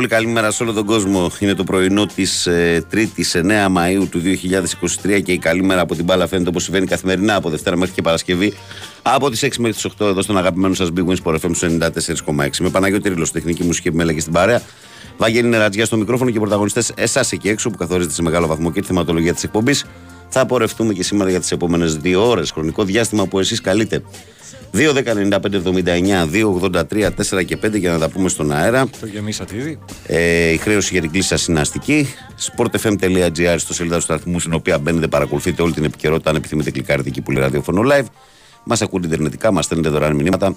Πολύ πολύ καλή μέρα σε όλο τον κόσμο. Είναι το πρωινό της ε, 3η 9 Μαου του 2023 και η καλή μέρα από την μπάλα φαίνεται όπως συμβαίνει καθημερινά από Δευτέρα μέχρι και Παρασκευή. Από τις 6 μέχρι τις 8 εδώ στον αγαπημένο σας Big Wins Sport FM στους 94,6. Με Παναγιώτη Ρήλο, τεχνική μουσική επιμέλεια στην παρέα. Βαγγέλη Νερατζιά στο μικρόφωνο και πρωταγωνιστές εσάς εκεί έξω που καθορίζετε σε μεγάλο βαθμό και τη θεματολογία της εκπομπής. Θα πορευτούμε και σήμερα για τις επόμενες δύο ώρες. Χρονικό διάστημα που εσείς καλείτε. 2.195.79, 2.83, 4 και 5 για να τα πούμε στον αέρα. Το γεμίσατε ήδη. Ε, η χρέωση για την κλίση σας είναι αστική. sportfm.gr στο σελίδα του σταθμού, στην οποία μπαίνετε, παρακολουθείτε όλη την επικαιρότητα. Αν επιθυμείτε, κλικάρετε εκεί που λέει ραδιόφωνο live. Μας ακούτε ιντερνετικά, μας στέλνετε δωρεάν μηνύματα.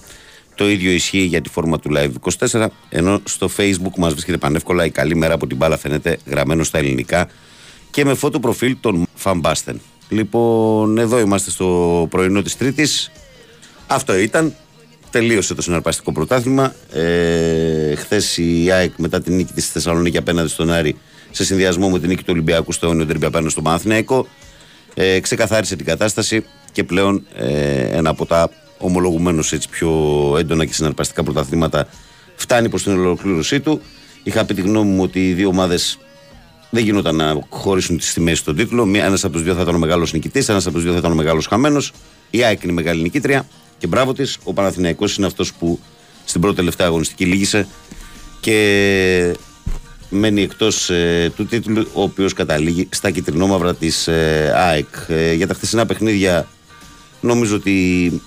Το ίδιο ισχύει για τη φόρμα του Live 24. Ενώ στο Facebook μας βρίσκεται πανεύκολα η καλή μέρα από την μπάλα φαίνεται γραμμένο στα ελληνικά και με φώτο προφίλ των Φαμπάστεν. Λοιπόν, εδώ είμαστε στο πρωινό της Τρίτης. Αυτό ήταν. Τελείωσε το συναρπαστικό πρωτάθλημα. Ε, Χθες η ΑΕΚ μετά την νίκη της Θεσσαλονίκη απέναντι στον Άρη σε συνδυασμό με την νίκη του Ολυμπιακού στο αιώνιο τερμπι απέναντι στο Παναθηναϊκό ε, ξεκαθάρισε την κατάσταση και πλέον ε, ένα από τα ομολογουμένως έτσι πιο έντονα και συναρπαστικά πρωταθλήματα φτάνει προς την ολοκλήρωσή του. Είχα πει τη γνώμη μου ότι οι δύο ομάδες δεν γινόταν να χωρίσουν τις τιμές στον τίτλο. Ένας από τους δύο θα ήταν ο μεγάλος νικητής, ένας από τους δύο θα ήταν ο μεγάλος χαμένος. Η ΑΕΚ είναι η μεγάλη νικήτρια και μπράβο της. Ο Παναθηναϊκός είναι αυτός που στην πρώτη τελευταία αγωνιστική λύγησε και μένει εκτός του τίτλου, ο οποίος καταλήγει στα κυτρινόμαυρα της ΑΕΚ. Ε, για τα χθεσινά παιχνίδια, νομίζω ότι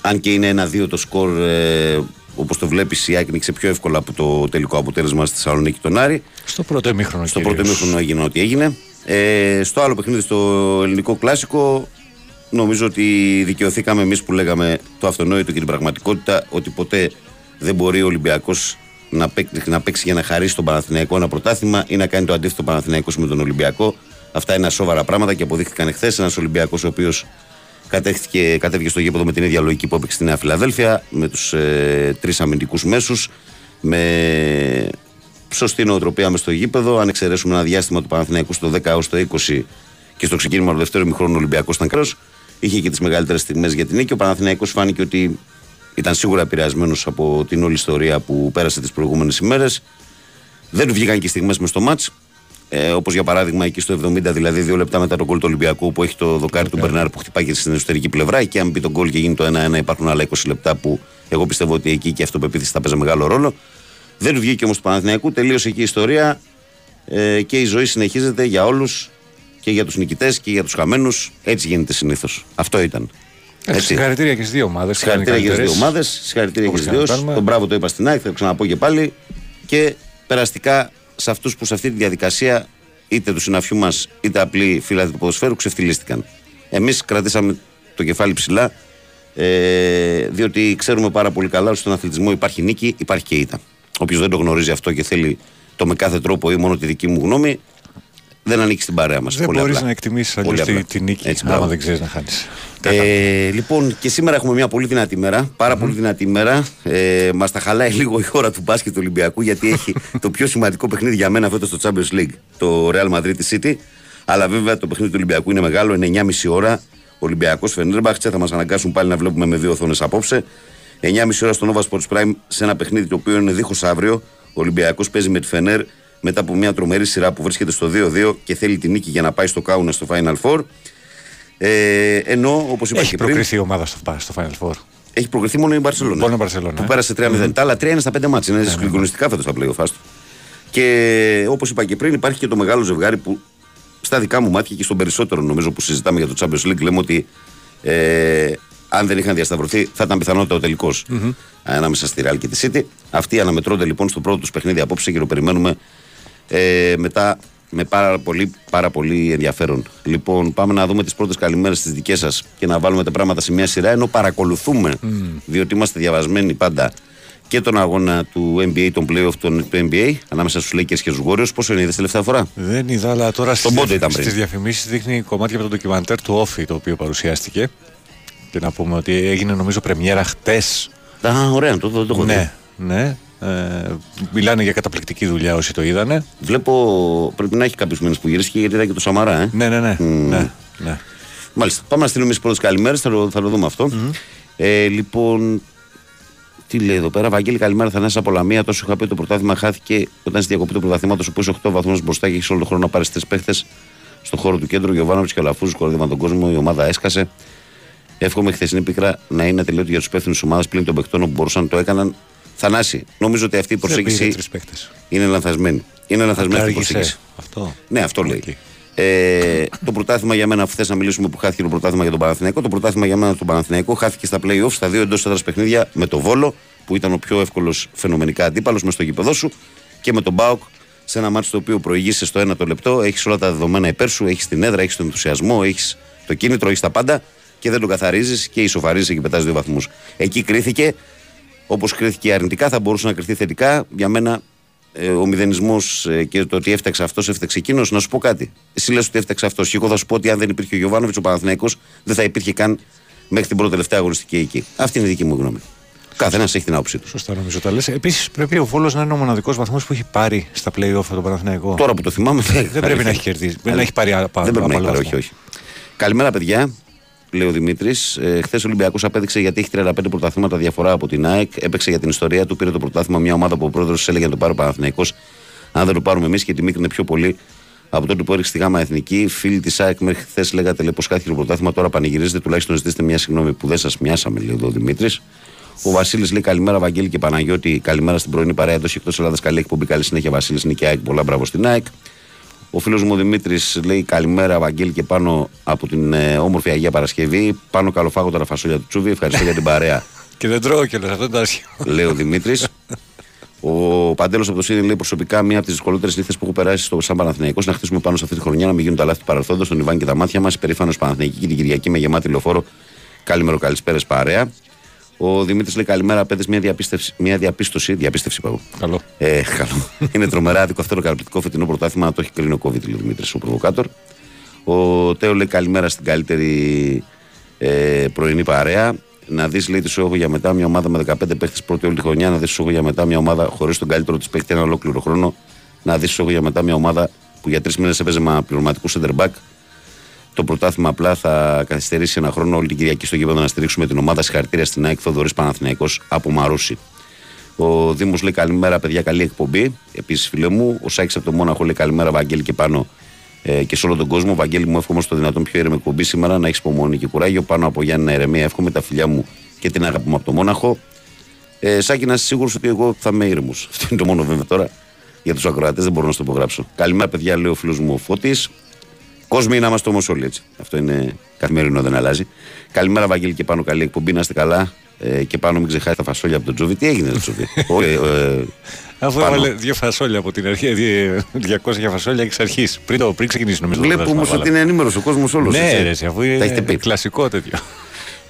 αν και είναι ένα-δύο το σκορ, ε, όπως το βλέπεις, η ΑΕΚ νίξε πιο εύκολα από το τελικό αποτέλεσμα στη Θεσσαλονίκη τον Άρη. Στο πρώτο ημίχρονο. Στο κυρίως. πρώτο ημίχρονο έγινε ό,τι έγινε. Ε, στο άλλο παιχνίδι, στο ελληνικό κλάσικο, νομίζω ότι δικαιωθήκαμε εμείς που λέγαμε το αυτονόητο και την πραγματικότητα ότι ποτέ δεν μπορεί ο Ολυμπιακός να, παίξει, να παίξει για να χαρίσει τον Παναθηναϊκό ένα πρωτάθλημα ή να κάνει το αντίθετο Παναθηναϊκός με τον Ολυμπιακό. Αυτά είναι σοβαρά πράγματα και αποδείχθηκαν εχθές. Ένας Ολυμπιακός ο οποίος κατέβηκε, κατέβηκε στο γήπεδο με την ίδια λογική που έπαιξε στη Νέα Φιλαδέλφια, με τους ε, τρεις αμυντικούς μέσους, με σωστή νοοτροπία μες στο γήπεδο. Αν εξαιρέσουμε ένα διάστημα του Παναθηναϊκού στο 10 έως το 20 και στο ξεκίνημα του δεύτερου ημιχρόνου ο Ολυμπιακός ήταν καλός. Είχε και τις μεγαλύτερες στιγμές για την νίκη. Ο Παναθηναϊκός φάνηκε ότι ήταν σίγουρα επηρεασμένος από την όλη ιστορία που πέρασε τις προηγούμενες ημέρες. Δεν του βγήκαν και στιγμές μες στο μάτς. Ε, Όπως για παράδειγμα εκεί στο 70, δηλαδή δύο λεπτά μετά τον γκολ του Ολυμπιακού που έχει το δοκάρι του Μπερνάρ που χτυπάει και στην εσωτερική πλευρά. Και αν μπει τον γκολ και γίνει το 1-1, υπάρχουν άλλα 20 λεπτά που εγώ πιστεύω ότι εκεί και η αυτοπεποίθηση θα παίζει μεγάλο ρόλο. Δεν του βγήκε όμως του Παναθηναϊκού, τελείωσε εκεί η ιστορία ε, και η ζωή συνεχίζεται για όλους και για τους νικητές και για τους χαμένους. Έτσι γίνεται συνήθως. Αυτό ήταν. Ε, Συγχαρητήρια και στις δύο ομάδες. Συγχαρητήρια και στις δύο ομάδες. Συγχαρητήρια και στις δύο. Τον μπράβο το είπα στην ΑΕΚ, θα το ξαναπώ και πάλι. Και περαστικά σε αυτούς που σε αυτή τη διαδικασία, είτε του συναφιού μας είτε απλοί φίλοι του ποδοσφαίρου, ξεφτυλίστηκαν. Εμείς κρατήσαμε το κεφάλι ψηλά, ε, διότι ξέρουμε πάρα πολύ καλά ότι στον αθλητισμό υπάρχει νίκη, υπάρχει και ήττα. Όποιος δεν το γνωρίζει αυτό και θέλει το με κάθε τρόπο ή μόνο τη δική μου γνώμη, δεν ανήκει στην παρέα μας. Δεν μπορείς να εκτιμήσεις αλλιώς τη, τη, νίκη Έτσι, άμα μπράβο. δεν ξέρεις να χάνεις. Ε, λοιπόν, και σήμερα έχουμε μια πολύ δυνατή μέρα. Πάρα πολύ δυνατή μέρα. Ε, Μας τα χαλάει λίγο η ώρα του μπάσκετ του Ολυμπιακού, γιατί έχει το πιο σημαντικό παιχνίδι για μένα φέτος στο Champions League, το Real Madrid City. Αλλά βέβαια το παιχνίδι του Ολυμπιακού είναι μεγάλο, είναι 9.30 ώρα. Ολυμπιακός Φενέρμπαχτσε θα μας αναγκάσουν πάλι να βλέπουμε με δύο οθόνες απόψε. 9.30 ώρα στο Nova Sports Prime σε ένα παιχνίδι το οποίο είναι δίχως αύριο. Ο Ολυμπιακός παίζει με τη Φενέρ μετά από μια τρομερή σειρά που βρίσκεται στο 2-2 και θέλει την νίκη για να πάει στο Κάουνα στο Final Four. Ε, ενώ, όπως είπα Έχει και πριν, προκριθεί η ομάδα στο, στο Final Four. έχει προκριθεί μόνο η Μπαρσελόνα. Μόνο η Μπαρσελόνα, Που ε. πέρασε 3-0. Τα άλλα τρία είναι στα 5 μάτια. Είναι συγκλονιστικά φέτος τα playoff άστο. Και όπως είπα και πριν, υπάρχει και το μεγάλο ζευγάρι που στα δικά μου μάτια και στον περισσότερο νομίζω που συζητάμε για το Champions League λέμε ότι ε, αν δεν είχαν διασταυρωθεί θα ήταν πιθανότητα ο τελικο ανάμεσα στη Real και τη City. Αυτοί αναμετρώνται λοιπόν στο πρώτο τους παιχνίδι απόψε και το περιμένουμε ε, μετά με πάρα πολύ, πάρα πολύ ενδιαφέρον. Λοιπόν, πάμε να δούμε τις πρώτες καλημέρες τις δικές σας και να βάλουμε τα πράγματα σε μια σειρά ενώ παρακολουθούμε, διότι είμαστε διαβασμένοι πάντα και τον αγώνα του NBA, τον playoff των- του NBA ανάμεσα στους Lakers και του Warriors. Πόσο είναι, είδες τελευταία φορά; Δεν είδα, αλλά τώρα Στον πόντο ήταν πριν. στις διαφημίσεις δείχνει κομμάτια από το ντοκιμαντέρ του Όφη το οποίο παρουσιάστηκε. Και να πούμε ότι έγινε νομίζω πρεμιέρα χτες. Α, ωραία, το, το, το έχω δει. Ναι, ναι. Ε, μιλάνε για καταπληκτική δουλειά όσοι το είδανε. Βλέπω πρέπει να έχει κάποιου μήνες που γυρίστηκε γιατί είδα και το Σαμαρά, ε. Ναι, ναι, ναι. ναι, ναι. Μάλιστα. Πάμε να στείλουμε τι πρώτες καλημέρες, θα, το- θα το δούμε αυτό. Ε, λοιπόν, τι λέει εδώ πέρα, Βαγγέλη, καλημέρα. Θανάση από Λαμία. Τόσο είχα πει ότι το πρωτάθλημα χάθηκε όταν στη διακοπή του πρωταθλήματος που είσαι 8 βαθμούς μπροστά και έχεις όλο τον χρόνο να πάρεις τρεις παίχτες στον χώρο του κέντρου. Γιοβάνοβιτς και Αλαφούζος κορόιδευαν τον κόσμο. Η ομάδα έσκασε. Εύχομαι η χθεσινή πίκρα να είναι τελείωτη για τους υπεύθυνους της ομάδας πλην των παιχτών που μπορούσαν να το έκαναν. Θανάση, νομίζω ότι αυτή η Δεν πήρε προσέγγιση τρεις παίκτες. είναι λανθασμένη. Είναι λανθασμένη αυτή η Κάργησε. προσέγγιση. Αυτό. Ναι, αυτό λέει. Οκ. Ε, το πρωτάθλημα για μένα, αφού θε να μιλήσουμε που χάθηκε το πρωτάθλημα για τον Παναθηναϊκό, το πρωτάθλημα για μένα στον Παναθηναϊκό χάθηκε στα playoffs στα δύο εντός έδρα παιχνίδια με το Βόλο, που ήταν ο πιο εύκολος φαινομενικά αντίπαλος μες στο γήπεδο σου, και με τον Μπάουκ σε ένα μάτι στο οποίο προηγείσαι στο ένα το λεπτό, έχεις όλα τα δεδομένα υπέρ σου, έχεις την έδρα, έχεις τον ενθουσιασμό, έχεις το κίνητρο, έχεις τα πάντα και δεν το καθαρίζεις και ισοφαρίζεις και πετάς δύο βαθμούς. Εκεί κρίθηκε, όπως κρίθηκε αρνητικά, θα μπορούσε να κρυθεί θετικά. Για μένα ε, ο μηδενισμός και το ότι έφταξε αυτός, έφταξε εκείνος, να σου πω κάτι. Εσύ λες ότι έφταξε αυτός. Και εγώ θα σου πω ότι αν δεν υπήρχε ο Γιωβάνοβιτς, ο Παναθηναϊκός δεν θα υπήρχε καν μέχρι την πρώτη τελευταία αγωνιστική εκεί. Αυτή είναι η δική μου γνώμη. Καθένας έχει την άποψή του. Σωστά νομίζω τα λες. Επίσης πρέπει ο Βόλος να είναι ο μοναδικός βαθμός που έχει πάρει στα play-off από τον Παναθηναϊκό. Τώρα που το θυμάμαι, Δεν πρέπει να έχει κερδίσει. Δεν έχει πάρει άλλα Δεν πρέπει να έχει άλλο πάρει, βαθμό. όχι, όχι. Καλημέρα, παιδιά. Λέει ο Δημήτρης. Ε, Χθες ο Ολυμπιακός απέδειξε γιατί έχει 35 πρωταθλήματα διαφορά από την ΑΕΚ. Έπαιξε για την ιστορία του. Πήρε το πρωτάθλημα μια ομάδα που ο πρόεδρος έλεγε να το πάρει ο Παναθηναϊκός. Αν δεν το πάρουμε εμείς και τη μίκρινε πιο πολύ από τότε που έριξε τη ΓΑΜΑ Εθνική. Φίλοι της ΑΕΚ μέχρι χθες λέγατε λέει, πως χάθηκε το πρωτάθλημα. Τώρα πανηγυρίζετε. Τουλάχιστον ζητήστε μια συγγνώμη που δεν σας μοιάσαμε, λέει εδώ ο Δημήτρης. Ο Βασίλης λέει καλημέρα, Βαγγέλη και Παναγιώτη. Καλημέρα στην πρωινή παρέα εντός εκτός Ελλάδας. Καλή εκπομπή, καλή συνέχεια. Βασίλης Νίκη ΑΕΚ. Πολλά μπράβο στην ΑΕΚ. Ο φίλος μου ο Δημήτρης λέει καλημέρα, Βαγγέλη, και πάνω από την ε, όμορφη Αγία Παρασκευή. Πάνω καλοφάγοντα τα φασόλια του Τσούβι. Ευχαριστώ για την παρέα, Και δεν τρώω κιόλας, αυτό είναι το άσχημο. λέει ο Δημήτρης. Ο Παντέλος από το Σίδη λέει προσωπικά μία από τις δυσκολότερες νύχτε που έχω περάσει στο Σαν Παναθηναϊκός να χτίσουμε πάνω σε αυτή τη χρονιά, να μην γίνουν τα λάθη του παρελθόντος, τον Ιβάν και τα μάτια μας. Περήφανος Παναθηναϊκή και την Κυριακή με γεμάτη λεωφόρο. Καλημέρα, καλησπέρα παρέα. Ο Δημήτρης λέει καλημέρα, παιδες, μια, διαπίστευση, μια διαπίστωση. Διαπίστευση, είπα εγώ. Καλό. Ε, καλό. Είναι τρομερά άδικο αυτό το καταπληκτικό φετινό πρωτάθλημα να το έχει κρίνει ο COVID, λέει ο Δημήτρης, ο προβοκάτορ. Ο Τέο λέει καλημέρα στην καλύτερη ε, πρωινή παρέα. Να δεις, λέει, τη σου έχω για μετά μια ομάδα με 15 παίχτες πρώτη όλη τη χρονιά. Να δεις, σου έχω για μετά μια ομάδα χωρίς τον καλύτερο της παίχτη ένα ολόκληρο χρόνο. Να δεις, σου έχω για μετά μια ομάδα που για τρεις μήνες έπαιζε με πληρωματικούς center back. Το πρωτάθλημα απλά θα καθυστερήσει ένα χρόνο όλη την Κυριακή στο γήπεδο να στηρίξουμε την ομάδα. Συγχαρητήρια στην ΑΕΚ Θοδωρής Παναθηναϊκός από Μαρούση. Ο Δήμος λέει καλημέρα, παιδιά, καλή εκπομπή. Επίσης, φίλε μου, ο Σάκης από το Μόναχο λέει καλημέρα, Βαγγέλη και πάνω ε, και σε όλο τον κόσμο. Βαγγέλη μου, εύχομαι στο δυνατόν πιο ήρεμη εκπομπή σήμερα να έχεις υπομονή και κουράγιο. Πάνω από Γιάννη Ερεμία, εύχομαι τα φιλιά μου και την αγάπη μου από το Μόναχο. Ε, Σάκη, να είσαι σίγουρος ότι εγώ θα είμαι ήρεμος. Αυτό είναι το μόνο βέβαια τώρα. Για τους ακροατές δεν μπορώ να στο υπογράψω. Καλημέρα, παιδιά, λέει ο φίλος μου ο Φώτης. Κόσμοι να είμαστε όμω όλοι έτσι. Αυτό είναι καθημερινό, δεν αλλάζει. Καλημέρα, Βαγγέλη, και πάνω καλή εκπομπή. Να είστε καλά. Ε, και πάνω μην ξεχάσει τα φασόλια από τον Τζούβι. Τι έγινε, το Τζούβι; Ο, ε, ε, Αφού πάνω. έβαλε δύο φασόλια από την αρχή, δι- 200 φασόλια εξ αρχής. Πριν, το- πριν ξεκινήσει νομίζω. το Βλέπω όμως πρωτάθλημα, ότι είναι ενήμερος ο κόσμος όλος. Ναι, ρε, εσύ, αφού Τα έχετε είναι πει. κλασικό τέτοιο.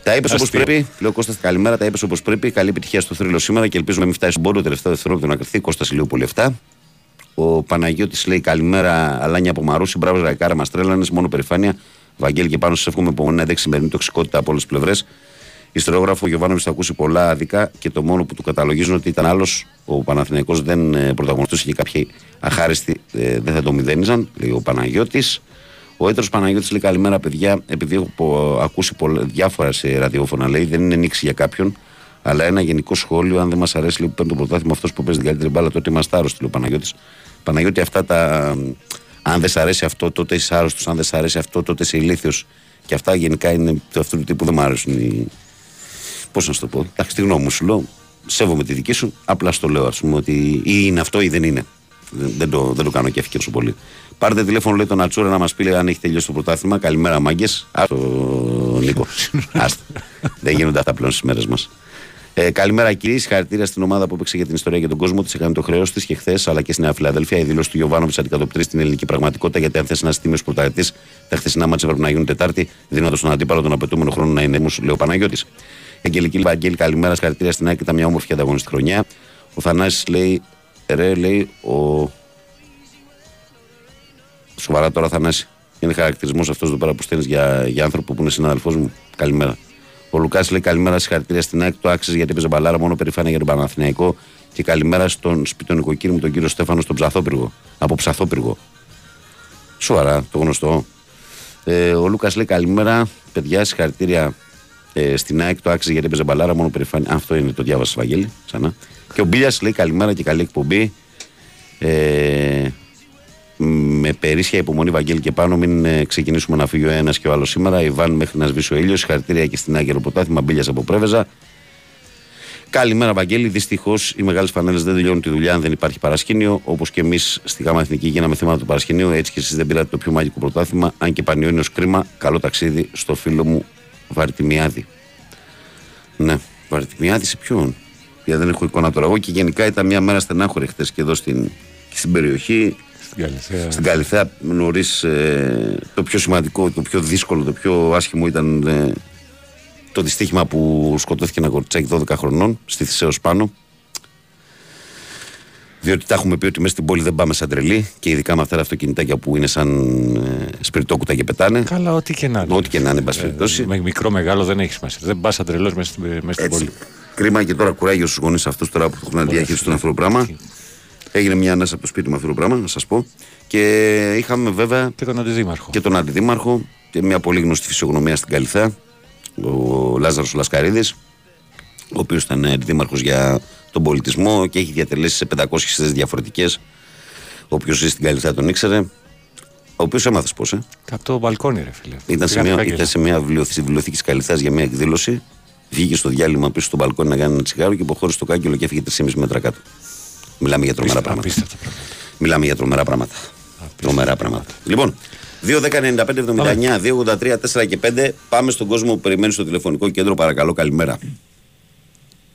Τα είπες όπως Αστείο. πρέπει. Λέω Κώστας, καλημέρα. Τα είπες όπως πρέπει. Καλή επιτυχία στο θρύλο σήμερα και ελπίζουμε να μην φτάσει στον πόντο τελευταίο δευτερόλεπτο να κρυφθεί. Κώστας λίγο πολύ 7. Ο Παναγιώτης λέει καλημέρα, Αλάνια από Μαρούση. Μπράβο, Ραϊκάρα, μας τρέλανε. Μόνο περηφάνεια. Βαγγέλη και πάνω σας εύχομαι υπομονή να δέξει σημερινή τοξικότητα από όλες τις πλευρές. Ιστορόγραφο Γιωβάνοβιτς θα ακούσει πολλά άδικα και το μόνο που του καταλογίζουν ότι ήταν άλλος. Ο Παναθηναϊκός δεν ε, πρωταγωνιστούσε και κάποιοι αχάριστοι ε, δεν θα το μηδένιζαν, λέει ο Παναγιώτης. Ο έτρος Παναγιώτης λέει καλημέρα, παιδιά. Επειδή έχω πο- ακούσει πολλά, διάφορα σε ραδιόφωνα, λέει δεν είναι νήξη για κάποιον, αλλά ένα γενικό σχόλιο. Αν δεν μας αρέσει λέει, που παίρνει το πρωτάθλημα αυτός που παίζει την καλύτερη μπάλα, τότε είμαστε άρρωστοι, λέει ο Παναγιώτης. Παναγιώτη, αυτά τα. Αν δεν σ' αρέσει αυτό, τότε είσαι άρρωστος. Αν δεν σ' αρέσει αυτό, τότε είσαι ηλίθιος. Και αυτά γενικά είναι του αυτού του τύπου δεν μου αρέσουν. οι- Πώς να σου το πω. Εντάξει, τη γνώμη μου σου λέω. Σέβομαι τη δική σου. Απλά στο λέω, ας πούμε, ότι ή είναι αυτό ή δεν είναι. Δεν, δεν, το, δεν το κάνω και ευκαιρία πολύ. Πάρτε τηλέφωνο, λέει τον Ατσούρα να μας πει λέει, αν έχει τελειώσει το πρωτάθλημα. Καλημέρα, μάγκες. Άστο, Νίκο. Άστο. δεν γίνονται αυτά πλέον στις μέρες μας. Ε, καλημέρα κύριε, συγχαρητήρια στην ομάδα που έπαιξε για την ιστορία και τον κόσμο της. Έκανε το χρέος της και χθες, αλλά και στη Νέα Φιλαδέλφια. Η δήλωση του Γιωβάνοβιτς αντικατοπτρίζει την ελληνική πραγματικότητα. Γιατί αν θες να στείλει ω πρωταθλητής, τα χθεσινά μάτια έπρεπε να γίνουν Τετάρτη, δίνοντας τον αντίπαλο τον απαιτούμενο χρόνο να είναι έμου, λέει ο Παναγιώτης. Αγγελική Βαγγέλη, καλημέρα, συγχαρητήρια στην ΑΕΚ. Ήταν μια όμορφη ανταγωνιστική χρονιά. Ο Θανάσης λέει, ρε, λέει, ο. Σοβαρά τώρα, Θανάση. Είναι χαρακτηρισμός αυτός εδώ πέρα που στέλνεις για, για άνθρωπο που είναι συνάδελφός μου. Καλημέρα. Ο Λουκάς λέει καλημέρα, συγχαρητήρια στην ΑΕΚ. Το άξιζε γιατί έπαιζε μπαλάρα μόνο περηφάνεια για τον Παναθηναϊκό. Και καλημέρα στον σπίτι του νοικοκύρη μου, τον κύριο Στέφανο, στον Ψαθόπυργο. Από Ψαθόπυργο. Σοβαρά, το γνωστό. Ε, ο Λούκα λέει καλημέρα, παιδιά, συγχαρητήρια ε, στην ΑΕΚ. Το άξιζε γιατί έπαιζε μπαλάρα μόνο περηφάνεια. Αυτό είναι το διάβασα, Βαγγέλη. Ξανά. Και ο Μπίλιας λέει καλημέρα και καλή εκπομπή. Ε, με περίσσια υπομονή, Βαγγέλη και πάνω, μην ε, ξεκινήσουμε να φύγει ο ένας και ο άλλος σήμερα. Ιβάν μέχρι να σβήσει ο ήλιος. Συγχαρητήρια και στην Άγκυρο Ποτάθημα, Μπίλιας από Πρέβεζα. Καλημέρα, Βαγγέλη. Δυστυχώς οι μεγάλες φανέλες δεν τελειώνουν τη δουλειά αν δεν υπάρχει παρασκήνιο. Όπως και εμείς στη ΓΑΜΑ Εθνική γίναμε θέματα του παρασκηνίου, έτσι και εσείς δεν πήρατε το πιο μαγικό πρωτάθλημα. Αν και πανιόνιο κρίμα, καλό ταξίδι στο φίλο μου Βαρτιμιάδη. Ναι, Βαρτιμιάδη σε ποιον; Γιατί δεν έχω εικόνα τώρα. Εγώ και γενικά ήταν μια μέρα στενάχωρη χθες και εδώ στην, και στην περιοχή. Στην Καλυθέα. Στην Καλυθέα νωρί το πιο σημαντικό, το πιο δύσκολο, το πιο άσχημο ήταν ε, το δυστύχημα που σκοτώθηκε ένα κοριτσάκι 12 χρονών στη Θησέω πάνω. Διότι τα έχουμε πει ότι μέσα στην πόλη δεν πάμε σαν τρελή και ειδικά με αυτά τα αυτοκινητάκια που είναι σαν ε, σπιρτόκουτα και πετάνε. Καλά, ό,τι και να είναι. Ό,τι και να είναι, εν πάση περιπτώσει. Με μικρό μεγάλο δεν έχει σημασία. Δεν πα σαν τρελό μέσα στην, μέσα στην Έτσι. πόλη. Κρίμα και τώρα κουράγιο στου γονεί αυτού τώρα που έχουν διαχειριστούν αυτό το πράγμα. Έγινε μια ανάσα από το σπίτι με αυτό το πράγμα, να σας πω. Και είχαμε βέβαια Και τον αντιδήμαρχο. και τον αντιδήμαρχο και μια πολύ γνωστή φυσιογνωμία στην Καλυθέα, ο Λάζαρος Λασκαρίδης, ο οποίος ήταν αντιδήμαρχος για τον πολιτισμό και έχει διατελέσει σε 500 θέσεις διαφορετικές. Όποιος ζει στην Καλυθέα τον ήξερε. Ο οποίος έμαθες πώς, ε; Από το μπαλκόνι, ρε φίλε. Ήταν σε Πήγα μια, φάκελο. ήταν σε μια βιβλιο- στη βιβλιοθήκη της Καλυθέας για μια εκδήλωση. Βγήκε στο διάλειμμα πίσω στο μπαλκόνι να κάνει ένα τσιγάρο και υποχώρησε το κάγκελο και έφυγε 3,5 μέτρα κάτω. Μιλάμε για τρομερά πράγματα. Απίστευτα πράγματα. Μιλάμε για τρομερά πράγματα. Τρομερά πράγματα. Λοιπόν, 2, 10, 95, 79, 2, 83, 4 και 5. Πάμε στον κόσμο που περιμένει στο τηλεφωνικό κέντρο. Παρακαλώ, καλημέρα.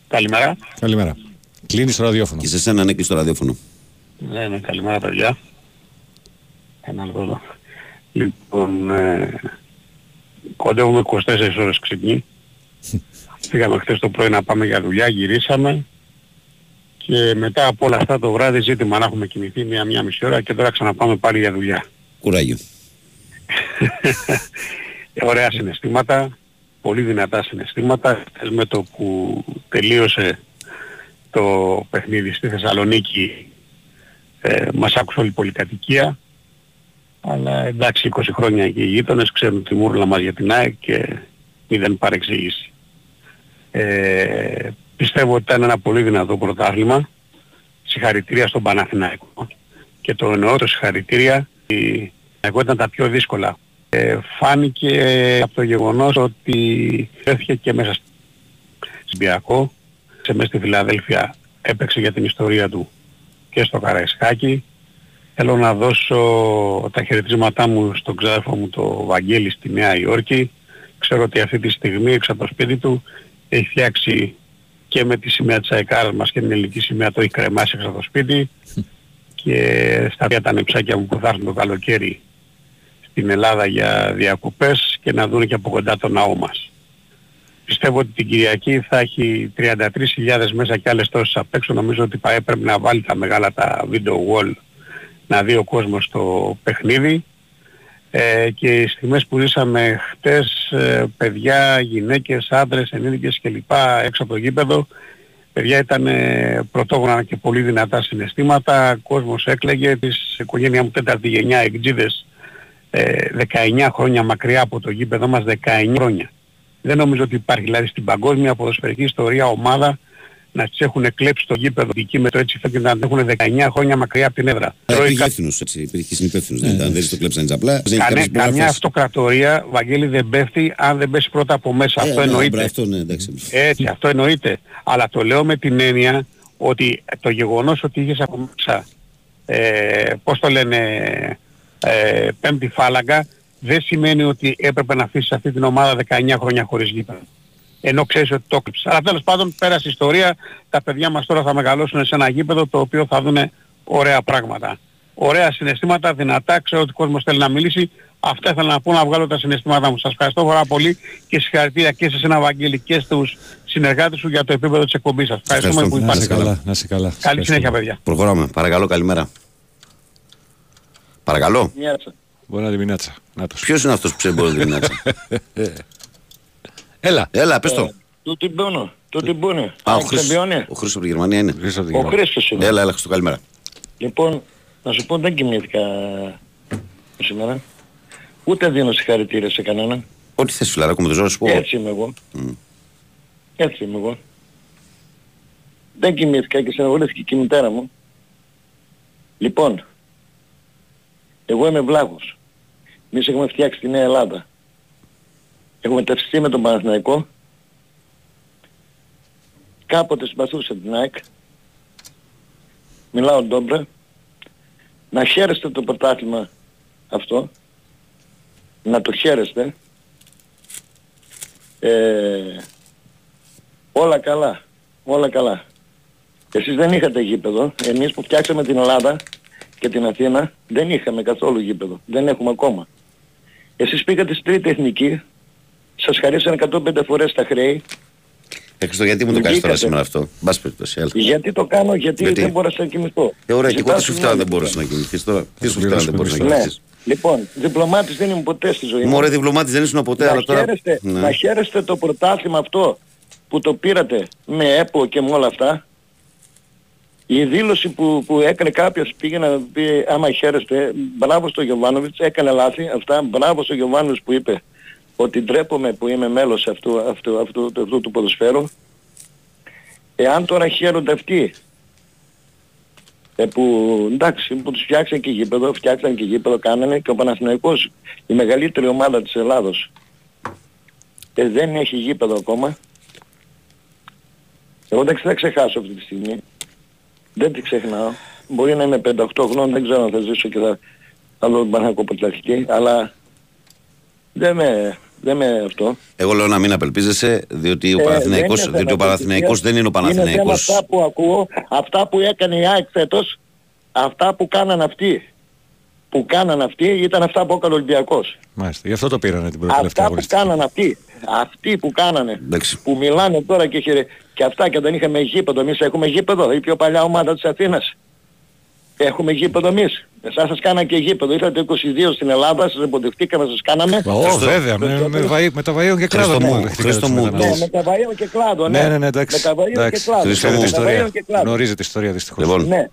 Καλημέρα. Καλημέρα. Κλείνεις το ραδιόφωνο. Και σε σένα ανέκλει στο ραδιόφωνο. Ναι, ναι, καλημέρα παιδιά. Ένα λεπτό εδώ. Λοιπόν, ε, κοντεύουμε 24 ώρες ξυπνή. Πήγαμε χθες το πρωί να πάμε για δουλειά, γυρίσαμε και μετά από όλα αυτά το βράδυ ζήτημα να έχουμε κοιμηθεί μία-μία μισή ώρα και τώρα ξαναπάμε πάλι για δουλειά. Κουράγιο. Ωραία συναισθήματα, πολύ δυνατά συναισθήματα. Χθες με το που τελείωσε το παιχνίδι στη Θεσσαλονίκη ε, μας άκουσε όλη η πολυκατοικία. Αλλά εντάξει 20 χρόνια και οι γείτονες ξέρουν τη μούρλα μας για την ΑΕΚ και μηδέν παρεξήγηση. Ε, πιστεύω ότι ήταν ένα πολύ δυνατό πρωτάθλημα. Συγχαρητήρια στον Παναθηναϊκό. Και το εννοώ το συγχαρητήρια. Η εγώ ήταν τα πιο δύσκολα. Ε, φάνηκε από το γεγονός ότι έφυγε και μέσα στην Ολυμπιακό, σε μέσα στη Φιλαδέλφια έπαιξε για την ιστορία του και στο Καραϊσκάκι. Θέλω να δώσω τα χαιρετίσματά μου στον ξάδερφο μου το Βαγγέλη στη Νέα Υόρκη. Ξέρω ότι αυτή τη στιγμή έξω από το σπίτι του έχει φτιάξει και με τη σημαία της ΑΕΚΑΡ μας και την ελληνική σημαία το έχει κρεμάσει έξω από το σπίτι και στα τρία τα νεψάκια μου που θα έρθουν το καλοκαίρι στην Ελλάδα για διακοπές και να δουν και από κοντά το ναό μας. Πιστεύω ότι την Κυριακή θα έχει 33.000 μέσα και άλλες τόσες απ' έξω. Νομίζω ότι θα έπρεπε να βάλει τα μεγάλα τα video wall να δει ο κόσμος το παιχνίδι ε, και οι στιγμές που ζήσαμε χτες ε, παιδιά, γυναίκες, άντρες, ενήλικες κλπ. έξω από το γήπεδο παιδιά ήταν ε, πρωτόγωνα και πολύ δυνατά συναισθήματα, κόσμος έκλαιγε, της οικογένεια μου τέταρτη γενιά εκτζίδες ε, 19 χρόνια μακριά από το γήπεδο μας, 19 χρόνια. Δεν νομίζω ότι υπάρχει δηλαδή στην παγκόσμια ποδοσφαιρική ιστορία ομάδα να τις έχουν κλέψει το γήπεδο εκεί με το έτσι και να έχουν 19 χρόνια μακριά από την έδρα. Υπήρχε υπεύθυνος, έτσι, υπήρχε συνυπεύθυνος. Δεν ήταν, δεν το κλέψαν έτσι απλά. Δεν είχε Κανέ, κάποιες καμιά υπογραφές. αυτοκρατορία, Βαγγέλη, δεν πέφτει αν δεν πέσει πρώτα από μέσα. Ε, αυτό ναι, εννοείται. Αυτό, ναι, εντάξει. Έτσι, αυτό εννοείται. Αλλά το λέω με την έννοια ότι το γεγονός ότι είχες από μέσα, ε, πώς το λένε, ε, πέμπτη φάλαγγα, δεν σημαίνει ότι έπρεπε να αφήσεις αυτή την ομάδα 19 χρόνια χωρίς γήπεδο. Ενώ ξέρεις ότι το έκλειψες. Αλλά τέλος πάντων πέρασε η ιστορία, τα παιδιά μας τώρα θα μεγαλώσουν σε ένα γήπεδο το οποίο θα δουν ωραία πράγματα. Ωραία συναισθήματα, δυνατά, ξέρω ότι ο κόσμος θέλει να μιλήσει. Αυτά ήθελα να πω να βγάλω τα συναισθήματά μου. Σας ευχαριστώ πάρα πολύ και συγχαρητήρια και σε εσένα Βαγγέλη και στους συνεργάτες σου για το επίπεδο της εκπομπής σας. Ευχαριστούμε Ευχαριστώ. που Να σε υπάρχετε. καλά, να σε καλά. Καλή συνέχεια παιδιά. Προχωράμε. Παρακαλώ, καλημέρα. Παρακαλώ. Μπορεί να τη μηνάτσα. Νάτος. Ποιος είναι αυτός που ξέρει μπορεί να την Έλα. Έλα, πες το. Του την πόνο, του την πούνε. Α, ο Αν Χρήστος, ξεμπιώνει. ο Χρήστος από τη Γερμανία είναι. Χρήστο από την Ο Γερμανία. Χρήστος είναι. Έλα, έλα, Χριστό, καλημέρα. Λοιπόν, να σου πω δεν κοιμήθηκα σήμερα. Ούτε δίνω συγχαρητήρια σε κανέναν. Ό,τι θες φιλαράκο με το ζώο σου πω. Έτσι είμαι εγώ. Έτσι είμαι εγώ. Δεν κοιμήθηκα και στεναχωρήθηκε και η μητέρα μου. Λοιπόν, εγώ είμαι βλάχος. Εμείς έχουμε φτιάξει τη Νέα Ελλάδα. Έχουμε ταυστεί με τον Παναθηναϊκό. Κάποτε συμπαθούσα την ΑΕΚ. Μιλάω ντόμπρα. Να χαίρεστε το πρωτάθλημα αυτό. Να το χαίρεστε. Ε, όλα καλά. Όλα καλά. Εσείς δεν είχατε γήπεδο. Εμείς που φτιάξαμε την Ελλάδα και την Αθήνα δεν είχαμε καθόλου γήπεδο. Δεν έχουμε ακόμα. Εσείς πήγατε στη τρίτη εθνική. Σας χαρίσαν 105 φορές τα χρέη. Ε, Χριστό, γιατί μου το κάνεις τώρα Βγήκατε. σήμερα αυτό; Μπας περιπτώσει, έλα. Γιατί το κάνω, γιατί, Γιατί; δεν μπόρεσα να κοιμηθώ. Ε, ωραία, και εγώ Ζητάω τι σου φτάω δεν συγγνώμη. μπορείς να κοιμηθείς τώρα. Τι σου το φτάω δεν μπορείς να πληρώσουμε Ναι. κοιμηθείς. Λοιπόν, διπλωμάτης δεν ήμουν ποτέ στη ζωή μου. Μωρέ διπλωμάτης δεν ήσουν ποτέ, αλλά να, τώρα... χαίρεστε, Ναι. να χαίρεστε το πρωτάθλημα αυτό που το πήρατε με ΕΠΟ και με όλα αυτά. Η δήλωση που, που έκανε κάποιος πήγε να πει άμα χαίρεστε, μπράβο στο Γιωβάνοβιτς, έκανε λάθη αυτά, μπράβο στο Γιωβάνοβιτς που είπε ότι ντρέπομαι που είμαι μέλος αυτού, αυτού, αυτού, αυτού, αυτού του ποδοσφαίρου. Εάν τώρα χαίρονται αυτοί ε, που εντάξει που τους φτιάξαν και γήπεδο, φτιάξαν και γήπεδο, κάνανε και ο Παναθηναϊκός η μεγαλύτερη ομάδα της Ελλάδος ε, δεν έχει γήπεδο ακόμα. Εγώ δεν θα ξεχάσω αυτή τη στιγμή. Δεν τη ξεχνάω. Μπορεί να είμαι 58 χρόνων, δεν ξέρω αν θα ζήσω και θα, θα δω τον Παναθηναϊκό πρωταθλητή, αλλά δεν με, δεν με αυτό. Εγώ λέω να μην απελπίζεσαι, διότι ο Ε, Παναθηναϊκός, δεν είναι διότι ο θέμα Παναθηναϊκός θρησκείας. δεν είναι ο Είναι θέμα Παναθηναϊκός. αυτά που ακούω, αυτά που έκανε η ΑΕΚ φέτος, αυτά που κάναν αυτοί. Που κάναν αυτοί ήταν αυτά που έκανε ο Ολυμπιακός. Μάλιστα. Γι' αυτό το πήρανε την πρώτη τελευταία Αυτά που αγωνιστική. κάναν αυτοί. Αυτοί που κάνανε. Εντάξει. Που μιλάνε τώρα και, χαιρε... και αυτά και δεν είχαμε γήπεδο. Εμείς έχουμε γήπεδο. Η πιο παλιά ομάδα της Αθήνας. Έχουμε γήπεδο εμείς. Εσάς σας κάναν και γήπεδο. Ήρθατε 22 στην Ελλάδα, σας εμποδευτήκαμε, σας κάναμε. Ω, Χριστό. βέβαια, με, με, βαΐ- με τα βαΐων και Χριστό κλάδων μου, μου δεχτήκατε Χριστό τους μου, Ναι, μετανάστες. με τα βαΐων και κλάδο, ναι. Ναι, ναι, ναι, εντάξει. Με τα βαΐων και εντάξει. κλάδο. Χριστό Ξέρετε μου. την Με τα βαΐων ιστορία. και κλάδο. Γνωρίζετε την ιστορία δυστυχώς. Λοιπόν, Ναι.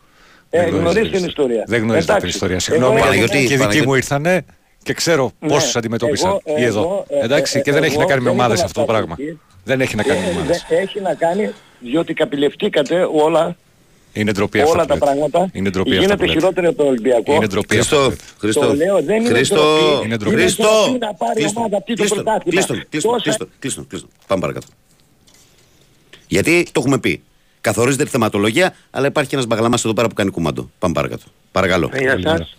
Ε, Δεν γνωρίζετε την ιστορία. Δεν γνωρίζετε την Εντάξει. ιστορία. Εγώ Συγγνώμη, έχω- Παναγιώτη, και οι δικοί Παναγιώτη. μου ήρθανε και ξέρω Ναι. πόσους αντιμετώπισαν Εγώ- ή εδώ. εγώ, ε, Εντάξει, ε, και δεν έχει εγώ να κάνει με δεν ομάδες ήμουν αυτό το αυτά πράγμα. εκεί. Δεν έχει να κάνει με Ε, ομάδες. δε- Έχει να κάνει διότι καπηλευτήκατε όλα, Είναι ντροπή αυτό όλα που τα λέτε. πράγματα. Είναι ντροπή αυτό που Γίνεται λέτε. χειρότερο από το Ολυμπιακό. Είναι ντροπή αυτό. που Χριστό, λέτε. Χριστό, Το λέω, δεν είναι Χριστό, ντροπή. Είναι ντροπή. Χριστό, ντροπή να πάρει κλείστον, ομάδα αυτή το κλείστον, πρωτάθλημα. κλείστον, κλείστον, Τόσα- κλείστον, κλείστον, κλείστον. Πάμε παρακάτω. Γιατί το έχουμε πει. Καθορίζεται τη θεματολογία, αλλά υπάρχει και ένας μπαγλαμάς εδώ πέρα που κάνει κουμάντο. Πάμε παρακάτω. Παρακαλώ. Ε, Γεια σας.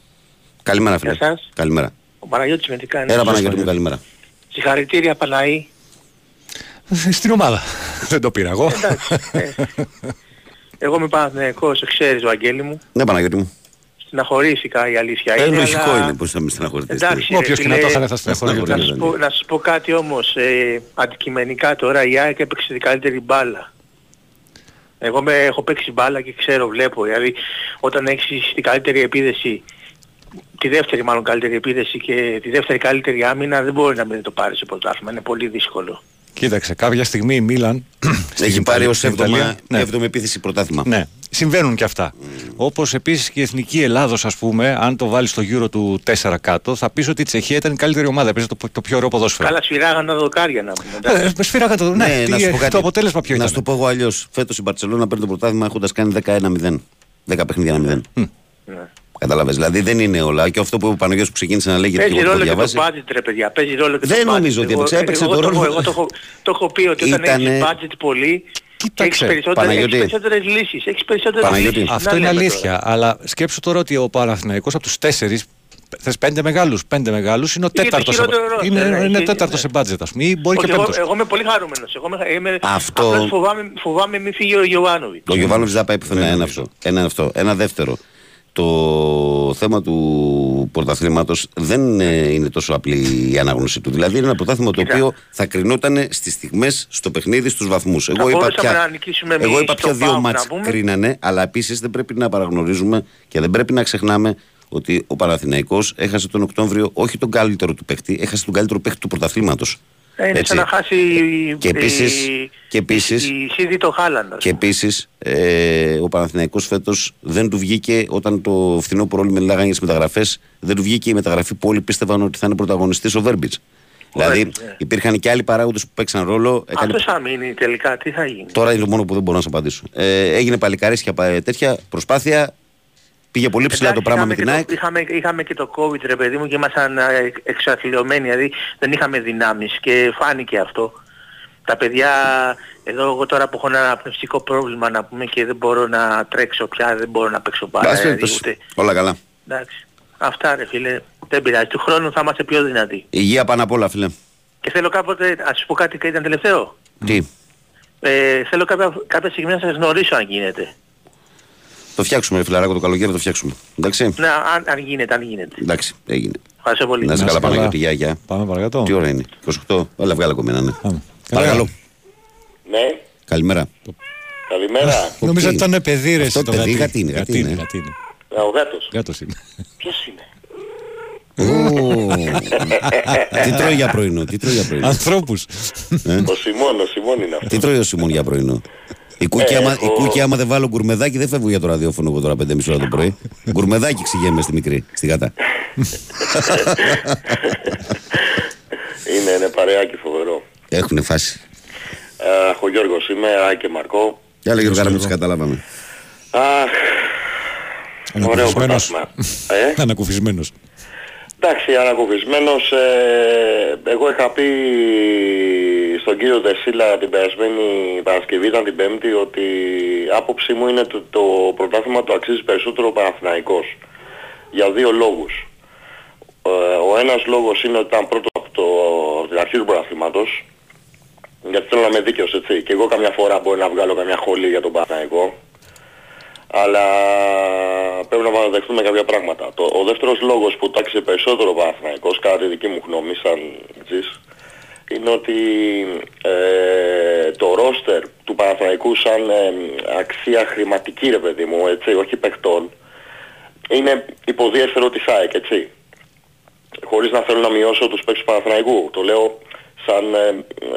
Καλημέρα φίλε. Γεια σας. Καλημέρα. Ο Παναγιώτης με τι κάνει. Έλα Παναγιώτη μου καλημέρα. Συγχαρητήρια Παναή. Ε, Στην ομάδα. Δεν το πήρα εγώ. Εντάξει. ε. Εγώ είμαι Παναθηναϊκός, ξέρεις Βαγγέλη μου. Ναι Παναγιώτη μου. Στεναχωρήθηκα η αλήθεια Ε, είναι. λογικό αλλά- είναι πως θα με στεναχωρηθείς. Εντάξει, Όποιος ρε και να το φίλε, έκανε θα στεναχωρείται. Να Ναι, σου, ναι, πω, ναι. να σου πω κάτι όμως, ε, αντικειμενικά τώρα η ΑΕΚ έπαιξε την καλύτερη μπάλα. Εγώ με, έχω παίξει μπάλα και ξέρω, βλέπω. Δηλαδή όταν έχεις την καλύτερη επίδεση, τη δεύτερη μάλλον καλύτερη επίδεση και τη δεύτερη καλύτερη άμυνα δεν μπορεί να μην το πάρεις σε πρωτάθλημα. Είναι πολύ δύσκολο. Κοίταξε, κάποια στιγμή η Μίλαν. Έχει πάρει ως στην Ιταλία- 7η Ναι, επίθεση πρωτάθλημα. ναι, συμβαίνουν και αυτά. Όπως επίσης και η εθνική Ελλάδος, ας πούμε, αν το βάλεις στο γύρο του 4 κάτω, θα πεις ότι η Τσεχία ήταν η καλύτερη ομάδα. Παίζει το, το πιο ωραίο ποδόσφαιρο. Καλά σφυράγαν τα δοκάρια να πούμε. εντάξει. Ε, με σφύραγα το. Ναι, Ναι, τι, να σου πω κάτι. το αποτέλεσμα ποιο Να ήταν; σου το πω εγώ αλλιώς. Φέτος η Μπαρσελόνα παίρνει το πρωτάθλημα έχοντας κάνει 11-1-0. 10 παιχνίδια 1-0. Ναι. Κατάλαβε. Δηλαδή δεν είναι όλα. Και αυτό που ο Παναγιώτης που ξεκίνησε να λέγεται και Παίζει εγώ το ρόλο έχω και το διαβάσει. budget ρε παιδιά, παίζει ρόλο και Δεν το budget. νομίζω ότι Εγώ- έπαιξε. Έπαιξε εγώ το έχω- ρόλο. Εγώ το έχω, το έχω πει ότι όταν Ήτανε- έχεις budget πολύ, Κοίταξε, έχεις περισσότερες, Παναγιώτη. έχεις περισσότερες λύσεις. Έχεις περισσότερες Παναγιώτη. λύσεις. Αυτό Να είναι λέμε αλήθεια. τώρα. Αλλά σκέψου τώρα ότι ο Παναθηναϊκός από τους τέσσερις. Θες πέντε μεγάλους. Πέντε μεγάλους είναι ο Είναι το τέταρτος. χειρότερο roster, Είναι, ναι, είναι και- τέταρτος ναι. σε budget, ας πούμε. Ή μπορεί Όχι, και εγώ, πέμπτος. εγώ είμαι πολύ χαρούμενος. Εγώ είμαι, είμαι, Αυτό- απλώς φοβάμαι, φοβάμαι μη φύγει ο Γιωβάνοβιτς. Ο Γιωβάνοβιτς δεν θα πάει πουθενά. Ένα αυτό. Ένα είναι αυτό. Ένα δεύτερο. Το θέμα του πρωταθλήματος δεν ε, είναι τόσο απλή η ανάγνωση του. Δηλαδή είναι ένα πρωτάθλημα το Κοίτα. οποίο θα κρινόταν στις στιγμές, στο παιχνίδι, στους βαθμούς. Εγώ, είπα μπορούσαμε πια, να νικήσουμε εγώ εμείς είπα στο ποια δύο ΠΑΟΚ, μάτς να πούμε. κρίνανε, αλλά επίσης δεν πρέπει να παραγνωρίζουμε και δεν πρέπει να ξεχνάμε ότι ο Παναθηναϊκός έχασε τον Οκτώβριο όχι τον καλύτερο του παίχτη, έχασε τον καλύτερο παίχτη του πρωταθλήματος. Ε, είναι σαν να χάσει η- Και επίσης- η- και επίσης- η, η Σίδη το Χάλαντα. Και επίσης, ε, ο Παναθηναϊκός φέτος δεν του βγήκε όταν το φθινόπωρο όλοι μιλάγανε για τις μεταγραφές, δεν του βγήκε η μεταγραφή που όλοι πίστευαν ότι θα είναι πρωταγωνιστής ο Βέρμπιτς. Δηλαδή Βέρμπιτς, ναι. υπήρχαν και άλλοι παράγοντες που παίξαν ρόλο. Έκανε... Αυτός θα μείνει τελικά, τι θα γίνει; Τώρα είναι το μόνο που δεν μπορώ να σας απαντήσω. Ε, έγινε παλικαρίσια πα- τέτοια προσπάθεια. Πήγε πολύ ψηλά το Εντάξει, πράγμα με είχαμε την και ΑΕΚ. το- Είχαμε, είχαμε και το COVID ρε παιδί μου και ήμασταν ε, εξαθλειωμένοι, δηλαδή δεν είχαμε δυνάμεις και φάνηκε αυτό. Τα παιδιά, εδώ εγώ τώρα που έχω ένα πνευστικό πρόβλημα να πούμε και δεν μπορώ να τρέξω πια, δεν μπορώ να παίξω μπάλα. Πάση δηλαδή, περιπτώσει, ούτε- Όλα καλά. Εντάξει. Αυτά ρε φίλε, δεν πειράζει. Του χρόνου θα είμαστε πιο δυνατοί. Υγεία πάνω απ' όλα, φίλε. Και θέλω κάποτε, ας σου πω κάτι και ήταν τελευταίο. Τι, Ε, θέλω κάποια, κάποια στιγμή να σας γνωρίσω αν γίνεται. Το φτιάξουμε, ρε φιλαράκο, το καλοκαίρι το φτιάξουμε. Εντάξει. Ναι, αν, αν γίνεται, αν γίνεται. Εντάξει, έγινε. Ευχαριστώ πολύ. Να είσαι καλά, Παναγιώτη, γεια, γεια. Πάμε παρακάτω. Τι ώρα είναι, 28, όλα βγάλα ακόμη να είναι. Πάμε. Παρακαλώ. Ναι, Καλημέρα. καλημέρα. Νομίζω Οκ. ότι ήταν παιδί ρε Αυτό εσύ το παιδί, γατί. γατί είναι, γατί είναι. γατί είναι. Α, Ο γάτος. Γάτος είναι. Ποιος είναι; Ω, Τι τρώει για πρωινό, τι τρώει για πρωινό; Ανθρώπους. Ο Σιμών, ο Σιμών είναι αυτός. Τι τρώει ο Σιμών για πρωινό; Η κούκι, Ε, άμα, έχω- η κούκι άμα δεν βάλω γκουρμεδάκι δεν φεύγω για το ραδιόφωνο εγώ τώρα 5.30 ώρα το πρωί. γκουρμεδάκι ξηγέμαι στη μικρή, στη γατά. Είναι, είναι παρεάκι φοβερό. Έχουν φάση. Αχ, ο Γιώργος είμαι, Α και Μαρκό. Για λέγε Γιώργο, μου τις καταλάβαμε. Αχ, ωραίο Ανακουφισμένος. πρωτάθλημα. Ε, Ανακουφισμένος. εντάξει, ανακουφισμένος. Ε, εγώ είχα πει στον κύριο Δεσίλα την περασμένη Παρασκευή, ήταν την Πέμπτη, ότι η άποψή μου είναι το, το πρωτάθλημα το αξίζει περισσότερο ο Παναθηναϊκός. Για δύο λόγους. Ε, ο ένας λόγος είναι ότι ήταν πρώτο από, το, από την αρχή του πρωταθλήματος. Γιατί θέλω να είμαι δίκαιος, έτσι. Και εγώ καμιά φορά μπορεί να βγάλω καμιά χολή για τον Παναθηναϊκό. Αλλά πρέπει να παραδεχτούμε κάποια πράγματα. Το, ο δεύτερος λόγος που τάξε περισσότερο ο Παναθηναϊκός, κατά τη δική μου γνώμη, σαν τζις, είναι ότι ε, το ρόστερ του Παναθηναϊκού σαν ε, αξία χρηματική, ρε παιδί μου, έτσι, όχι παιχτών, είναι υποδιέστερο της ΑΕΚ, έτσι. Χωρίς να θέλω να μειώσω τους παίκτες του Παναθηναϊκού. Το λέω σαν ε,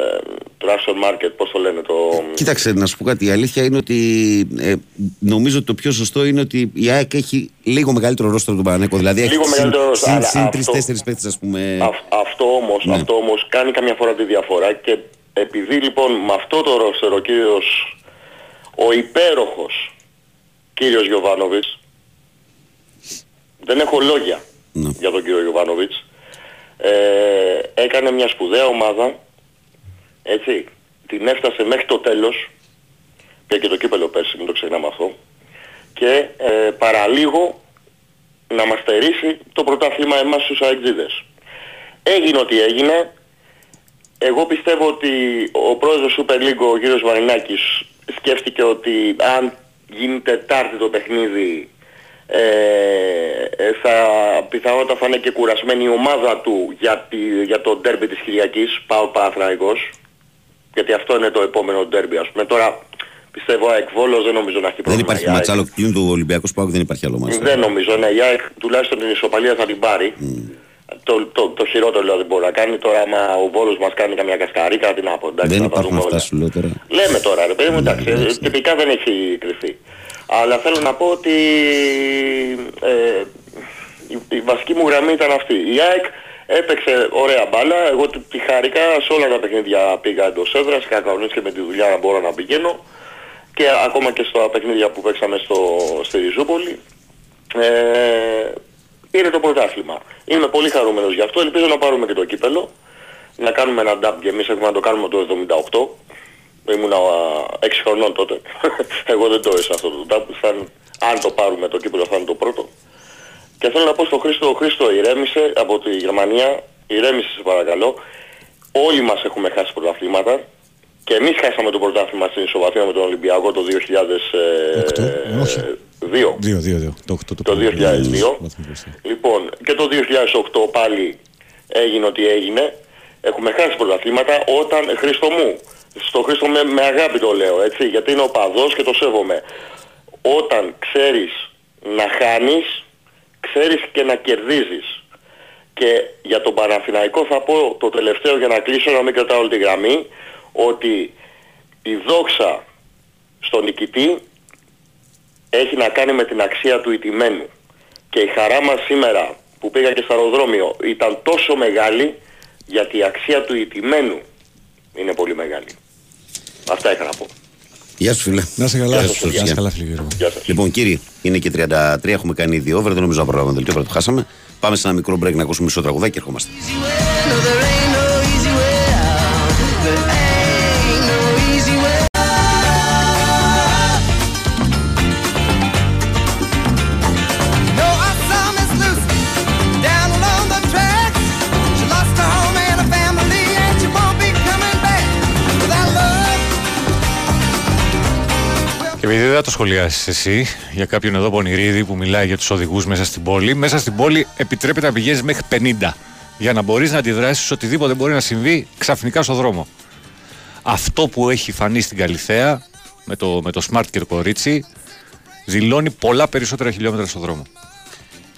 ε, transfer market, πώς το λένε το... Κοίταξε, να σου πω κάτι. Η αλήθεια είναι ότι ε, νομίζω ότι το πιο σωστό είναι ότι η ΑΕΚ έχει λίγο μεγαλύτερο ρόστρο του Πανανέκο. Δηλαδή έχει Λίγο συν- μεγαλύτερο ρόστρο, συν- αλλά συν αυτό- τρεις-τέσσερις παίκτες, ας πούμε. Αυ- αυτό, όμως, Ναι. αυτό όμως κάνει καμιά φορά τη διαφορά και επειδή λοιπόν με αυτό το ρόστερ ο κύριος, ο υπέροχος κύριος Γιωβάνοβιτς, δεν έχω λόγια Ναι. για τον κύριο Γιωβάνοβιτς, ε, έκανε μια σπουδαία ομάδα, έτσι, την έφτασε μέχρι το τέλος, πήρε και το κύπελο πέρσι, μην το ξεχνάμε αυτό, και ε, παραλίγο να μας στερήσει το πρωτάθλημα εμάς στους αεξίδες. Έγινε ό,τι έγινε. Εγώ πιστεύω ότι ο πρόεδρος Super League, ο κύριος Βαρινάκης, σκέφτηκε ότι αν γίνει Τετάρτη το παιχνίδι ε, ε, θα πιθανότατα θα είναι και κουρασμένη η ομάδα του για, τη, για το ντέρμπι της Κυριακής, πάω Παναθηναϊκός γιατί αυτό είναι το επόμενο ντέρμπι ας πούμε. Τώρα Πιστεύω ΑΕΚ Βόλος δεν νομίζω να έχει Δεν πρόβλημα. υπάρχει η ΑΕΚ. ματσάλο κλείνει του Ολυμπιακού Πάουκ, δεν υπάρχει άλλο μάτσο. Δεν νομίζω, ναι. Η ΑΕΚ τουλάχιστον την ισοπαλία θα την πάρει. Το, το, το χειρότερο λέω δεν μπορεί να κάνει. Τώρα άμα ο Βόλος μας κάνει καμιά κασκαρίκα, τι να πω. Εντάξει, Δεν θα τα υπάρχουν δούμε αυτά όλα. σου λέω τώρα. Λέμε τώρα ρε παιδί μου, εντάξει, Ναι, εντάξει. τυπικά δεν έχει κρυφθεί. Αλλά θέλω να πω ότι ε, η, η βασική μου γραμμή ήταν αυτή. Η ΑΕΚ έπαιξε ωραία μπάλα, εγώ τη, τη χάρηκα, σε όλα τα παιχνίδια πήγα εντός έδρας, είχα κανονίσει και με τη δουλειά να μπορώ να πηγαίνω και ακόμα και στα παιχνίδια που παίξαμε στο, στη Ριζούπολη. Ε, πήρε το πρωτάθλημα. Είμαι πολύ χαρούμενος γι' αυτό, ελπίζω να πάρουμε και το κύπελο, να κάνουμε ένα ντάμπ και εμείς έχουμε να το κάνουμε το 78. Ήμουνα 6 χρονών τότε. Εγώ δεν το έσα αυτό το ντάμπ. Θα, αν το πάρουμε το κύπελο θα είναι το πρώτο. Και θέλω να πω στον Χρήστο, ο Χρήστο ηρέμησε από τη Γερμανία, ηρέμησε σε παρακαλώ. Όλοι μας έχουμε χάσει πρωταθλήματα και εμείς χάσαμε το πρωτάθλημα στην ισοβαθμία με τον Ολυμπιακό το Οκτώ, όχι. 2002. Δύο, δύο, δύο. Το, το, το, Το 2002. βαθμός μπροστά. Λοιπόν, και το 2008 πάλι έγινε ό,τι έγινε. Έχουμε χάσει πρωταθλήματα όταν, Χρήστο μου, στο Χρήστο με, με αγάπη το λέω, έτσι, γιατί είναι ο παδός και το σέβομαι. Όταν ξέρεις να χάνεις, ξέρεις και να κερδίζεις. Και για τον Παναθηναϊκό θα πω το τελευταίο για να κλείσω, να μην κρατάω όλη τη γραμμή, ότι η δόξα στον νικητή έχει να κάνει με την αξία του ηττημένου. Και η χαρά μας σήμερα που πήγα και στο αεροδρόμιο ήταν τόσο μεγάλη γιατί η αξία του ηττημένου είναι πολύ μεγάλη. Αυτά είχα να πω. Γεια σου φίλε. Να είσαι καλά. Γεια σου, Να είσαι Σοφία. καλά, φίλε Γιώργο. Γεια σας. Λοιπόν, κύριοι, είναι και 33, έχουμε κάνει ήδη over. Δεν νομίζω να προλάβουμε δελτίο, πρέπει να το χάσαμε. Πάμε σε ένα μικρό break να ακούσουμε μισό τραγουδάκι και ερχόμαστε. Επειδή δεν θα το σχολιάσεις εσύ για κάποιον εδώ πονηρίδη που μιλάει για τους οδηγούς μέσα στην πόλη, μέσα στην πόλη επιτρέπεται να πηγαίνεις μέχρι 50 για να μπορείς να αντιδράσεις οτιδήποτε μπορεί να συμβεί ξαφνικά στο δρόμο. Αυτό που έχει φανεί στην Καλιθέα με το, με το Smart και το κορίτσι δηλώνει πολλά περισσότερα χιλιόμετρα στο δρόμο.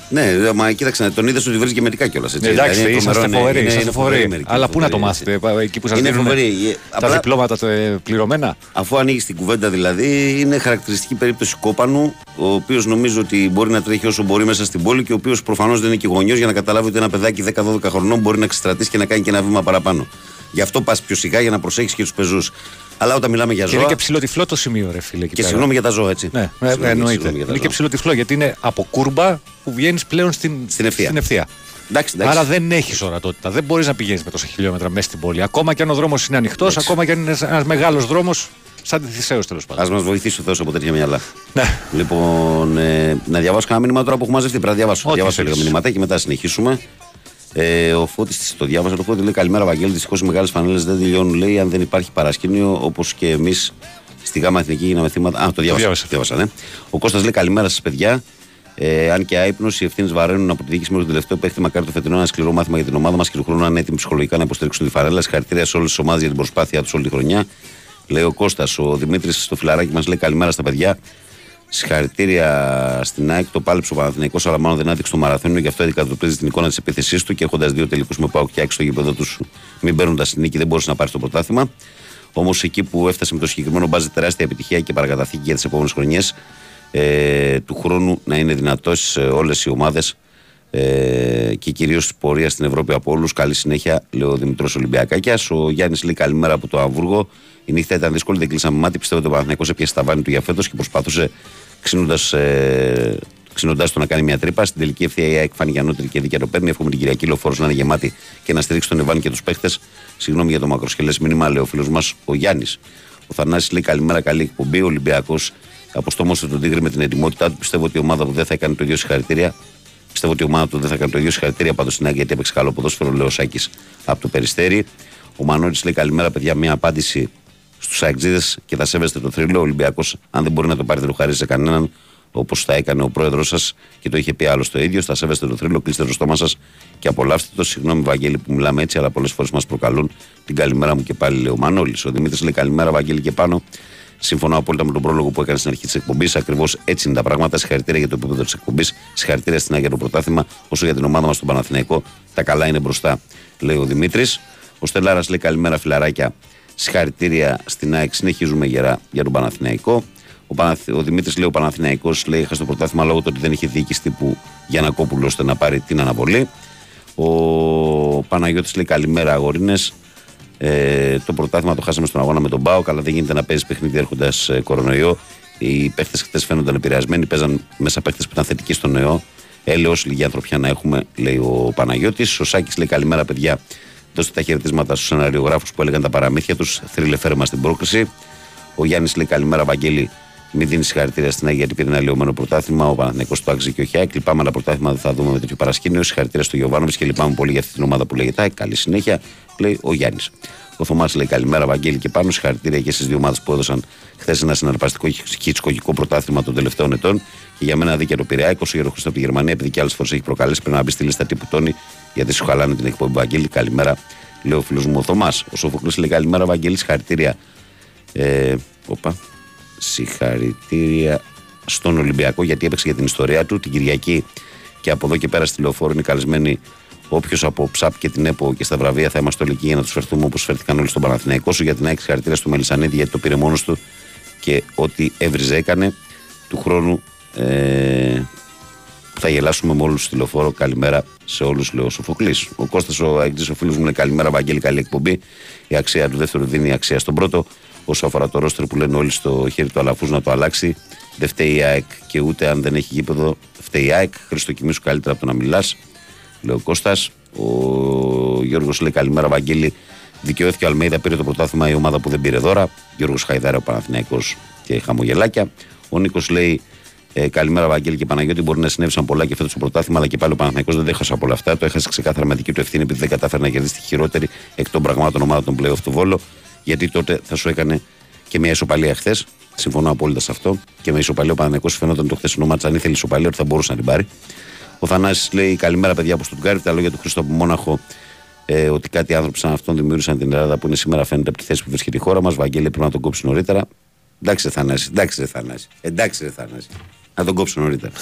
Ναι, μα κοίταξε, τον είδες ότι βρίζει και μερικά κιόλας. Ναι, εντάξει, είσαστε φοβεροί. είσαστε φοβεροί. Αλλά πού να το μάθετε, ε, εκεί που σας Είναι δίνουν φοβερή. Ε, τα απλά- διπλώματα τα, ε, πληρωμένα. Αφού ανοίγεις την κουβέντα δηλαδή, είναι χαρακτηριστική περίπτωση κόπανου, ο οποίος νομίζω ότι μπορεί να τρέχει όσο μπορεί μέσα στην πόλη και ο οποίος προφανώς δεν είναι και γονιός για να καταλάβει ότι ένα παιδάκι 10-12 χρονών μπορεί να εξτρατήσει και να κάνει και ένα βήμα παραπάνω. Γι' αυτό πας πιο σιγά για να προσέχεις και τους πεζούς. Αλλά όταν μιλάμε για Και είναι ζώα. και ψηλοτυφλό το σημείο, ρε φίλε. εκεί Και πέρα. συγγνώμη για τα ζώα, έτσι. Ναι, ε, Συγγνώμη, εννοείται. συγγνώμη για τα Είναι και ζώα. ψηλοτυφλό γιατί είναι από κούρμπα που βγαίνεις πλέον στην, Στην ευθεία. Εντάξει, εντάξει. Άρα δεν έχεις ορατότητα. Δεν μπορείς να πηγαίνεις με τόσα χιλιόμετρα μέσα στην πόλη. Ακόμα και αν ο δρόμος είναι ανοιχτός, ακόμα και αν είναι ένα μεγάλος δρόμος, σαν τη Θησέως τέλος πάντων. Α μας βοηθήσει ο Θεός από τέτοια μυαλά. Ναι. Λοιπόν, ε, να διαβάσω κανένα μήνυμα τώρα που έχω μαζευτεί. Πρέπει να διαβάσω. Ό,τι διαβάσω θέλεις. λίγα μηνύματα και μετά συνεχίσουμε. Ε, ο Φώτης το διάβασα. Το Φώτη λέει Καλημέρα, Βαγγέλη. Δυστυχώς οι μεγάλες φανέλες δεν τελειώνουν. Λέει αν δεν υπάρχει παρασκήνιο όπως και εμείς στη ΓΑΜΑ Εθνική γίναμε θύματα. Α, το διάβασα. διάβασα. διάβασα ναι. Ο Κώστας λέει Καλημέρα σας, παιδιά. Ε, αν και άϊπνος, οι ευθύνες βαραίνουν από τη διοίκηση με το τελευταίο παίχτη. Μακάρι το φετινό ένα σκληρό μάθημα για την ομάδα μας και του χρόνου να είναι έτοιμοι ψυχολογικά να υποστηρίξουν τη φαρέλα. Συγχαρητήρια σε όλες τις ομάδες για την προσπάθεια τους όλη τη χρονιά. Λέει ο Κώστας, ο Δημήτρης στο φιλαράκι μας λέει Καλημέρα στα παιδιά. Συγχαρητήρια στην ΑΕΚ. Το πάλεψε ο Παναθηναϊκός, αλλά μάλλον δεν άδειξε το μαραθώνιο. Γι' αυτό αντικατοπτρίζει την εικόνα της επίθεσής του και έχοντας δύο τελικούς με πάω και άξιο στο γήπεδο τους, μην παίρνοντα την νίκη, δεν μπορούσε να πάρεις το πρωτάθλημα. Όμως εκεί που έφτασε με το συγκεκριμένο μπάζε τεράστια επιτυχία και παρακαταθήκη για τις επόμενες χρονιές ε, του χρόνου να είναι δυνατός σε όλες οι ομάδες ε, και κυρίως της πορείας στην Ευρώπη από όλους. Καλή συνέχεια, λέει ο Δημητρός Ολυμπιακάκιας. Ο Γιάννης λέει καλημέρα από το Αμβούργο. Η νύχτα ήταν δύσκολη, δεν κλείσαμε μάτι. Πιστεύω ότι ο Παναθηναϊκός έπιασε τα βάνη του για φέτος και προσπαθούσε ξύνοντας ε, ξύνοντάς το να κάνει μια τρύπα. Στην τελική ευθεία η ΑΕΚ φάνηκε ανώτερη και δίκαια το παίρνει. Εύχομαι την Κυριακή λεωφόρος να είναι γεμάτη και να στηρίξει τον Ιβάν και τους παίχτες. Συγγνώμη για το μακροσχελέ μήνυμα, λέει ο φίλος μας ο Γιάννης. Ο Θανάσης λέει καλημέρα, καλή εκπομπή. Ο Ολυμπιακός αποστόμωσε τον Τίγρη με την ετοιμότητά του. Πιστεύω ότι η ομάδα του δεν θα έκανε το ίδιο συγχαρητήρια. Πιστεύω ότι η ομάδα του δεν θα κάνει το ίδιο συγχαρητήρια πάντως στην ΑΕΚ γιατί έπαιξε καλό ποδόσφαιρο. Λέω Σάκης από το περιστέρι. Ο Μανώλης λέει καλημέρα, παιδιά. Μια απάντηση στους Αεξίδε και θα σέβεστε το θρύλο. Ο Ολυμπιακός, αν δεν μπορεί να το πάρει, δεν το χαρίζει σε κανέναν. Όπως θα έκανε ο πρόεδρό σας και το είχε πει άλλος το ίδιο. Θα σέβεστε το θρύλο, κλείστε το στόμα σας και απολαύστε το. Συγγνώμη, Βαγγέλη, που μιλάμε έτσι, αλλά πολλές φορές μας προκαλούν την καλημέρα μου και πάλι λέει ο Μανώλης. Ο Δημήτρης λέει καλημέρα, Βαγγέλη και πάνω. Συμφωνώ απόλυτα με τον πρόλογο που έκανε στην αρχή της εκπομπής. Ακριβώς έτσι είναι τα πράγματα. Συγχαρητήρια για το επίπεδο της εκπομπής. Συγχαρητήρια στην Άγια το πρωτάθλημα. Όσο για την ομάδα μας στον Παναθηναϊκό, τα καλά είναι μπροστά, λέει ο Δημήτρης. Ο Στελάρας λέει καλημέρα φιλαράκια. Συγχαρητήρια στην ΑΕΚ. Συνεχίζουμε γερά για τον Παναθηναϊκό. Ο, Παναθ... ο Δημήτρης λέει: Ο Παναθηναϊκός λέει: Είχα στο πρωτάθλημα λόγω του ότι δεν είχε διοίκηση τύπου Γιανακόπουλο ώστε να πάρει την αναβολή. Ο Παναγιώτης λέει: Καλημέρα, αγορίνε. Ε, το πρωτάθλημα το χάσαμε στον αγώνα με τον Μπάο. Καλά, δεν γίνεται να παίζεις παιχνίδι έρχοντας ε, κορονοϊό. Οι παίχτες χθες φαίνονταν επηρεασμένοι. Παίζαν μέσα παίχτες που ήταν θετικοί στον νεό. Έλεος, λίγη ανθρωπιά να έχουμε, λέει ο Παναγιώτης. Ο Σάκης λέει: Καλημέρα, παιδιά. Δώστε τα χαιρετίσματα στους σεναριογράφους που έλεγαν τα παραμύθια τους. Θρύλε φέρμα στην πρόκληση. Ο Γιάννης λέει: Καλημέρα, Βαγγέλη. Μην δίνεις συγχαρητήρια στην Αγία γιατί πήρε ένα λιωμένο πρωτάθλημα. Ο Παναθηναϊκός το άξιζε και ο Χιάκ. Λυπάμαι, αλλά πρωτάθλημα δεν θα δούμε με τέτοιο παρασκήνιο. Συγχαρητήρια στο Γιωβάνοβιτς και λυπάμαι πολύ για αυτή την ομάδα που λέγεται ΑΕΚ. Καλή συνέχεια, λέει ο Γιάννης. Ο Θωμάς λέει καλημέρα, Βαγγέλη και πάνω. Συγχαρητήρια και στις δύο ομάδες που έδωσαν χθες ένα συναρπαστικό χιτσκοκικό πρωτάθλημα των τελευταίων ετών. Και για μένα δίκαιο το Πειραιά, 20 γερό Χριστό από τη Γερμανία, επειδή και άλλες φορές έχει προκαλέσει. Πρέπει να μπει στη λίστα τύπου Τόνι, γιατί σου χαλάνε την εκπομπή Βαγγέλη. Καλημέρα, λέει ο φίλος μου ο Θωμάς. Ο Σοφοκλής λέει καλημέρα, Βαγγέλη, συγχαρητήρια. Ε, οπα, συγχαρητήρια στον Ολυμπιακό γιατί έπαιξε για την ιστορία του την Κυριακή και από εδώ και πέρα στη λεωφόρο είναι καλεσμένοι όποιος από ΨΑΠ και την ΕΠΟ και στα βραβεία θα είμαστε όλοι εκεί για να τους φερθούμε όπως φέρθηκαν όλοι στον Παναθηναϊκό σου για την ΑΕΚ χαρακτήρα του Μελισανίδη γιατί το πήρε μόνος του και ό,τι έβριζε έκανε του χρόνου ε, θα γελάσουμε με όλους στη λεωφόρο. Καλημέρα σε όλους, λέει ο Σοφοκλής. Ο Κώστας, ο Αγγλής, ο φίλος μου, είναι καλημέρα, Βαγγέλη, καλή εκπομπή. Η αξία του δεύτερου δίνει αξία στον πρώτο. Όσο αφορά το ρόστερ που λένε όλοι στο χέρι του Αλαφούς να το αλλάξει, δεν φταίει η ΑΕΚ και ούτε αν δεν έχει γήπεδο, φταίει η ΑΕΚ. Χρήστο σου καλύτερα από το να μιλάς. Λέει ο Κώστας. Ο Γιώργος λέει καλημέρα, Βαγγέλη. Δικαιώθηκε ο Αλμέιδα, πήρε το πρωτάθλημα η ομάδα που δεν πήρε δώρα. Γιώργος Χαϊδάρα, ο Παναθηναϊκός και χαμογελάκια. Ο Νίκος λέει ε, καλημέρα, Βαγγέλη και Παναγιώτη. Μπορεί να συνέβησαν πολλά και φέτος το πρωτάθλημα, αλλά και πάλι ο Παναθηναϊκός δεν έχασε από όλα αυτά. Το έχασε ξεκάθαρα με δική του ευθύνη επειδή δεν κατάφερε να κερδίσει τη χειρότερη εκ των πραγμάτων ομάδα των playoff του Βόλο. Γιατί τότε θα σου έκανε και μια ισοπαλία χθες. Συμφωνώ απόλυτα σε αυτό. Και με ισοπαλία ο Παναθηναϊκός φαινόταν το χθεσινό μάτσα. Αν ήθελε ισοπαλία, ότι θα μπορούσε να την πάρει. Ο Θανάσης λέει: Καλημέρα, παιδιά από Στουτγκάρη. Τα λόγια του Χριστό από Μόναχο ε, ότι κάτι άνθρωποι σαν αυτόν δημιούργησαν την Ελλάδα που είναι σήμερα φαίνεται από τη θέση που βρίσκεται η χώρα μας. Βαγγέλη πρέπει να τον κόψει νωρίτερα. Εντάξει, Θανάση, εντάξει, ρε Θανάση. Εντάξει, ρε Θανάση. Να τον κόψει νωρίτερα.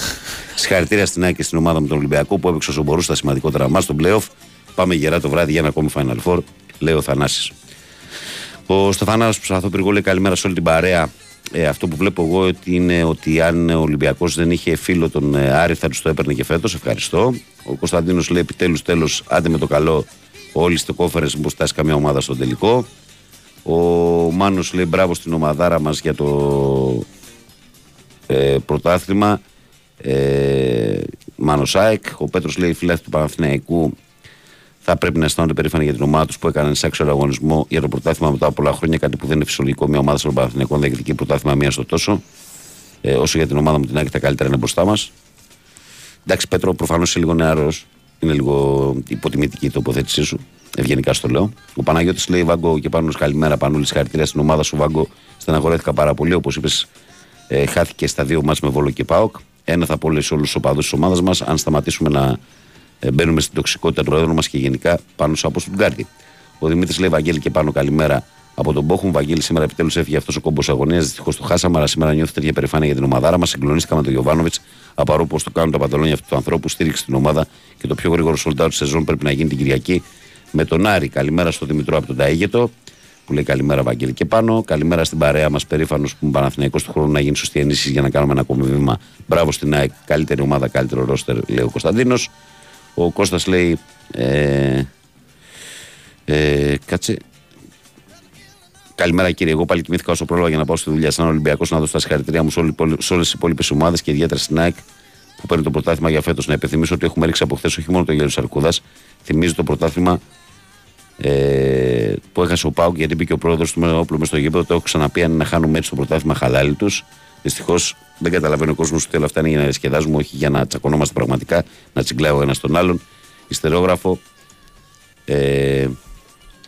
Συγχαρητήρια στην ΑΕΚ και στην ομάδα με τον Ολυμπιακό που έπαιξε όσο μπορούσε τα σημαντικότερα μα στον playoff. Πάμε γερά το βράδυ για ένα ακόμη Final Four, λέει ο Θανάσης. Ο Στεφανάρο Ψαθό Πυργό λέει καλημέρα σε όλη την παρέα. Ε, αυτό που βλέπω εγώ ότι είναι ότι αν ο Ολυμπιακός δεν είχε φίλο τον ε, Άρη θα τους το έπαιρνε και φέτος. Ευχαριστώ. Ο Κωνσταντίνος λέει επιτέλους τέλος, άντε με το καλό. Όλοι στο κόφερες που φτάσει καμία ομάδα στον τελικό. Ο Μάνος λέει μπράβο στην ομαδάρα μας για το ε, πρωτάθλημα. Ε, Μάνος Σάικ. Ο Πέτρος λέει φιλάθη του Παναθηναϊκού θα πρέπει να αισθάνονται περήφανοι για την ομάδα τους που έκανε σε άξιο αγωνισμό για το πρωτάθλημα μετά από πολλά χρόνια. Κάτι που δεν είναι φυσιολογικό. Μια ομάδα στον Παναθηναϊκό να διεκδικεί πρωτάθλημα μία στο τόσο. Ε, όσο για την ομάδα μου την Άκη τα καλύτερα είναι μπροστά μας. Εντάξει, Πέτρο, προφανώς είσαι λίγο νεαρός. Είναι λίγο υποτιμητική η τοποθέτησή σου. Ευγενικά στο λέω. Ο Παναγιώτης λέει: Βάγκο και πάνω καλημέρα, Πανούλης. Χαρακτηρία στην ομάδα σου, Βάγκο. Στεναχωρέθηκα πάρα πολύ. Όπως είπες, ε, χάθηκε στα δύο μα με Βόλο και Πάοκ. Ένα θα πω όλους τους οπαδούς της ομάδας μας. Αν σταματήσουμε να ε, μπαίνουμε στην τοξικότητα του έδρου μας και γενικά πάνω από στον Γκάρτι. Ο Δημήτρης λέει: Βαγγέλη και πάνω καλημέρα από τον Πόχουμ. Βαγγέλη σήμερα επιτέλους έφυγε αυτός ο κόμπος αγωνίας. Δυστυχώς το χάσαμε, αλλά σήμερα νιώθω τέτοια περηφάνεια για την ομαδάρα μας. Συγκλονίστηκα με τον Γιωβάνοβιτς. Απαρό πώ το κάνουν τα παντελόνια αυτού του ανθρώπου. Στήριξε την ομάδα και το πιο γρήγορο σολτάου της σεζόν πρέπει να γίνει την Κυριακή με τον Άρη. Καλημέρα στο Δημητρό από τον Ταίγετο που λέει καλημέρα Βαγγέλη και πάνω. Καλημέρα στην παρέα μας, περήφανος που είναι Παναθυναϊκό του χρόνου να γίνει σωστή ενίσχυση για να κάνουμε ένα ακόμη βήμα. Μπράβο στην ΑΕΚ, καλύτερη ομάδα, καλύτερο ρόστερ, λέει ο Κωνσταντίνος. Ο Κώστας λέει ε, ε, κάτσε Καλημέρα κύριε, εγώ πάλι κοιμήθηκα όσο πρόλαβα για να πάω στη δουλειά σαν Ολυμπιακός να δώσω τα συγχαρητήρια μου σε, όλε τις υπόλοιπες ομάδες και ιδιαίτερα στην ΑΕΚ που παίρνει το πρωτάθλημα για φέτος. Να υπενθυμίσω ότι έχουμε ρίξει από χθες όχι μόνο το Γέρο Σαρκούδας, θυμίζει το πρωτάθλημα ε, που έχασε ο Πάουκ γιατί μπήκε ο πρόεδρος του Μενόπουλου μες στο γήπεδο. Το έχω ξαναπεί αν είναι να χάνουμε έτσι το πρωτάθλημα χαλάλι τους. Δυστυχώς δεν καταλαβαίνει ο κόσμος ότι όλα αυτά είναι για να διασκεδάζουμε, όχι για να τσακωνόμαστε πραγματικά, να τσιγκλάω ένας τον άλλον. Ιστερόγραφο ε,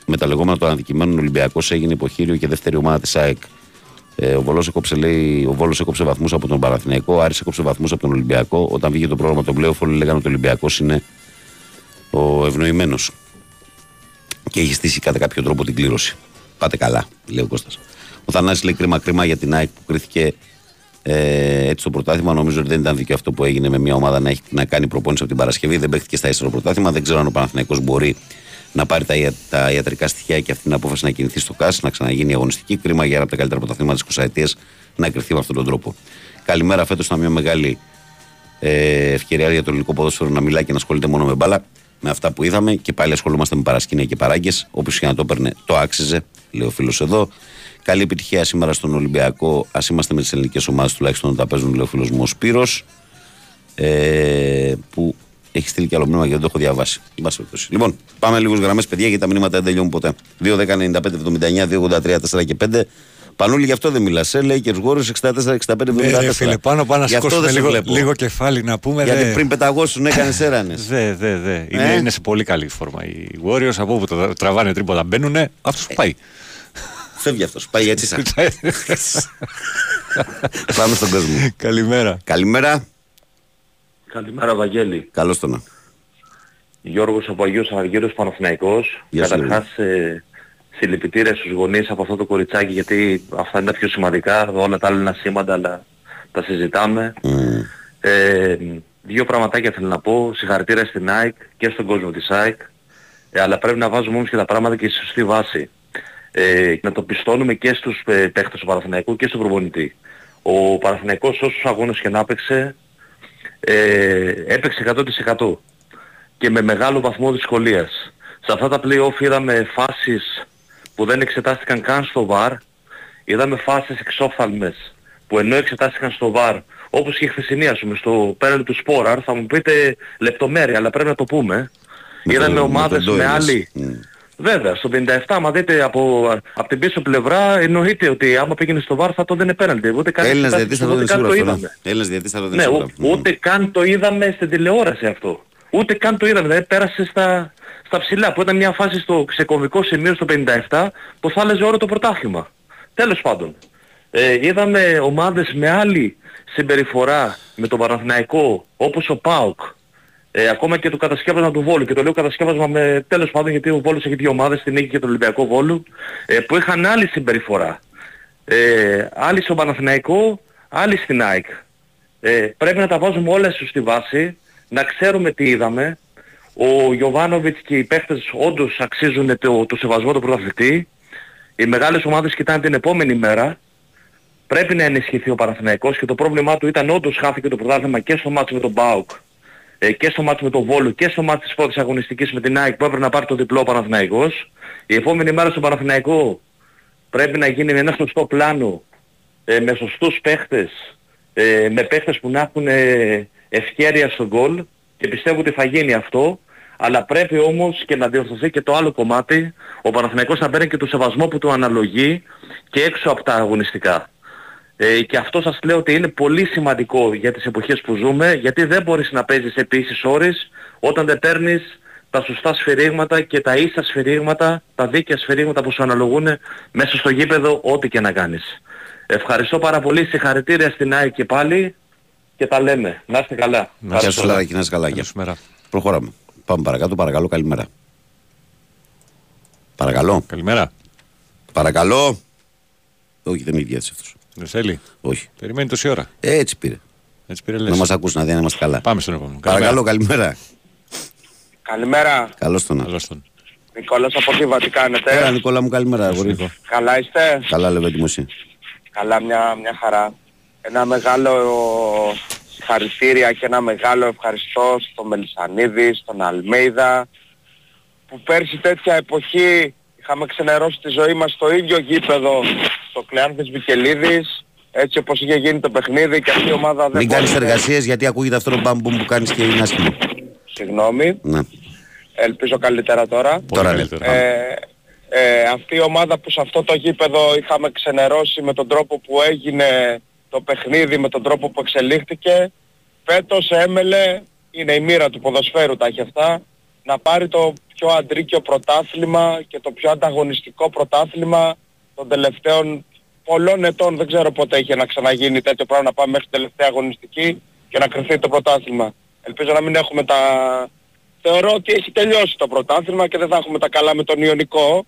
με τα λεγόμενα των αντικειμένων Ολυμπιακός έγινε υποχείριο και δεύτερη ομάδα της ΑΕΚ. Ε, ο Βόλος έκοψε, λέει, ο Βόλος έκοψε βαθμούς από τον Παναθηναϊκό, Άρης έκοψε βαθμούς από τον Ολυμπιακό. Όταν βγήκε το πρόγραμμα των πλέον, όλοι λέγανε ότι ο Ολυμπιακός είναι ο ευνοημένος. Και έχει στήσει κατά κάποιο τρόπο την κλήρωση. Πάτε καλά, λέει ο Κώστας. Ο Θανάσης λέει κρίμα κρίμα για την ΑΕΚ που κρίθηκε ε, έτσι το πρωτάθλημα. Νομίζω ότι δεν ήταν δίκαιο αυτό που έγινε με μια ομάδα να, έχει, να κάνει προπόνηση από την Παρασκευή. Δεν παίχτηκε στα ίστερο πρωτάθλημα. Δεν ξέρω αν ο Παναθηναϊκός μπορεί να πάρει τα, ια- τα ιατρικά στοιχεία και αυτή την απόφαση να κινηθεί στο ΚΑΣ, να ξαναγίνει αγωνιστική. Κρίμα για ένα από τα καλύτερα πρωταθλήματα της 20 ετία να κρυφθεί με αυτόν τον τρόπο. Καλημέρα. Φέτος ήταν μια μεγάλη ε, ευκαιρία για το ελληνικό ποδόσφαιρο να μιλάει και να ασχολείται μόνο με μπάλα. Με αυτά που είδαμε και πάλι ασχολούμαστε με παρασκήνια και παράγκες. Όποιος και να το έπαιρνε, το άξιζε, λέει ο φίλος εδώ. Καλή επιτυχία σήμερα στον Ολυμπιακό. Α είμαστε με τις ελληνικές ομάδες τουλάχιστον όταν τα παίζουν, λέει ο φίλος μου ο Σπύρος, ε, που έχει στείλει και άλλο μήνυμα γιατί δεν το έχω διαβάσει. Εν πάση περιπτώσει. Λοιπόν, πάμε λίγο γραμμές, παιδιά, γιατί τα μηνύματα δεν τελειώνουν ποτέ. 2, 10, 95, 79, 2, 83, 4 και 5. Πανούλη, γι' αυτό δεν μιλάς. Ε, λέει και Γόρο 64, 65, 74. Ε, ρε φίλε, πάνω πάνω να Γι' αυτό σηκώσουμε δεν σε λίγο, βλέπω. λίγο κεφάλι να πούμε. Γιατί δε. πριν πεταγώσουν έκανες έρανες. Δε, δε, δε. Είναι, Ε; είναι σε πολύ καλή φόρμα. Οι Warriors από όπου το τραβάνε τρίποτα μπαίνουνε, αυτός πάει. Φεύγει αυτός. Πάει έτσι σαν. Πάμε στον κόσμο. Καλημέρα. Καλημέρα. Καλημέρα Βαγγέλη. Καλώς τον. Γιώργος από Αγίος Αργύρος Παναθηναϊκός. Γεια σου, Καταρχάς ε, συλληπιτήρια στους γονείς από αυτό το κοριτσάκι γιατί αυτά είναι τα πιο σημαντικά. Όλα τα άλλα είναι ασήμαντα αλλά τα συζητάμε. Ε, δύο πραγματάκια θέλω να πω. Συγχαρητήρια στην ΑΕΚ και στον κόσμο της ΑΕΚ. Ε, αλλά πρέπει να βάζουμε όμως και τα πράγματα και στη σωστή βάση. Ε, να το πιστώνουμε και στους ε, παίχτες του Παναθηναϊκού και στον προπονητή. Ο Παναθηναϊκός όσους αγώνες και να έπαιξε, ε, έπαιξε 100% και με μεγάλο βαθμό δυσκολίας. Σε αυτά τα play-off είδαμε φάσεις που δεν εξετάστηκαν καν στο VAR, είδαμε φάσεις εξόφθαλμες που ενώ εξετάστηκαν στο VAR, όπως και η χθεσινή ας πούμε, στο πέραν του Σπόραρ, θα μου πείτε λεπτομέρεια, αλλά πρέπει να το πούμε. είδαμε ομάδες με, άλλη... Βέβαια, στο 57, άμα δείτε από, από την πίσω πλευρά, εννοείται ότι άμα πήγαινε στο VAR θα το δεν πέναλτι. Ούτε καν Έλληνα εξετάστηκε, διαιτητή θα το ούτε δει καν σίγουρα το αυτό. είδαμε. ναι. Έλληνα διαιτητή θα το δει Ναι, σίγουρα. ου- ούτε καν το είδαμε στην τηλεόραση αυτό. Ούτε καν το είδαμε. Δηλαδή πέρασε στα, στα ψηλά που ήταν μια φάση στο ξεκομβικό σημείο στο 57 που θα άλλαζε όλο το πρωτάθλημα. Τέλος πάντων. Ε, είδαμε ομάδες με άλλη συμπεριφορά με τον Παναθηναϊκό όπως ο ΠΑΟΚ ε, ακόμα και το κατασκεύασμα του Βόλου και το λέω κατασκεύασμα με τέλος πάντων γιατί ο Βόλος έχει δύο ομάδες την Νίκη και τον Ολυμπιακό Βόλου ε, που είχαν άλλη συμπεριφορά ε, άλλη στον Παναθηναϊκό άλλη στην ΑΕΚ ε, πρέπει να τα βάζουμε όλα στη σωστή βάση, να ξέρουμε τι είδαμε. Ο Γιωβάνοβιτς και οι παίχτες όντως αξίζουν το, το σεβασμό του πρωταθλητή. Οι μεγάλες ομάδες κοιτάνε την επόμενη μέρα. Πρέπει να ενισχυθεί ο Παναθηναϊκός και το πρόβλημά του ήταν όντως χάθηκε το πρωτάθλημα και στο μάτσο με τον ΠΑΟΚ ε, και στο μάτσο με τον Βόλο και στο μάτσο της πρώτης αγωνιστικής με την ΑΕΚ που έπρεπε να πάρει το διπλό ο Παναθηναϊκός. Η επόμενη μέρα στο Παναθηναϊκό πρέπει να γίνει με ένα σωστό πλάνο ε, με σωστούς παίχτες, ε, με παίχτες που να έχουν ε, ευκαιρία στον γκολ και πιστεύω ότι θα γίνει αυτό. Αλλά πρέπει όμως και να διορθωθεί και το άλλο κομμάτι, ο Παναθηναϊκός να παίρνει και το σεβασμό που του αναλογεί και έξω από τα αγωνιστικά. Ε, και αυτό σας λέω ότι είναι πολύ σημαντικό για τις εποχές που ζούμε, γιατί δεν μπορείς να παίζεις επίσης ώρες όταν δεν παίρνεις τα σωστά σφυρίγματα και τα ίσα σφυρίγματα, τα δίκαια σφυρίγματα που σου αναλογούν μέσα στο γήπεδο ό,τι και να κάνεις. Ευχαριστώ πάρα πολύ, συγχαρητήρια στην ΑΕΚ και πάλι και τα λέμε. Να είστε καλά. Γεια σου, Λαράκη, να είσαι καλά. γεια. Καλησπέρα. Προχωράμε. Πάμε παρακάτω, παρακαλώ, καλημέρα. Παρακαλώ. Καλημέρα. Παρακαλώ. Όχι, δεν είναι ιδιαίτερο αυτός. Δεν θέλει. Όχι. Περιμένει τόση ώρα. Ε, έτσι πήρε. Έτσι πήρε Να λες. μας ακούσει, να δει να είμαστε καλά. Πάμε στον επόμενο. Παρακαλώ, καλημέρα. Καλημέρα, Καλώς τον. Καλώς τον. Νικόλας από Θήβα, τι κάνετε. Έλα, Νικόλα μου, καλημέρα. αγόρι. Νίκο. Καλά είστε; Καλά, λέμε εσύ. Καλά, μια, μια χαρά. Ένα μεγάλο συγχαρητήρια και ένα μεγάλο ευχαριστώ στον Μελισανίδη, στον Αλμέιδα, που πέρσι τέτοια εποχή είχαμε ξενερώσει τη ζωή μας στο ίδιο γήπεδο, στο Κλεάνθης Βικελίδης, έτσι όπως είχε γίνει το παιχνίδι και αυτή η ομάδα δεν Μην κάνεις μπόρεσε- εργασίες γιατί ακούγεται αυτό το μπαμπούμ που κάνεις και είναι άσχημο. Συγγνώμη, Ναι. ελπίζω καλύτερα τώρα. Πολύ Τώρα καλύτερα. Ε, ε, αυτή η ομάδα που σε αυτό το γήπεδο είχαμε ξενερώσει με τον τρόπο που έγινε το παιχνίδι, με τον τρόπο που εξελίχθηκε, φέτος έμελε, είναι η μοίρα του ποδοσφαίρου τα έχει αυτά, να πάρει το πιο αντρίκιο πρωτάθλημα και το πιο ανταγωνιστικό πρωτάθλημα των τελευταίων πολλών ετών. Δεν ξέρω πότε είχε να ξαναγίνει τέτοιο πράγμα να πάμε μέχρι την τελευταία αγωνιστική και να κρυφθεί το πρωτάθλημα. Ελπίζω να μην έχουμε τα... Θεωρώ ότι έχει τελειώσει το πρωτάθλημα και δεν θα έχουμε τα καλά με τον Ιωνικό.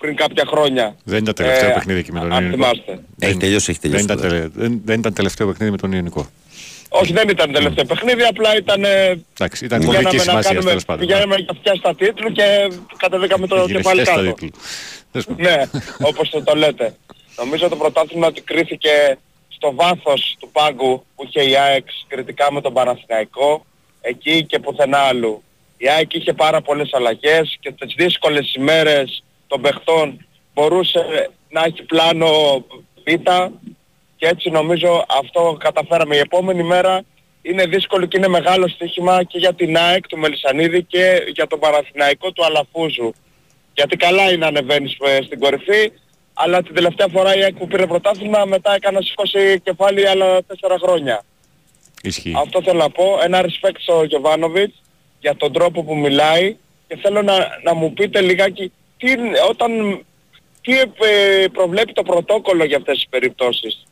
πριν κάποια χρόνια. Δεν ήταν τελευταίο Ε, παιχνίδι εκεί με τον αν Ιωνικό. θυμάστε. Έχει Δεν- τελειώσει, έχει Δεν τελειώσει. ήταν, τώρα. τελε- δεν, δεν ήταν τελευταίο παιχνίδι με τον Ιωνικό. Όχι δεν ήταν τελευταίο παιχνίδι, απλά ήταν... ε, Εντάξει, ήταν πηγαίναμε κομβική να σημασία κάνουμε- τέλος πάντων. Πηγαίναμε για φτιάσει τα τίτλου και κατεβήκαμε το Έγινε κεφάλι χθες το κάτω. τίτλο. Τέλος πάντων. Ναι, όπως το, το λέτε. Νομίζω το πρωτάθλημα ότι κρίθηκε στο βάθος του πάγκου που είχε η ΑΕΚ κριτικά με τον Παναθηναϊκό, εκεί και πουθενά αλλού. Η ΑΕΚ είχε πάρα πολλές αλλαγές και τις δύσκολες ημέρες των παιχτών μπορούσε να έχει πλάνο β και έτσι νομίζω αυτό καταφέραμε. Η επόμενη μέρα είναι δύσκολο και είναι μεγάλο στοίχημα και για την ΑΕΚ του Μελισανίδη και για τον Παναθηναϊκό του Αλαφούζου. Γιατί καλά είναι να ανεβαίνεις ε, στην κορυφή, αλλά την τελευταία φορά η ΑΕΚ που πήρε πρωτάθλημα μετά έκανα σηκώσει κεφάλι άλλα τέσσερα χρόνια. Ισχύει. Αυτό θέλω να πω. Ένα respect στο Γιωβάνοβιτς για τον τρόπο που μιλάει και θέλω να, να μου πείτε λιγάκι τι, είναι- όταν, τι ε, προβλέπει το πρωτόκολλο για αυτές τις περιπτώσεις.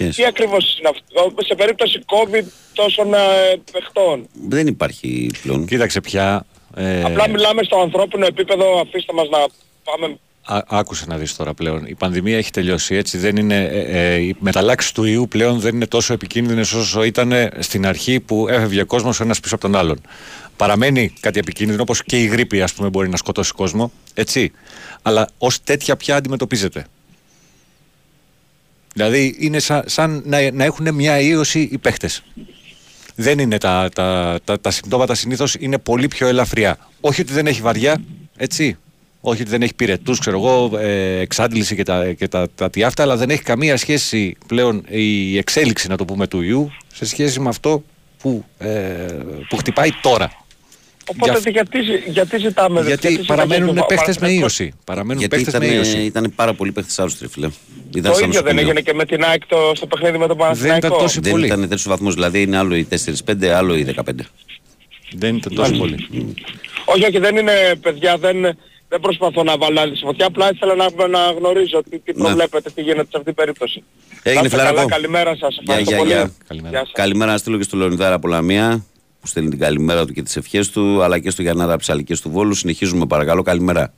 Ποιες; Τι ακριβώς είναι αυτό, σε περίπτωση COVID τόσων ε, παιχτών; Δεν υπάρχει πλέον. Κοίταξε πια. ε, Απλά μιλάμε στο ανθρώπινο επίπεδο, αφήστε μας να πάμε Α, άκουσε να δεις τώρα πλέον. Η πανδημία έχει τελειώσει έτσι. Δεν είναι, ε, ε, οι μεταλλάξεις του ιού πλέον δεν είναι τόσο επικίνδυνες όσο ήταν στην αρχή που έφευγε κόσμος ένας πίσω από τον άλλον. Παραμένει κάτι επικίνδυνο όπως και η γρήπη ας πούμε μπορεί να σκοτώσει κόσμο. Έτσι. Αλλά ως τέτοια πια αντιμετωπίζεται. Δηλαδή είναι σαν, σαν να, να έχουν μια ίωση οι παίχτες. Δεν είναι τα, τα, τα, τα συμπτώματα συνήθως είναι πολύ πιο ελαφριά. Όχι ότι δεν έχει βαριά, έτσι. Όχι ότι δεν έχει πυρετούς, ξέρω εγώ, ε, εξάντληση και τα, και τα, τα τι αυτά, αλλά δεν έχει καμία σχέση πλέον η εξέλιξη, να το πούμε, του ιού σε σχέση με αυτό που, ε, που χτυπάει τώρα. Οπότε Για- γιατί, ζη- γιατί ζητάμε... Γιατί ζητάμε παραμένουν για το παίχτες με Παναθηναϊκό. ίωση. Παραμένουν Γιατί παίχτες με ήταν, ίωση. ήταν πάρα πολλοί παίχτες άρρωστοι, ρε φίλε. Ήταν Το σαν ίδιο δεν νοσοκομείο. έγινε και με την ΑΕΚ το, στο παιχνίδι με τον Δεν Παναθηναϊκό. ήταν τόσο Δεν πολύ. ήταν τέτοιο βαθμό, δηλαδή είναι άλλο οι 4-5, άλλο οι 15. Δεν ήταν τόσο πολύ. Όχι, όχι, δεν είναι παιδιά, δεν, δεν προσπαθώ να βάλω άλλη φωτιά, απλά ήθελα να, να γνωρίζω τι, τι Ναι. προβλέπετε, τι γίνεται σε αυτή την περίπτωση. Έγινε Να είστε φιλαράκο. καλά, καλημέρα σας, Γεια, ευχαριστώ γεια, πολύ. γεια. Καλημέρα. Γεια σας. Καλημέρα να στείλω και στο Λεωνιδάρα Πολαμία που στέλνει την καλημέρα του και τις ευχές του, αλλά και στο Γιαννάρα Ψαλικές του Βόλου. Συνεχίζουμε παρακαλώ. Καλημέρα.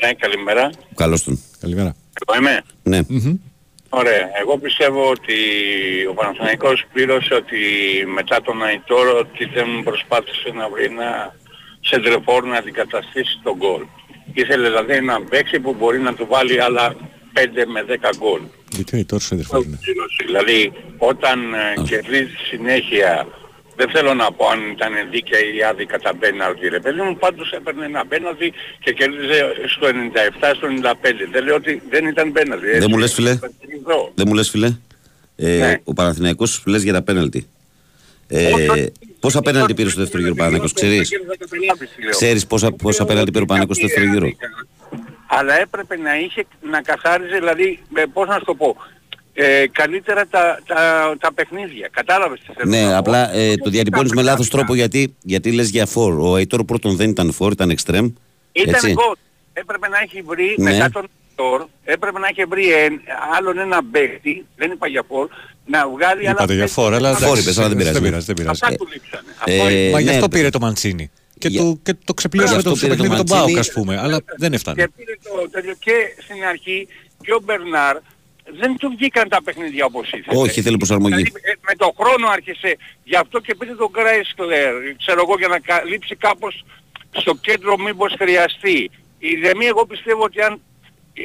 Ναι, καλημέρα. Καλώς τον. Καλημέρα. Εγώ είμαι. Ναι. Ωραία. Εγώ πιστεύω ότι ο Παναθηναϊκός πλήρωσε ότι μετά τον Αϊτόρ ότι δεν προσπάθησε να βρει ένα σεντρεφόρ να αντικαταστήσει τον γκολ. Ήθελε δηλαδή ένα παίξη που μπορεί να του βάλει άλλα 5 με 10 γκολ. Γιατί είναι τόσο ενδιαφέρον. Δηλαδή όταν ε, κερδίζει συνέχεια δεν θέλω να πω αν ήταν δίκαια ή άδικα τα πέναλτι ρε παιδί μου, πάντως έπαιρνε ένα πέναλτι και κέρδιζε στο 97, στο 95. Δεν λέω ότι δεν ήταν πέναλτι. Δεν έτσι. μου λες φίλε. Εδώ. Δεν μου λες φίλε. Ε, Ναι. Ο Παναθηναϊκός λες για τα πέναλτι. Ε, πόσα πέναλτι πήρε στο δεύτερο γύρο ο Παναθηναϊκός, ξέρεις; Ξέρεις πόσα, πόσα πέναλτι πήρε ο Παναθηναϊκός στο δεύτερο γύρο; Αλλά έπρεπε να είχε, να καθάριζε, δηλαδή, ε, πώς να σου το πω, ε, καλύτερα τα, τα, τα παιχνίδια. Κατάλαβες τι θέλω Ναι, να πω; απλά ε, το διατυπώνεις με λάθος τρόπο γιατί, γιατί λες για φόρ. Ο Αϊτόρ πρώτον δεν ήταν φόρ, ήταν εξτρέμ. Ήταν Έτσι. γκολ. Έπρεπε να έχει βρει Ναι. μετά τον Τόρ, έπρεπε να έχει βρει ε, άλλον ένα παίκτη, δεν είπα για φόρ, να βγάλει άλλα Είπατε για παίκτη. φόρα, αλλά Φόρ εντάξει, είπες, αλλά δεν πειράζει. Δεν πειράζει, δεν πειράζει. Αυτά του λείψανε. Ε, Αυτό είναι. Μα γι' ναι, αυτό ρε, πήρε το Μαντσίνη. Και, Για- το, και το ξεπλήρωσε Γι' με αυτό το πήρε το παιχνίδι με τον Μαντσίνη. Μπάουκ, ας πούμε. Αλλά δεν έφτανε. Και πήρε το τέτοιο και στην αρχή και ο Μπερνάρ δεν του βγήκαν τα παιχνίδια όπως ήθελε. Όχι, ήθελε προσαρμογή. Δηλαδή, ε, με το χρόνο άρχισε. Γι' αυτό και πήρε τον Γκράισκλερ, ξέρω εγώ, για να καλύψει κάπως στο κέντρο μήπως χρειαστεί. Η Δεμή εγώ πιστεύω ότι αν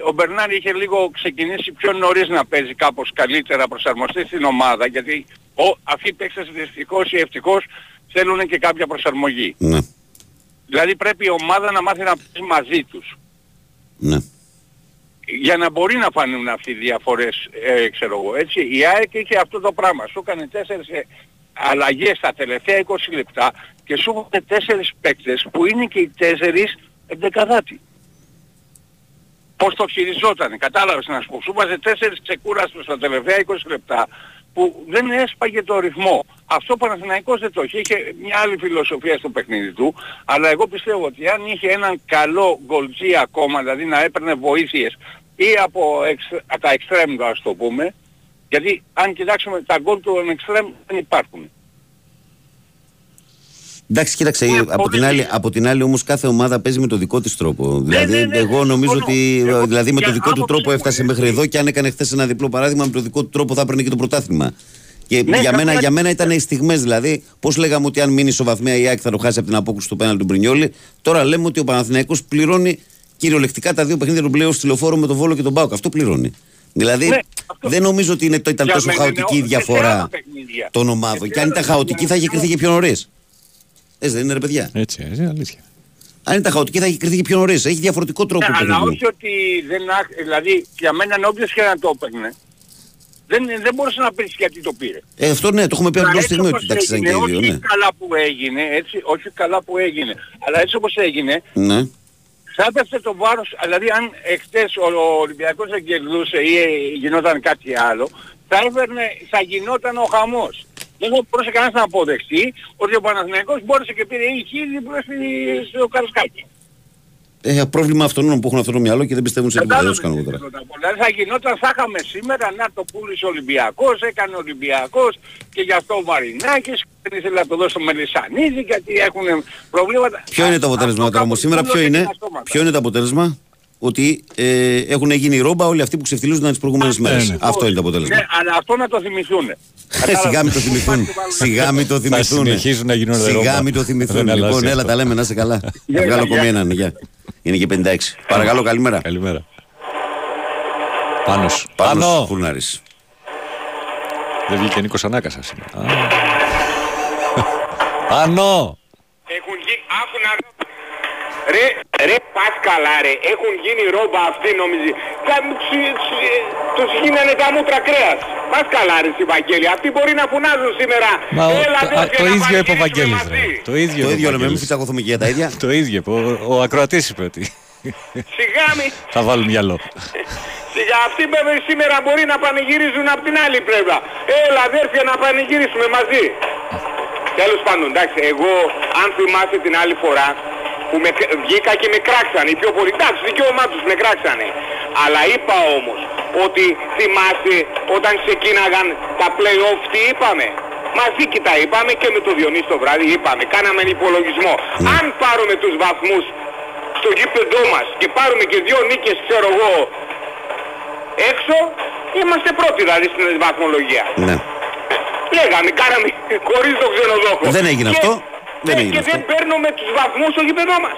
ο Μπερνάρ είχε λίγο ξεκινήσει πιο νωρίς να παίζει κάπως καλύτερα προσαρμοστεί στην ομάδα, γιατί ο, αυτοί οι παίκτες δυστυχώς ή ευτυχώς θέλουν και κάποια προσαρμογή. Ναι, Δηλαδή πρέπει η ομάδα να μάθει να παίζει μαζί τους ναι. για να μπορεί να φανούν αυτοί οι διαφορές, ε, ξέρω εγώ, έτσι. Η ΑΕΚ είχε αυτό το πράγμα. Σου έκανε τέσσερις ε, αλλαγές τα τελευταία 20 λεπτά και σου έκανε τέσσερις παίκτες που είναι και οι τέσσερις εντεκαδάτοι. Πώς το χειριζότανε, κατάλαβες να σου πω. Σου βάζε τέσσερις ξεκούραστους τα τελευταία 20 λεπτά που δεν έσπαγε το ρυθμό. Αυτό ο Παναθηναϊκός δεν το είχε. Είχε μια άλλη φιλοσοφία στο παιχνίδι του, αλλά εγώ πιστεύω ότι αν είχε έναν καλό γκολτζή ακόμα, δηλαδή να έπαιρνε βοήθειες ή από εξ, τα εξτρέμ του ας το πούμε, γιατί αν κοιτάξουμε τα γκολ του εξτρέμ δεν υπάρχουν. Εντάξει, κοίταξε, Είναι από την, πολύ άλλη, δύσκολο. από την άλλη όμως κάθε ομάδα παίζει με το δικό της τρόπο. δηλαδή, ναι, ναι, εγώ νομίζω συμφωνώ. ότι Εγώ δηλαδή, με το για δικό του άποψη τρόπο μου έφτασε είναι. μέχρι εδώ και αν έκανε χθες ένα διπλό παράδειγμα, με το δικό του τρόπο θα έπαιρνε και το πρωτάθλημα. Και για, καθόλου μένα, για έτσι. μένα ήταν οι στιγμές. Δηλαδή, πώς λέγαμε ότι αν μείνει ισοβαθμία η ΑΕΚ θα το χάσει από την απόκριση του πέναλ του Μπρινιόλη, τώρα λέμε ότι ο Παναθηναϊκός πληρώνει κυριολεκτικά τα δύο παιχνίδια του πλέον στη λεωφόρο με τον Βόλο και τον Μπάουκ. Αυτό πληρώνει. Δηλαδή, Ναι, αυτό. δεν νομίζω ότι είναι, το ήταν Για τόσο μένα χαοτική η είναι σε διαφορά άλλα παιχνίδια. των ομάδων. Σε Και αν ήταν άλλα χαοτική θα είχε κρυθεί και πιο νωρίς. Έτσι δεν είναι, ρε παιδιά. Έτσι, έτσι, αλήθεια. Αν ήταν χαοτική θα είχε κρυθεί και πιο νωρίς. Έχει διαφορετικό τρόπο Ναι, αλλά παιχνιδιού. όχι ότι δεν άχ- δηλαδή για μένα όποιος και να το έπαιρνε δεν, δεν μπορούσε να πεις γιατί το πήρε. Ε, αυτό ναι, το έχουμε πει από την Αλλά πρώτη στιγμή έτσι ότι όπως τάξισαν και έγινε, οι δύο. όχι Ναι. καλά που έγινε, έτσι, όχι καλά που έγινε, αλλά έτσι όπως έγινε, ναι. θα έπεφτε το βάρος, δηλαδή αν εχθές ο Ολυμπιακός δεν κερδούσε ή ε, γινόταν κάτι άλλο, θα, έφερνε, θα γινόταν ο χαμός. Δεν θα μπορούσε κανένας να αποδεχτεί ότι ο Παναθηναϊκός μπόρεσε και πήρε ή χίλιοι προς τη- στο Καρασκάκι. Ε, πρόβλημα αυτών που έχουν αυτό το μυαλό και δεν πιστεύουν σε τίποτα. Δεν Κατάλαβες τους κάνω εγώ τι τώρα. θέλω να πω. Δηλαδή θα γινόταν, θα είχαμε σήμερα να το πούλησε ο Ολυμπιακός, έκανε ο Ολυμπιακός και γι' αυτό ο Βαρινάκης δεν ήθελε να το δώσει στο Μελισσανίδη γιατί έχουν προβλήματα. Ποιο είναι το αποτέλεσμα τώρα όμως σήμερα, ποιο είναι, ποιο είναι το αποτέλεσμα, ότι ε, έχουν γίνει ρόμπα όλοι αυτοί που ξεφτυλίζονταν τις προηγούμενες μέρες. ναι. Αυτό είναι το αποτέλεσμα. Ναι, αλλά αυτό να το θυμηθούν. Ε, σιγά μην το θυμηθούν. Σιγά μην το θυμηθούν. συνεχίζουν να γίνονται Σιγά ρόμπα. μην το θυμηθούν. Δεν αλλάζει Λοιπόν, έλα αυτό. τα λέμε, να είσαι καλά. Γεια, Θα βγάλω γεια, ακόμη γεια. έναν. Γεια. Είναι και 56. Παρακαλώ, καλημέρα. Καλημέρα. Πάνος. Πάνος Πάνω. Φουρνάρης. Δεν βγήκε Νίκος Ανάκασας σήμερα. Α. Πάνω. Έχουν γίνει, άκου να δω. Ρε, ρε πας καλά ρε, έχουν γίνει ρόμπα αυτοί νομίζει. Θα, ξυ- ξυ- τους γίνανε τα μούτρα κρέας. Πας καλά ρε στη Βαγγέλη, αυτοί μπορεί να φουνάζουν σήμερα. Μα ο- Έλα, το- αδέρφια, α, το να ίδιο είπε ο πανηγυρίσουμε Βαγγέλης. μαζί. ρε. Το ίδιο Το είπε ο ίδιο λέμε, μην Βαγγέλης. φυτσακωθούμε και για τα ίδια. Το ίδιο είπε. Ο, ο ακροατής είπε ότι Σιγά μη. θα βάλουν μυαλό. Για αυτοί βέβαια σήμερα μπορεί να πανηγυρίζουν από την άλλη πλευρά. Έλα αδέρφια να πανηγυρίσουμε μαζί. Τέλος πάντων, εντάξει, εγώ αν θυμάσαι την άλλη φορά που με, βγήκα και με κράξανε, οι πιο πολλοί, εντάξει, δικαίωμά τους με κράξανε. Αλλά είπα όμως ότι θυμάσαι όταν ξεκίναγαν τα play-off τι είπαμε; Μαζί και τα είπαμε και με το Διονύση το βράδυ είπαμε, κάναμε ένα υπολογισμό. Αν πάρουμε τους βαθμούς στο γήπεδό μας και πάρουμε και δύο νίκες, ξέρω εγώ, έξω, είμαστε πρώτοι δηλαδή στην βαθμολογία. Ναι. Λέγαμε, κάναμε χωρίς το ξενοδόχο. Δεν έγινε Και- αυτό. Δεν ναι, έγινε και αυτό. δεν παίρνουμε τους βαθμούς στο γήπεδό μας.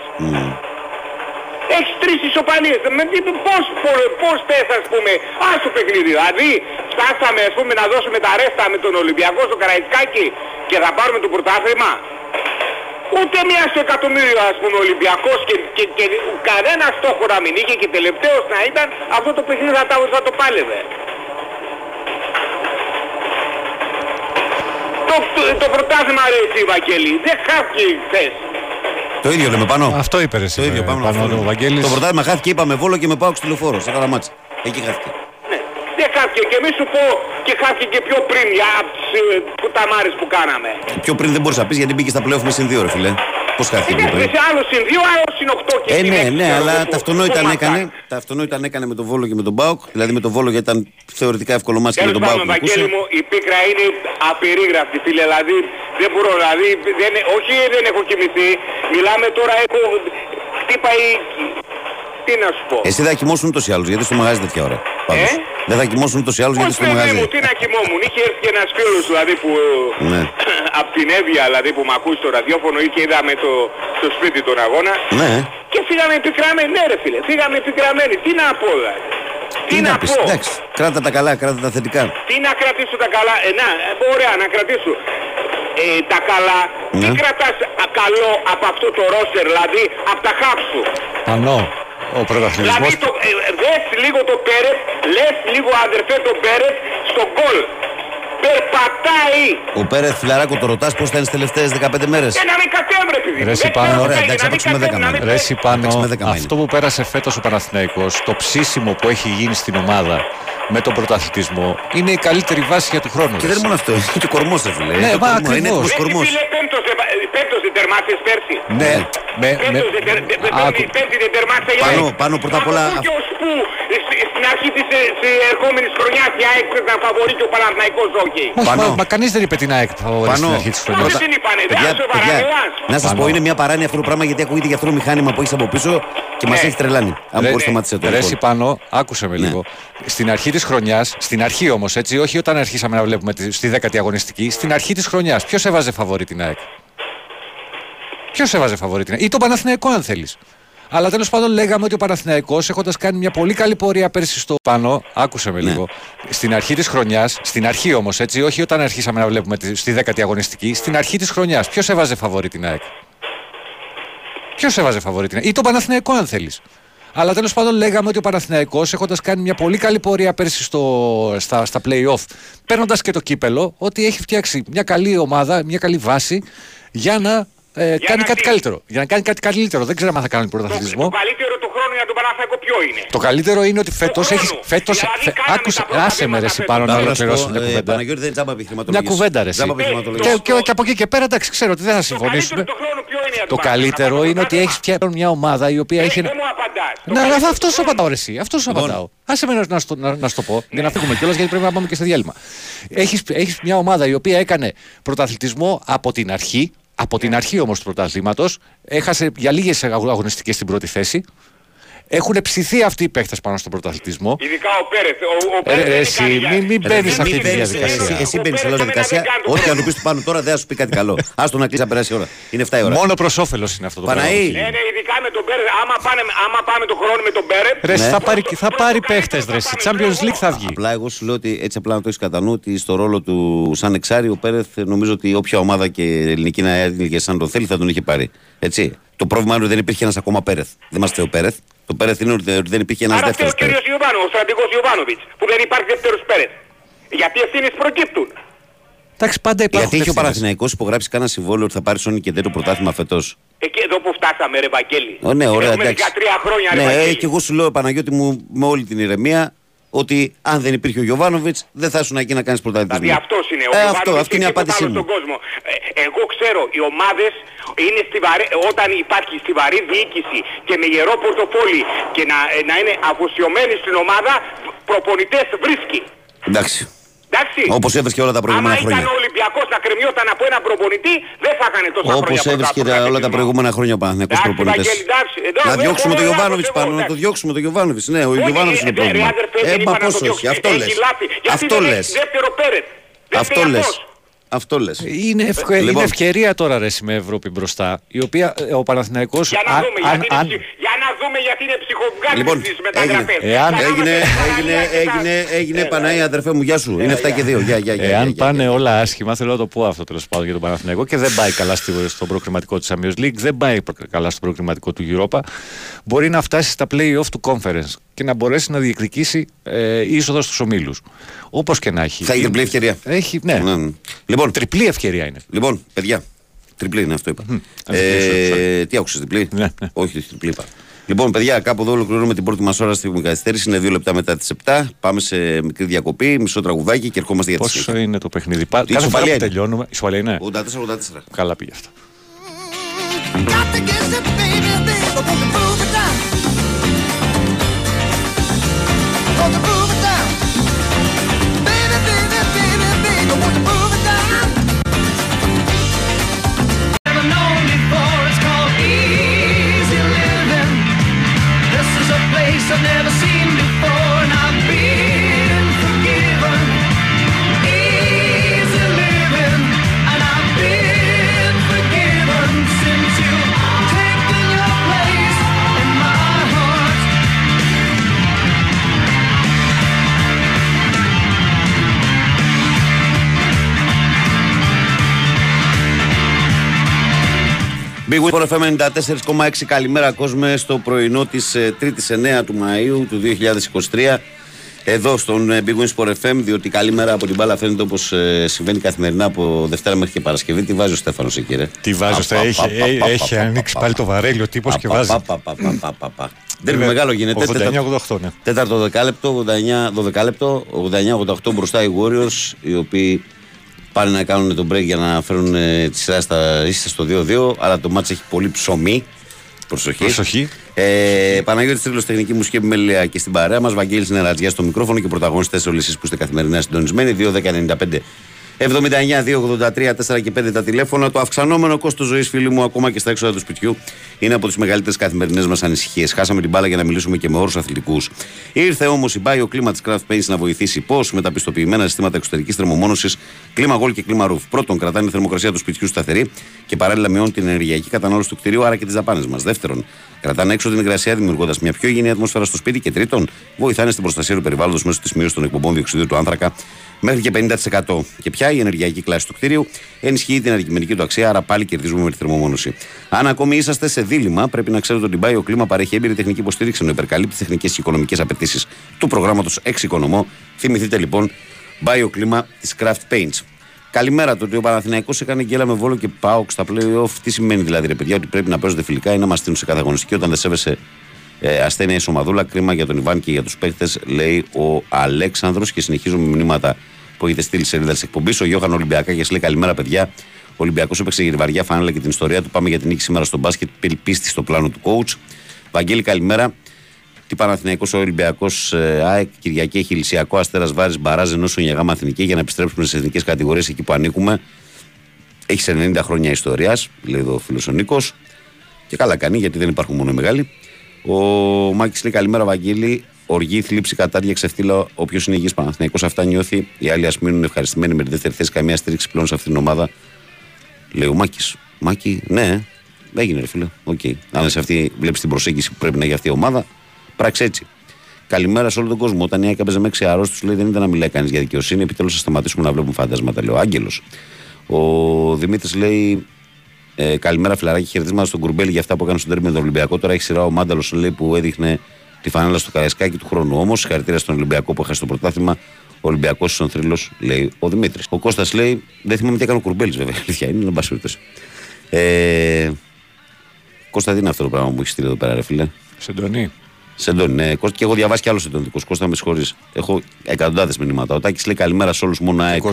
Έχεις τρεις ισοπαλίες. Με τι, πώς, πώς, πώς θες ας πούμε, ας το παιχνίδι. Δηλαδή, φτάσαμε ας πούμε να δώσουμε τα ρέστα με τον Ολυμπιακό στο Καραϊσκάκι και θα πάρουμε το πρωτάθλημα. Ούτε μία στο εκατομμύριο ας πούμε Ολυμπιακός και, και, και κανένας στόχο να μην είχε και τελευταίος να ήταν αυτό το παιχνίδι θα, τα- θα το πάλευε. Το, το, το πρωτάθλημα ρε εσύ Βαγγέλη, δεν χάθηκε χθες. Το ίδιο λέμε πάνω. Αυτό είπες ρε, Το ίδιο πάμε να πάνω αυτό. ο Βαγγέλης. Το πρωτάθλημα χάθηκε, είπαμε βόλο και με πάω στη λεωφόρο. Σε καραμάτσα. Εκεί χάθηκε. Ναι, δεν χάθηκε και μη σου πω και χάθηκε και πιο πριν για από τις ε, κουταμάρες που κάναμε. Πιο πριν δεν μπορούσα να πεις γιατί μπήκε στα πλέον μες συν δύο, ρε φιλέ. Πώς χάθηκε πιο Εντάξει, πριν. σε άλλο συν δύο, άλλο συν οκτώ και Ε, συν ναι, έξι, ναι, ξέρω αλλά εγώ, που- τα αυτονόητα που μας έκανε. κάνει. Τα αυτονόητα έκανε με τον Βόλο και με τον Μπάουκ. Δηλαδή με τον Βόλο γιατί ήταν θεωρητικά εύκολο μάτς και με Τέλος τον Μπάουκ. πάντων, που Βαγγέλη νικούσε. μου, η πίκρα είναι απερίγραπτη, φίλε. Δηλαδή, δεν μπορώ, δηλαδή, δεν, όχι δεν έχω κοιμηθεί. Μιλάμε τώρα, έχω, χτύπαει, τι να σου πω. Εσύ θα κοιμώσουν ούτως ή άλλως γιατί στο μαγάζι τέτοια ώρα. Πάντως. Ε; Δεν θα κοιμώσουν ούτως ή άλλως γιατί Πώς στο παιδί μαγάζι. μου, τι να κοιμόμουν; Είχε έρθει και ένας φίλος δηλαδή που Ναι. από την Εύβοια δηλαδή που με ακούει στο ραδιόφωνο ή και είδαμε το, στο σπίτι τον αγώνα Ναι. και φύγαμε επικραμμένοι. Ναι ρε φίλε, φύγαμε επικραμμένοι. Τι να πω δηλαδή. Τι, να, πεις, πω. Εντάξει, κράτα τα καλά, κράτα τα θετικά. Τι να κρατήσω τα καλά; Ε, να, ε, ωραία, να κρατήσω. Ε, τα καλά. Τι Ναι. κρατάς α, καλό από αυτό το ρόστερ, δηλαδή από τα χάπ σου. Πανώ. Ο Δηλαδή πρωταθλητισμός το, ε, ε, δες λίγο το Πέρετ, λες λίγο αδερφέ το Πέρετ στο γκολ. Περπατάει. Ο Πέρεθ Φιλαράκο το ρωτάς πώς θα είναι τι τελευταίες 15 μέρες; Και να μην κατέβρε παιδί. μου. Ρε, εσύ Δεν πάνω, ξέρω ωραία, τι εντάξει, να θα μην παίξουμε κατέβρε, 10 να μην μέρες. Ρε εσύ πάνω, παίξουμε δέκα αυτό που πέρασε φέτος ο Παναθηναϊκός, το ψήσιμο που έχει γίνει στην ομάδα με τον πρωταθλητισμό, είναι η καλύτερη βάση για του χρόνου. Και ρε. δεν είναι μόνο αυτό, είναι και κορμός, ρε φίλε. Ναι, Είναι μα κορμό, Είναι ακριβώς. έτοιμος Ρε, κορμός. φίλε, πέμπτος δεν- πέμπτος δεν τερμάτισες πέρσι. Ναι, με, με, Πέμπτος δεν τερ- δεν- δεν- άκου. πέμπτη δεν τερμάτισε η Πάνω- ΑΕΚ. πάνω πρώτα απ' όλα- Από πού και ως πού σ- στην αρχή της ε, της ερχόμενης χρονιάς η ΑΕΚ ήταν φαβορή και ο Παναθηναϊκός όχι. Όχι, Πάνω. μα, μα κανείς δεν είπε την ΑΕΚ φαβορή Πάνω. στην αρχή της Πότε χρονιάς. Πρώτα- την είπανε, δεν παιδιά, άσε παιδιά, παραγελάς. Να σας Πάνω. πω, είναι μια παράνοια αυτό το πράγμα γιατί ακούγεται για αυτό το μηχάνημα που έχεις από πίσω και μας Ναι. έχεις τρελάνει. Αν Ρε- μπορείς να σταματήσει το Ρε λοιπόν. εσύ πάνω, άκουσε με Ναι. λίγο. Στην αρχή της χρονιάς, στην αρχή όμως, έτσι, όχι όταν αρχίσαμε να βλέπουμε τη- στη δέκατη αγωνιστική, στην αρχή της χρονιάς, ποιος έβαζε φαβορή την ΑΕΚ; Ποιος έβαζε φαβορή την ΑΕΚ; ή τον Παναθηναϊκό, αν θέλεις. Αλλά τέλος πάντων λέγαμε ότι ο Παναθηναϊκός έχοντας κάνει μια πολύ καλή πορεία πέρσι στο πάνω, άκουσε με Ναι. λίγο. Στην αρχή της χρονιάς, στην αρχή όμως, έτσι, όχι όταν αρχίσαμε να βλέπουμε τη- στη δέκατη αγωνιστική, στην αρχή της χρονιάς, ποιος έβαζε φαβορή την ΑΕΚ; Ποιος έβαζε φαβορή την ΑΕΚ; ή τον Παναθηναϊκό, αν θέλεις. Αλλά τέλος πάντων λέγαμε ότι ο Παναθηναϊκός έχοντας κάνει μια πολύ καλή πορεία πέρσι στο, στα, στα play-off, παίρνοντας και το κύπελο, ότι έχει φτιάξει μια καλή ομάδα, μια καλή βάση για να ε, κάνει να κάτι τι; καλύτερο. Για να κάνει κάτι καλύτερο. Δεν ξέρω αν θα κάνει Το, πρωταθλητισμό. το καλύτερο του χρόνου για τον Παναθηναϊκό ποιο είναι; Το καλύτερο είναι ότι φέτος χρόνου. έχει. Φέτος, Δηλαδή, φε, κάναμε άκουσε, τα πρώτα άσε με ρε, βήματα εσύ φέτος. πάνω να Να σου ολοκληρώσω πω, μια ε, κουβέντα. Παναγιώτη δεν είναι τζάμπα Μια επιχειρηματολογία. κουβέντα ρε. εσύ. Τζάμπα Και, επιχειρηματολογίας. και, και από εκεί και πέρα εντάξει, ξέρω ότι δεν θα Το καλύτερο συμφωνήσουμε. του χρόνου ποιο είναι για Το τον Παναθηναϊκό. καλύτερο είναι ότι έχεις φτιάξει μια ομάδα η οποία Ε, έχει. Δεν μου απαντάς. Το Ναι, αλλά καλύτερο αυτός του σου χρόνου. απαντάω, ρε, εσύ. Αυτός σου Λοιπόν. απαντάω. Άσε με να, να, στο- να, να σου το πω, για να φύγουμε κιόλας, γιατί πρέπει να πάμε και στο διάλειμμα. Έχει έχεις μια ομάδα η οποία έκανε πρωταθλητισμό από την αρχή. Από την αρχή όμως του πρωταθλήματος. Έχασε για λίγες αγωνιστικές στην πρώτη θέση. Έχουν ψηθεί αυτοί οι παίχτε πάνω στον πρωταθλητισμό. Ειδικά ο Πέρεθ. Ο, ο Ε, Πέρεθ ρε, δεν εσύ, κάνει για- μην, μην Ρε, μπαίνεις σε μην αυτή τη μπαίνεις, διαδικασία. Εσύ, εσύ Ο μπαίνεις σε Πέρεθ όλη διαδικασία. εμένα δεν κάνει το Ό,τι αν του χρόνο. πει του πάνω τώρα δεν θα σου πει κάτι καλό. Άστο να κλείσει να περάσει η ώρα. Είναι 7 η ώρα. Μόνο προ όφελο είναι αυτό το Παναή. πράγμα. Ναι, ναι, ειδικά με τον Πέρεθ. Άμα, πάνε, άμα πάμε το χρόνο με τον Πέρεθ. Ρε, Ναι. θα πάρει, Πρώτο- θα πρώτο πάρει καλύτερο παίχτες, θα ρε. πάμε, Στη Champions ξέρω League θα βγει. Απλά εγώ σου λέω ότι έτσι απλά να το έχεις κατά νου ότι στο ρόλο του σαν εξάρι ο Πέρεθ νομίζω ότι όποια ομάδα και ελληνική να έλεγε σαν τον θέλει θα τον είχε πάρει. Έτσι. Το πρόβλημα είναι ότι δεν υπήρχε ένας ακόμα Πέρεθ. Δεν είμαστε ο Πέρεθ. Το Πέρεθ είναι ότι ότι δεν υπήρχε ένας Άρα φταίει δεύτερος ο κύριος Πέρεθ. Ιωβάνο, ο στρατηγός Ιωβάνοβιτς, που δεν υπάρχει δεύτερος Πέρεθ. Γιατί ευθύνες προκύπτουν. Εντάξει, πάντα υπάρχουν. Γιατί είχε ο ευθύνες. Παναθηναϊκός υπογράψει κανένα συμβόλαιο ότι θα πάρει Σόνι και δεν το πρωτάθλημα φέτος; Εκεί εδώ που φτάσαμε ρε Βαγγέλη. Ω, ναι, ωραία, Έχουμε εντάξει. 13 χρόνια ρε Ναι, ε, Βαγγέλη. και εγώ σου λέω, Παναγιώτη μου, με όλη την ηρεμία, ότι αν δεν υπήρχε ο Γιωβάνοβιτς, δεν θα ήσουν εκεί να κάνεις πρωταθλητισμό. Δηλαδή αυτός είναι ο ε, Ιωβάνοβιτς αυτό, αυτή και είναι η τίποτα απάντησή άλλο μου. στον κόσμο. Ε, εγώ ξέρω, οι ομάδες είναι στιβαρέ, όταν υπάρχει στιβαρή διοίκηση και με γερό πορτοφόλι και να, ε, να είναι αφοσιωμένοι στην ομάδα, προπονητές βρίσκει. Εντάξει. Εντάξει. Όπως έβρισκε όλα τα προηγούμενα Άμα χρόνια. ήταν ο Ολυμπιακός να κρεμιόταν από ένα προπονητή, δεν θα έκανε τόσα Όπως χρόνια έβρισκε τα- όλα τα πρωταθλητισμό. προηγούμενα χρόνια ο Παναθηναϊκός Εντάξει, προπονητέ. Βαγγέλη, εντάξει. Εδώ, Να εγώ διώξουμε έχω τον λάθος Γιωβάνοβιτς εγώ, πάνω, να το εντάξει. διώξουμε τον Γιωβάνοβιτς. Ναι, ο Όχι, Γιωβάνοβιτς είναι ε, ρε, πρόβλημα. αδερφέ, Ε, δεν μα είπα να πώς το όχι, διώξει. αυτό Έχει λες. λάθη. Γιατί Αυτό δεν λες. έχει Δεύτερο Πέρεθ. Δεν Αυτό είναι λες. Αυτός. Αυτό λες. Είναι, ευκαι- Λοιπόν. είναι ευκαιρία τώρα ρε, με Ευρώπη μπροστά, η οποία ε, ο Παναθηναϊκός Για να αν- δούμε, αν- γιατί είναι αν- ψυχ- για να δούμε γιατί είναι ψυχοβγάλης Λοιπόν, στις έγινε. μεταγραφές. Εάν- Κάναμε Έγινε, την έγινε, παραλία και τα- έγινε, έγινε, Παναή, αδερφέ μου, γεια σου. Είναι 7 και 2. Γεια, γεια, γεια. Εάν γεια, γεια. πάνε όλα άσχημα, θέλω να το πω αυτό τέλος πάντων για τον Παναθηναϊκό και δεν πάει καλά στη- στο προκριματικό της Champions League, δεν πάει προ- καλά στο προκριματικό του Europa, μπορεί να φτάσει στα play-off του Conference και να μπορέσει να διεκδικήσει ε, είσοδος στους ομίλους. Όπως και να έχει. Θα έχει τριπλή ευκαιρία. Έχει, ναι. Ναι, ναι. Λοιπόν, Τριπλή ευκαιρία είναι. Λοιπόν, παιδιά. Τριπλή είναι αυτό είπα. αν Ε, τι άκουσε, τριπλή. Ναι, ναι. Όχι, τριπλή είπα. Λοιπόν, παιδιά, κάπου εδώ ολοκληρώνουμε την πρώτη μα ώρα στη καθυστέρηση. Είναι δύο λεπτά μετά τι 7. Πάμε σε μικρή διακοπή, μισό τραγουδάκι και ερχόμαστε για τη Πόσο συνέχεια. είναι το παιχνίδι. Πα- Η Κάθε φορά ισοπαλία που είναι. τελειώνουμε. Ισοπαλία είναι. 84-84. Καλά πήγε αυτό. Got I've never seen Big Win FM 94,6 καλημέρα κόσμε στο πρωινό της 3η 9 του Μαΐου του 2023 εδώ στον ε, Big Win Sport FM διότι καλημέρα από την μπάλα φαίνεται όπως ε, συμβαίνει καθημερινά από Δευτέρα μέχρι και Παρασκευή τι βάζει ο Στέφανος εκεί ρε; Τι βάζω, Πα, πα, έχει, πα, πα, έχει, πα, έχει πα, ανοίξει πα, πάλι πα, το βαρέλι ο τύπος πα, και πα, βάζει. πα, πα, πα, πα, πα, πα, πα. Δέρμπι Βέβαια, μεγάλο γίνεται 89-88, ναι. Τέταρτο δεκάλεπτο, 89, 12 λεπτό, 89-88 μπροστά οι Warriors, οι οποίοι πάνε να κάνουν τον break για να φέρουν ε, τη σειρά στα, ίσα στο 2-2, αλλά το μάτς έχει πολύ ψωμί. Προσοχή. Προσοχή. Ε, Παναγιώτης Τρίλο, τεχνική μουσική επιμέλεια και στην παρέα μας. Βαγγέλης Νερατζιάς στο μικρόφωνο και πρωταγωνιστές όλοι εσείς που είστε καθημερινά συντονισμένοι. 79, 283, 4 και 5 τα τηλέφωνα. Το αυξανόμενο κόστος ζωής, φίλοι μου, ακόμα και στα έξοδα του σπιτιού, είναι από τις μεγαλύτερες καθημερινές μας ανησυχίες. Χάσαμε την μπάλα για να μιλήσουμε και με όρους αθλητικούς. Ήρθε όμως η Bio Κλίμα της Craft Paints να βοηθήσει πώς με τα πιστοποιημένα συστήματα εξωτερικής θερμομόνωσης, κλίμα γόλ και κλίμα ρουφ. Πρώτον, κρατάνε τη θερμοκρασία του σπιτιού σταθερή και παράλληλα μειώνουν την ενεργειακή κατανάλωση του κτηρίου, άρα και τις δαπάνες μας. Δεύτερον, κρατάνε έξω την υγρασία δημιουργώντας μια πιο υγιεινή ατμόσφαιρα στο σπίτι. Και τρίτον, βοηθάνε στην προστασία του περιβάλλοντος μέσω της μείωσης των εκπομπών διοξιδίου του άνθρακα μέχρι και 50%. Και πια η ενεργειακή κλάση του κτίριου ενισχύει την αντικειμενική του αξία, άρα πάλι κερδίζουμε με τη θερμομόνωση. Αν ακόμη είσαστε σε δίλημα, πρέπει να ξέρετε ότι η Κλίμα παρέχει έμπειρη τεχνική υποστήριξη ενώ υπερκαλύπτει τεχνικές και οικονομικές απαιτήσεις του προγράμματος Εξοικονομώ. Θυμηθείτε λοιπόν Κλίμα της Craft Paints. Καλημέρα. Το ότι ο Παναθηναϊκός έκανε γκέλα με βόλο και πάω στα playoff. Τι σημαίνει δηλαδή, ρε παιδιά, ότι πρέπει να παίζονται φιλικά ή να μας στείλουν σε κάθε αγωνιστική όταν δεν σέβεσαι ε, ασθένεια η σωμαδούλα. Κρίμα για τον Ιβάν και για τους παίκτες, λέει ο Αλέξανδρος. Και συνεχίζω με μηνύματα που έχετε στείλει σελίδα της εκπομπής. Ο Γιώχαν Ολυμπιακά και λέει καλημέρα, παιδιά. Ο Ολυμπιακός έπαιξε γυρβαριά, φάνελα και την ιστορία του. Πάμε για την νίκη σήμερα στο μπάσκετ. Πίστη στο πλάνο του coach. Βαγγέλη, καλημέρα. Τι Παναθηναϊκός ο Ολυμπιακός ε, ΑΕΚ, Κυριακή έχει Λυσιακό Αστέρας Βάρης Μπαράζ ενώ για γάμα εθνική για να επιστρέψουμε στις εθνικές κατηγορίες εκεί που ανήκουμε. Έχεις 90 χρόνια ιστορίας, λέει εδώ ο φίλος ο Νίκος. Και καλά κάνει γιατί δεν υπάρχουν μόνο οι μεγάλοι. Ο Μάκης λέει καλημέρα, Βαγγέλη. Οργή, θλίψη, κατάρια, ξεφτύλα. Όποιος είναι υγιής Παναθηναϊκός αυτά νιώθει. Οι άλλοι ας μείνουν ευχαριστημένοι με τη δεύτερη θέση. Καμία στήριξη πλέον σε αυτήν την ομάδα. Λέει ο Μάκης. Μάκη, ναι, έγινε ρε φίλε. OK. Okay. Αν σε αυτή βλέπεις την προσέγγιση που πρέπει να έχει αυτή η ομάδα, πράξε έτσι. Καλημέρα σε όλο τον κόσμο. Όταν η ΑΕΚ έπαιζε με έξι αρρώστους, λέει δεν ήταν να μιλάει κανείς για δικαιοσύνη. Επιτέλους θα σταματήσουμε να βλέπουμε φαντάσματα, λέει ο Άγγελος. Ο Δημήτρης λέει ε, καλημέρα φιλαράκι, χαιρετίσματα στον Κουρμπέλη για αυτά που έκανε στο ντέρμπι με τον Ολυμπιακό. Τώρα έχει σειρά ο Μάνταλος λέει που έδειχνε τη φανέλα στο Καραϊσκάκι του χρόνου. Όμως, συγχαρητήρια στον Ολυμπιακό που έχασε το πρωτάθλημα. Ο Ολυμπιακός στον θρύλος, λέει ο Δημήτρης. Ο Κώστας λέει, δεν θυμάμαι τι έκανε ο Κουρμπέλης βέβαια. Αλήθεια είναι, εν Ε, Κώστα, τι είναι αυτό το πράγμα που έχεις στείλει εδώ πέρα, ρε φίλε; Σεντονί. Σεντόνι, ναι. Και έχω διαβάσει κι άλλο σεντονικό. Κώστα, με συγχωρείς. Έχω εκατοντάδες μηνύματα. Ο Τάκης λέει καλημέρα σε όλους μόνο ΑΕΚ.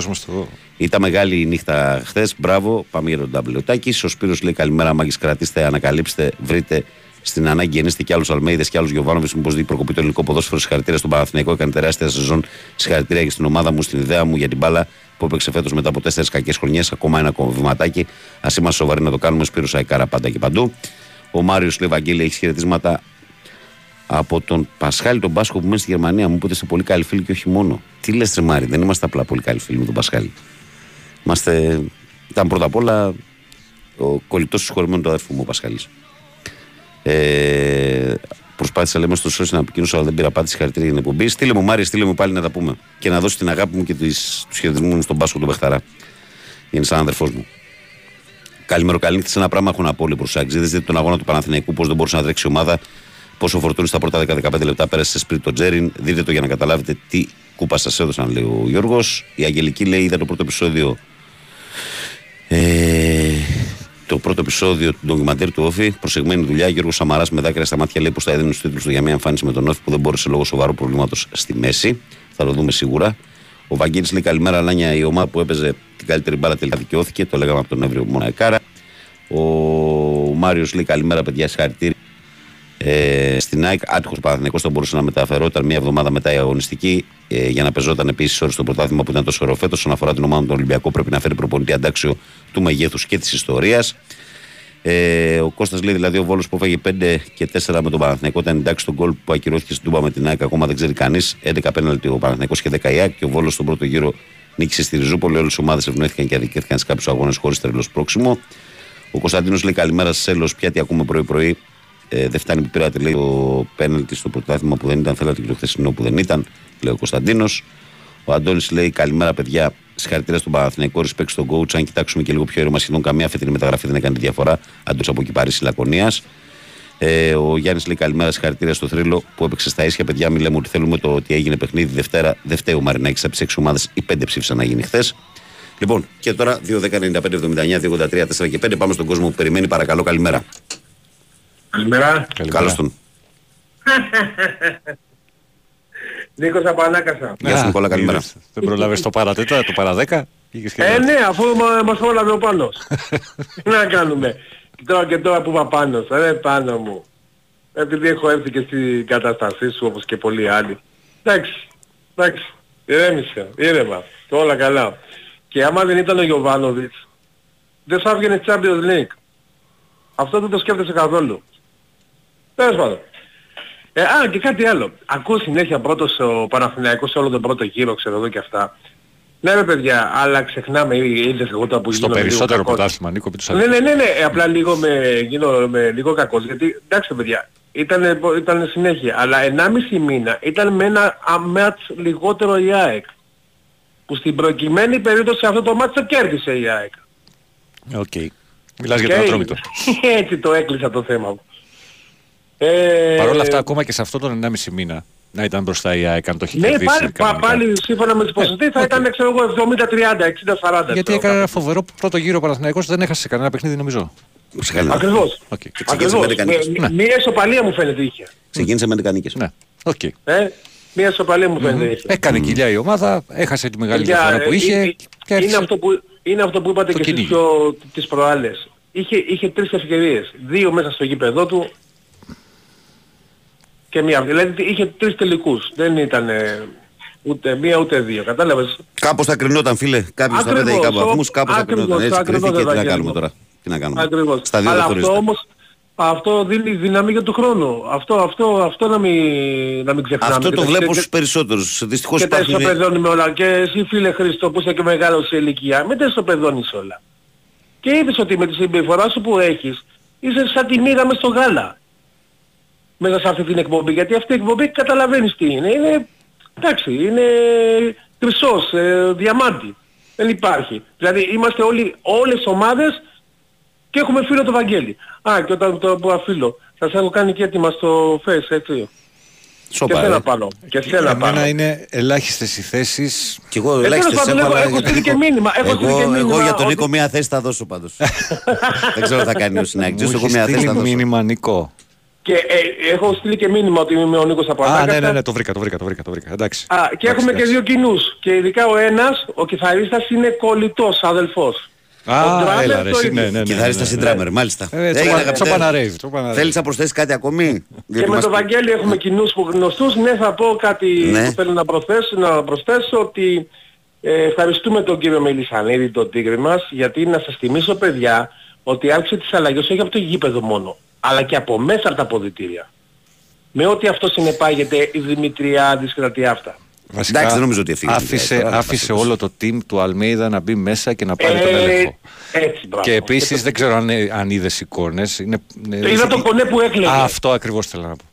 Ήταν μεγάλη η νύχτα χθες. Μπράβο, πάμε για τον W. Ο Τάκης, ο Σπύρος λέει καλημέρα. Μάγκη, κρατήστε, ανακαλύψτε, βρείτε στην ανάγκη γεννήστε και άλλους Αλμέιδες και άλλους Γιωβάνοβι. Μήπως δει προκοπεί το ελληνικό ποδόσφαιρο. Συγχαρητήρια στον Παναθηναϊκό. Έκανε τεράστια σεζόν. Συγχαρητήρια και στην ομάδα μου, στην ιδέα μου για την μπάλα που έπαιξε φέτος μετά από τέσσερις κακές χρονιές. Ακόμα ένα ακόμα βηματάκι. Α είμαστε σοβαροί να το κάνουμε. Σπύρος Σαϊκάρα πάντα και παντού. Ο Μάριος Λεβαγγέλη έχει χαιρετίσματα από τον Πασχάλη τον Πάσχο που μένει στη Γερμανία. Μου είπατε είστε πολύ καλοί φίλοι και όχι μόνο. Τι λες, Τρεμάρι, δεν είμαστε απλά πολύ καλοί φίλοι με τον Πασχάλη. Είμαστε. Ήταν πρώτα απ' όλα ο κολλητός συγχωρημένο του αδερφού μου ο Πασχάλης. Ε, προσπάθησα λέμε στο σώσι να επικοινωνήσω, αλλά δεν πήρα απάντηση. Χαρακτήρια για την εκπομπή. Στείλε μου, Μάρια, στείλε μου πάλι να τα πούμε. Και να δώσει την αγάπη μου και τους χαιρετισμούς μου στον Πάσχο του Μπεχταρά. Είναι σαν αδερφό μου. Καλημέρα, καλή σε ένα πράγμα έχω να πω λίγο προ Δείτε τον αγώνα του Παναθηναϊκού, πώς δεν μπορούσε να τρέξει η ομάδα Πόσο φορτούνη στα πρώτα 10-15 λεπτά πέρασε σε σπίτι το Τζέριν. Δείτε το για να καταλάβετε τι κούπα σας έδωσαν, λέει ο Γιώργος. Η Αγγελική λέει: Είδα το πρώτο επεισόδιο. Ε, το πρώτο επεισόδιο του ντοκιμαντέρ του Όφη. Προσεγμένη δουλειά. Γιώργος Σαμαράς με δάκρυα στα μάτια λέει πως θα έδινε του τίτλους του για μια εμφάνιση με τον Όφη που δεν μπόρεσε λόγω σοβαρού προβλήματος στη μέση. Θα το δούμε σίγουρα. Ο Βαγγέλης λέει: Καλημέρα, Λάνια. Η ομάδα που έπαιζε την καλύτερη μπάλα τελικά δικαιώθηκε. Το λέγαμε από τον Εύριο Μοναϊκάρα. Ο Μάριος λέει: Καλημέρα, παιδιά. Συγχαρητήρια ε, στην ΑΕΚ, άτυχος Παναθυνικό θα μπορούσε να μεταφερόταν μία εβδομάδα μετά η αγωνιστική ε, για να πεζόταν επίσης όρι στο πρωτάθλημα που ήταν τόσο ωραίο φέτος. Όσον αφορά την ομάδα του Ολυμπιακού, πρέπει να φέρει προπονητή αντάξιο του μεγέθους και της ιστορίας. Ε, ο Κώστας λέει δηλαδή ο Βόλος που έφαγε 5 και 4 με τον Παναθηναϊκό ήταν εντάξει στον γκολ που ακυρώθηκε στην Τούμπα με την ΑΕΚ. Ακόμα δεν ξέρει κανείς. 11 πέναλτι ο Παναθηναϊκός και 10 η ΑΕΚ και ο Βόλος στον πρώτο γύρο νίκησε στη Ριζούπολη. Όλες οι ομάδες ευνοήθηκαν και αδικήθηκαν σε κάποιους αγώνες χωρίς τρελό πρόξιμο. Ο Κωνσταντίνος λέει καλημέρα σε έλο, πια τι ακούμε πρωί-πρωί. Ε, δεν φτάνει που πήρατε λέει το πέναλτι στο πρωτάθλημα που δεν ήταν. Θέλατε και το χθεσινό που δεν ήταν, λέει ο Κωνσταντίνος. Ο Αντώνης λέει καλημέρα παιδιά. Συγχαρητήρια στον Παναθηναϊκό, respect στον coach. Αν κοιτάξουμε και λίγο πιο ήρεμα, σχεδόν καμία φετινή μεταγραφή δεν έκανε τη διαφορά. Αντώνης από εκεί πάρει Λακωνίας. Ε, ο Γιάννης λέει καλημέρα, συγχαρητήρια στο θρύλο που έπαιξε στα ίσια. Παιδιά, μην λέμε ότι θέλουμε το ότι έγινε παιχνίδι Δευτέρα. Δεν φταίει ο Μαρινάκης από τις 6 ομάδες. Οι 5 ψήφισαν να γίνει χθες. Λοιπόν, και τώρα 2-10-95-79, 2-83, 4 και 5. Πάμε στον κόσμο που περιμένει. Παρακαλώ, καλημέρα. Καλημέρα. Καλώς τον. Νίκος από Ανάκασα. Γεια σου Νικόλα, καλημέρα. Δεν προλάβες το παρατέτα, το παραδέκα. Ε, ναι, αφού μα- μας πρόλαβε ο Πάνος. Τι να κάνουμε. Και τώρα και τώρα που είπα Πάνος, ρε Πάνο μου. Επειδή έχω έρθει και στην κατάστασή σου όπως και πολλοί άλλοι. Εντάξει, εντάξει, ηρέμησε, ήρεμα, και όλα καλά. Και άμα δεν ήταν ο Γιωβάνοβιτς, δεν θα έβγαινε Champions League. Αυτό δεν το σκέφτεσαι καθόλου. Τέλος πάντων. Ε, α, και κάτι άλλο. Ακούω συνέχεια πρώτος ο Παναθηναϊκός σε όλο τον πρώτο γύρο, ξέρω εδώ και αυτά. Ναι ρε παιδιά, αλλά ξεχνάμε, ή- είδες εγώ τώρα που Στο γίνομαι λίγο περισσότερο κακός. πρωτάθλημα, Νίκο, επί τους Ναι, ναι, ναι, ναι, ε, απλά λίγο με, γίνω με λίγο κακός, γιατί εντάξει παιδιά, ήταν, ήταν συνέχεια, αλλά 1,5 μήνα ήταν με ένα α, μάτς λιγότερο η ΑΕΚ. Που στην προκειμένη περίπτωση αυτό το μάτς το κέρδισε η ΑΕΚ. Οκ. Μιλάς για τον Και Ατρόμητο. Έτσι το έκλεισα το θέμα μου. Ε, Παρ' όλα αυτά, ακόμα και σε αυτό τον 1,5 μήνα να ήταν μπροστά η ΑΕΚ αν το έχει Ναι, κερδίσει. πάλι, πα, κανονικά. πάλι σύμφωνα με τις ποσοστές θα ήταν ξέρω εγώ 70-30, 60-40. Γιατί έκανε ένα φοβερό πρώτο γύρο ο Παναθηναϊκός, δεν έχασε κανένα παιχνίδι νομίζω. Ψυχαλιά. Ακριβώς. Οκ. ξεκίνησε με Ακριβώς. δεκανίκες. Με- Μία ισοπαλία μου φαίνεται είχε. Ξεκίνησε με δεκανίκες. Ναι. Οκ. Ε, μία ισοπαλία μου φαίνεται είχε. Έκανε κοιλιά η ομάδα, έχασε τη μεγάλη Παιδιά, διαφορά που ε, είχε. ε, και είναι, άρχισε- αυτό που, είναι αυτό που είπατε το και εσείς κυνήγι. πιο τις προάλλες. Είχε, είχε τρεις ευκαιρίες. Δύο μέσα στο γήπεδό του και μία. Δηλαδή είχε τρεις τελικούς. Δεν ήταν ε, ούτε μία ούτε δύο. Κατάλαβες; Κάπως θα κρινόταν φίλε. Κάποιος θα Ακριβώς, πέταγε κάπου ο- βαθμούς, κάπως θα ακριβώς, κρινόταν. Έτσι ακριβώς, κρυφτήκε. Τι να Ευαγγέλη κάνουμε μου. τώρα; Τι να κάνουμε; Ακριβώς. Στα δύο Αλλά δεν αυτό χωρίζεται. όμως αυτό δίνει δύναμη για του χρόνου. Αυτό, αυτό, αυτό να μην, να μην ξεχνάμε. Αυτό Και το τα- βλέπω και- στους περισσότερους. Δυστυχώς και τα υπάρχουν... ισοπεδώνουμε όλα. Και εσύ φίλε Χρήστο που είσαι και μεγάλος σε ηλικία, μην τα ισοπεδώνεις όλα. Και είδες ότι με τη συμπεριφορά σου που έχεις, είσαι σαν τη μοίρα μες στο γάλα. Μέσα σε αυτή την εκπομπή. Γιατί αυτή η εκπομπή καταλαβαίνεις τι είναι. Είναι, εντάξει, είναι χρυσός, ε, διαμάντι. Δεν υπάρχει. Δηλαδή είμαστε όλοι, όλες οι ομάδες και έχουμε φίλο το Βαγγέλη. Α, και όταν το πω φίλο, σας έχω κάνει και έτοιμα στο face, έτσι. Σοπα, και σένα ε. πάνω. Και σένα Για πάνω. μένα είναι ελάχιστες οι θέσεις. Κι εγώ Ε, ελάχιστες τέλος πάντων, έχω, έχω- αλλά έχω για τον στείλει και Νίκο- μήνυμα, έχω στείλει Εγώ, και εγώ μήνυμα για τον ότι- Νίκο μία θέση θα δώσω πάντως. Δεν ξέρω τι θα κάνει ο Μου συνάγητος. Εγώ έχεις μία θέση θα στείλει δώσω. μήνυμα Νικό. Και ε, έχω στείλει και μήνυμα ότι είμαι ο Νίκος από Α, Ανάκαστα. ναι, ναι, ναι, το βρήκα, το βρήκα, το βρήκα. Το βρήκα. Εντάξει. Α, και έχουμε και Εντάξει, δύο κοινούς. Και ειδικά ο ένας, ο κιθαρίστας είναι κολλητός αδελφός. Α, Ο drummer έλα ρε, το εσύ, ίδιο. ναι, ναι, ναι. Κιθαρίστας ναι, ή ναι. drummer, μάλιστα. Ε, Έγινε, τσοπα- αγαπητέ. τσοπαναρέιβ, τσοπαναρέιβ. Θέλεις να προσθέσεις κάτι ακόμη; Και Διότι με μας- τον Βαγγέλη έχουμε κοινούς που γνωστούς. Ναι, θα πω κάτι Ναι. που θέλω να προσθέσω, να προσθέσω ότι ε, ευχαριστούμε τον κύριο Μελισανίδη, τον τίγρη μας, γιατί να σας θυμίσω παιδιά ότι άρχισε τις αλλαγές όχι από το γήπεδο μόνο, αλλά και από μέσα από τα αποδητήρια. Με ό,τι αυτό συνεπάγεται η Δημητριάδης και τα τι αυτά. Βασικά, Εντάξει, δεν νομίζω ότι έφυγε. άφησε, Τώρα, άφησε πας όλο το team του Αλμέιδα να μπει μέσα και να πάρει τον Ε, έλεγχο. έτσι, μπράβο. Και επίσης δεν ξέρω αν, αν είδες εικόνες. Είναι, είναι- Είδα το κονέ που έκλαιγε. Αυτό ακριβώς θέλω να πω.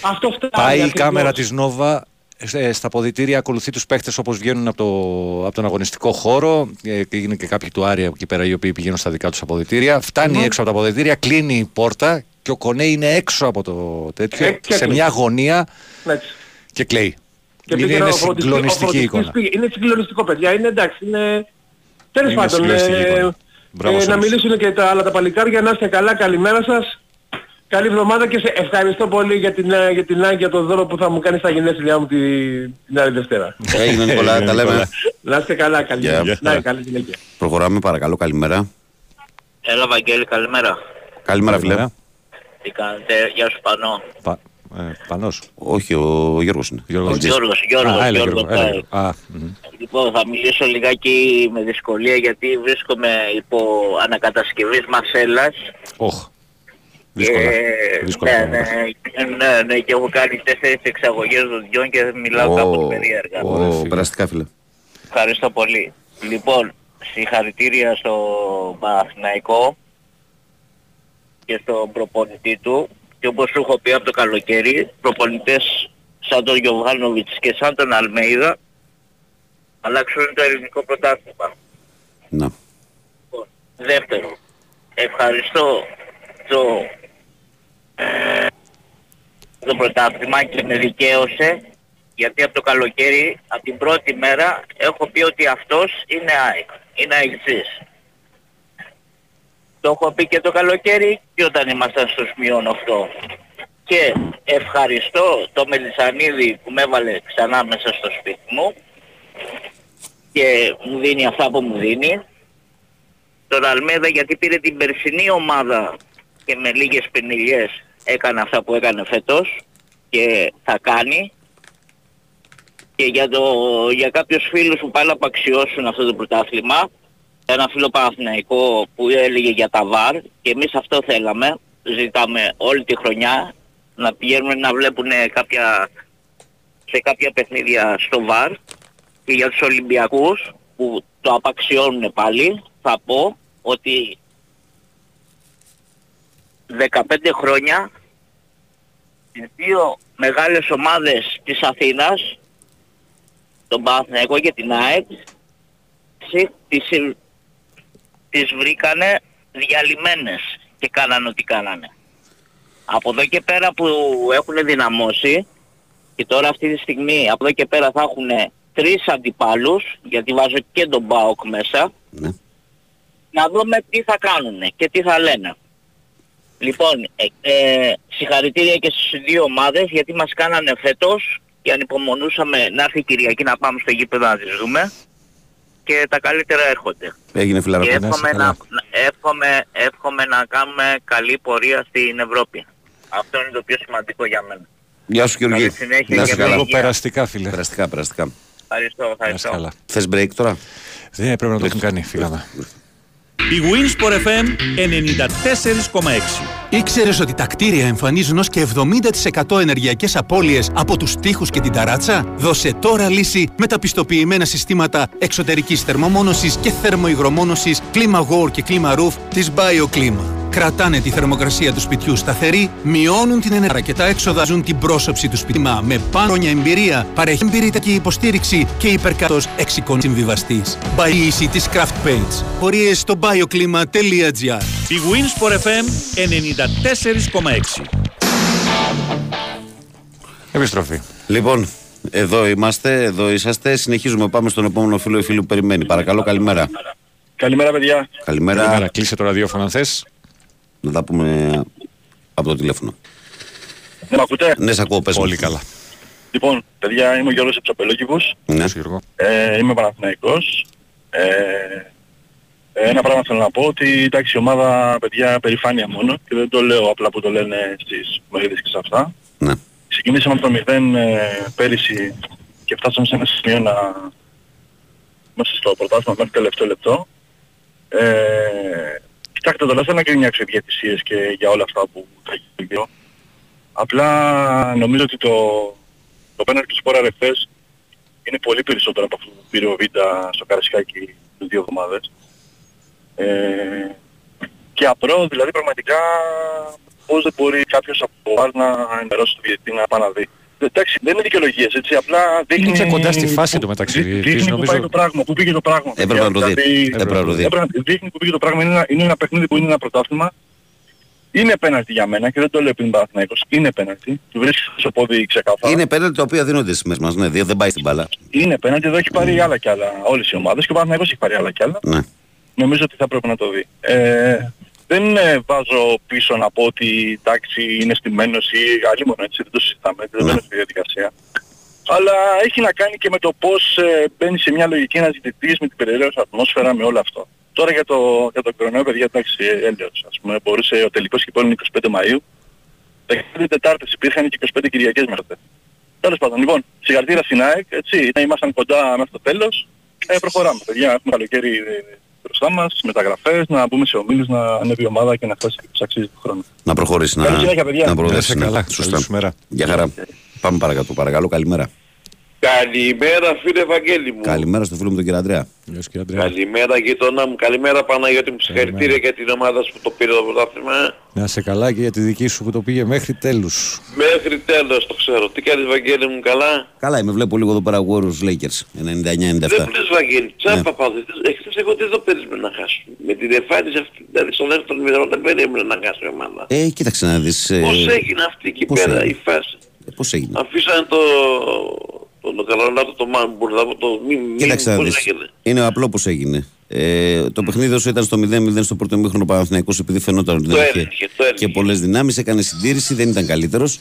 Αυτό φτάνει. Πάει η ακριβώς. κάμερα της Νόβα ε, στα ποδητήρια, ακολουθεί τους παίχτες όπως βγαίνουν από, το, από τον αγωνιστικό χώρο ε, και είναι και κάποιοι του Άρια εκεί πέρα οι οποίοι πηγαίνουν στα δικά τους αποδητήρια. Φτάνει έξω από τα αποδητήρια, κλείνει η πόρτα και ο Κονέ είναι έξω από το τέτοιο, Ε, και σε κλαίει. μια γωνία Έτσι. και κλαίει. Και είναι πήγε είναι ο φροντιστής- ο συγκλονιστική φροντιστής εικόνα. πήγε. Είναι συγκλονιστικό παιδιά, είναι εντάξει, είναι... Τέλος Είναι πάντων, συγκλονιστική ε, εικόνα. Μπράβο ε, σε να όλους. μιλήσουν και τα άλλα τα παλικάρια, να είστε καλά, καλημέρα σας. Καλή εβδομάδα και σε ευχαριστώ πολύ για την, ε, για την Άγκια το δώρο που θα μου κάνεις στα γενέθλιά μου την, την άλλη Δευτέρα. Έγινε Νικόλα, τα λέμε. να είστε καλά, καλή, Γεια. να, καλή συνέχεια. Προχωράμε παρακαλώ, καλημέρα. Έλα Βαγγέλη, καλημέρα. Καλημέρα φίλε. Καλημέρα. Τι κάνετε, γεια σου Πανώ. Πα, ε, Πανός. Όχι, ο Γιώργος είναι. Γιώργος. Ο Γιώργος, Γιώργος, Α, έλα, Γιώργος, Γιώργο, έλα, ε. Γιώργο. Α, μμμ. Λοιπόν, θα μιλήσω λιγάκι με δυσκολία γιατί βρίσκομαι υπό ανακατασκευής μασέλας. Όχ. Δύσκολα. Ε, Δύσκολα ναι, πράγματα. ναι, ναι, ναι, και έχω κάνει τέσσερις εξαγωγές δοντιών και μιλάω κάπως περίεργα. Ω, περαστικά φίλε. Ευχαριστώ πολύ. Λοιπόν, συγχαρητήρια στο Παναθηναϊκό και στον προπονητή του και όπως σου έχω πει από το καλοκαίρι, προπονητές σαν τον Γιωβάνοβιτς και σαν τον Αλμέιδα αλλάξουν το ελληνικό πρωτάθλημα. Να. Δεύτερο, ευχαριστώ το, ε, το πρωτάθλημα και με δικαίωσε γιατί από το καλοκαίρι, από την πρώτη μέρα, έχω πει ότι αυτός είναι ΑΕΚ. Είναι αεξής. Το έχω πει και το καλοκαίρι και όταν ήμασταν στο σημείο αυτό. Και ευχαριστώ το Μελισανίδη που με έβαλε ξανά μέσα στο σπίτι μου και μου δίνει αυτά που μου δίνει. Τον Αλμέδα γιατί πήρε την περσινή ομάδα και με λίγες πενιλιές έκανε αυτά που έκανε φέτος και θα κάνει. Και για, το, για κάποιους φίλους που πάνε να απαξιώσουν αυτό το πρωτάθλημα, ένα φίλο Παναθηναϊκό που έλεγε για τα VAR και εμείς αυτό θέλαμε, ζητάμε όλη τη χρονιά να πηγαίνουν να βλέπουν κάποια, σε κάποια παιχνίδια στο VAR και για τους Ολυμπιακούς που το απαξιώνουν πάλι θα πω ότι 15 χρόνια τις δύο μεγάλες ομάδες της Αθήνας τον Παναθηναϊκό και την ΑΕΚ τσι- τις, τις βρήκανε διαλυμένες και κάνανε ό,τι κάνανε. Από εδώ και πέρα που έχουν δυναμώσει και τώρα αυτή τη στιγμή από εδώ και πέρα θα έχουν τρεις αντιπάλους γιατί βάζω και τον ΠΑΟΚ μέσα Ναι. να δούμε τι θα κάνουν και τι θα λένε. Λοιπόν, ε, ε, συγχαρητήρια και στις δύο ομάδες γιατί μας κάνανε φέτος και ανυπομονούσαμε να έρθει η Κυριακή να πάμε στο γήπεδο να τις δούμε και τα καλύτερα έρχονται. Έγινε Και φιλαράκο. εύχομαι να, να- εύχομαι, εύχομαι να κάνουμε καλή πορεία στην Ευρώπη. Αυτό είναι το πιο σημαντικό για μένα. Γεια σου Γεωργή. Καλή συνέχεια Να και είσαι καλά. υγεία. Περαστικά, φίλε. Περαστικά, περαστικά. Ευχαριστώ, Να είσαι ευχαριστώ. καλά. Θες break τώρα; Δεν πρέπει να το έχουν κάνει, φύγαμε. Η Winsport FM 94,6. Ήξερες ότι τα κτίρια εμφανίζουν ως και 70% ενεργειακές απώλειες από τους τοίχους και την ταράτσα; Δώσε τώρα λύση με τα πιστοποιημένα συστήματα εξωτερικής θερμομόνωσης και θερμοϊγρομόνωσης κλίμα War και κλίμα Roof της BioClima. Κρατάνε τη θερμοκρασία του σπιτιού σταθερή, μειώνουν την ενέργεια και τα έξοδα ζουν την πρόσωψη του σπιτιού. Μα Με πάνω χρόνια εμπειρία παρέχει εμπειρητική υποστήριξη και υπερκάτος εξοικονομής συμβιβαστής. Μπαΐση της Craft Paints. Πορείες στο bioclima.gr Η Winsport FM 94,6. Επιστροφή. Λοιπόν, εδώ είμαστε, εδώ είσαστε. Συνεχίζουμε. Πάμε στον επόμενο φίλο ή φίλο που περιμένει. Παρακαλώ, καλημέρα. Καλημέρα παιδιά. Καλημέρα. Καλημέρα. Κλείσε το ραδιόφωνο αν θες. Να τα πούμε από το τηλέφωνο. Δεν με ακούτε; Ναι, σε ακούω, πες μου. Πολύ καλά. Λοιπόν, παιδιά, είμαι ο Γιώργος Εψαπελόκηβος. Ναι. Γιώργο. Ε, είμαι Παναθηναϊκός. Ε, ένα πράγμα θέλω να πω ότι εντάξει η ομάδα παιδιά περηφάνεια μόνο και δεν το λέω απλά που το λένε στις μερίδες και σε αυτά. Ναι. Ξεκινήσαμε από το 0 ε, πέρυσι και φτάσαμε σε ένα σημείο να είμαστε στο πρωτάθλημα μέχρι το τελευταίο λεπτό. Ε, κοιτάξτε τώρα, δεν θέλω να κρίνιαξω διατησίες και για όλα αυτά που θα γίνει. Απλά νομίζω ότι το, το πέναλτι τους Σπόρα χθες είναι πολύ περισσότερο από αυτό που πήρε ο Βίντα στο Καρασκάκι τις δύο εβδομάδες. Ε, και απρό, δηλαδή πραγματικά πώς δεν μπορεί κάποιος από το ΒΑΡ να ενημερώσει τον διαιτητή να πάει να δει. Εντάξει, δεν είναι δικαιολογίες, έτσι, απλά δείχνει... Είναι και κοντά στη φάση που- εντωμεταξύ, δει- διαιτητής, Δείχνει που νομίζω. πάει το πράγμα, που πήγε το πράγμα. Έπρεπε να το δει. Δηλαδή, Έπρεπε να το δει. έπρεπε να- Δείχνει που πήγε το πράγμα, είναι ένα, είναι ένα παιχνίδι που είναι ένα πρωτάθλημα. Είναι πέναλτι για μένα και δεν το λέω πριν Παναθηναϊκός. Είναι πέναλτι. Του βρίσκεις στο πόδι ξεκάθαρα. Είναι πέναλτι τα οποία δίνονται στις μέρες μας. Ναι, δεν δεν πάει στην μπάλα. Είναι πέναλτι, εδώ έχει πάρει άλλα κι άλλα όλες οι ομάδες και ο Παναθηναϊκός έχει πάρει άλλα κι άλλα. Ναι. Νομίζω ότι θα πρέπει να το δει. Ε, δεν ε, βάζω πίσω να πω ότι εντάξει είναι στημένος ή άλλη μόνο έτσι, δεν το συζητάμε, δεν μπαίνω στη διαδικασία. Αλλά έχει να κάνει και με το πώς ε, μπαίνει σε μια λογική ένας διαιτητής με την περιελαίωση ατμόσφαιρα, με όλο αυτό. Τώρα για το, για το κορονοϊό, παιδιά, εντάξει, ε, έλεος. Ας πούμε, μπορούσε ο τελικός κυπέλλου είναι 25 Μαΐου. 15 Τετάρτες υπήρχαν και 25 Κυριακές μέχρι τότε. Τέλος πάντων, λοιπόν, συγχαρητήρια στην ΑΕΚ, έτσι, να ήμασταν κοντά μέχρι το τέλος. Ε, προχωράμε, παιδιά, έχουμε καλοκαίρι ε, μπροστά μας, μεταγραφές, να μπούμε σε ομίλους, να ανέβει η ομάδα και να φτάσει και τους αξίζει του χρόνου. Να προχωρήσει, να, Καλή συνέχεια, παιδιά. να προοδεύσει. Να είσαι ναι. καλά. Σωστά. Καλή σου μέρα. Γεια χαρά. Πάμε παρακάτω. Παρακαλώ, καλημέρα. Καλημέρα φίλε Ευαγγέλη μου. Καλημέρα στο φίλο μου τον κύριο Αντρέα. Γεια σου κύριε Αντρέα. Καλημέρα γειτονά μου. Καλημέρα Παναγιώτη μου. Συγχαρητήρια για την ομάδα σου που το πήρε το πρωτάθλημα. Να είσαι καλά και για τη δική σου που το πήγε μέχρι τέλους. Μέχρι τέλος το ξέρω. Τι κάνεις Ευαγγέλη μου καλά; Καλά, είμαι. Βλέπω λίγο εδώ πέρα Warriors Lakers. 99-97. Δεν πλες Ευαγγέλη. Τσάπα πάω. Εχθές εγώ τι δεν περίμενα να χάσω. Με την εμφάνιση αυτή, δηλαδή στο δεύτερο μηδενό δεν περίμενα να χάσω η ομάδα. Ε, κοίταξε να δεις. ε, Πώς έγινε αυτή εκεί πώς πέρα έγινε. η φάση; ε, Πώς έγινε. Αφήσανε το... Το, το Καλονάτο, το Μάνμπουρ, το μη μη, Κοίταξε να πώς δεις. έγινε. Είναι απλό πώς έγινε. Ε, το παιχνίδι όσο ήταν στο 0-0 στο πρώτο μήχρονο Παναθηναϊκός επειδή φαινόταν ότι Το δεν είχε έλεγε, το έλεγε. και πολλές δυνάμεις, έκανε συντήρηση, δεν ήταν καλύτερος.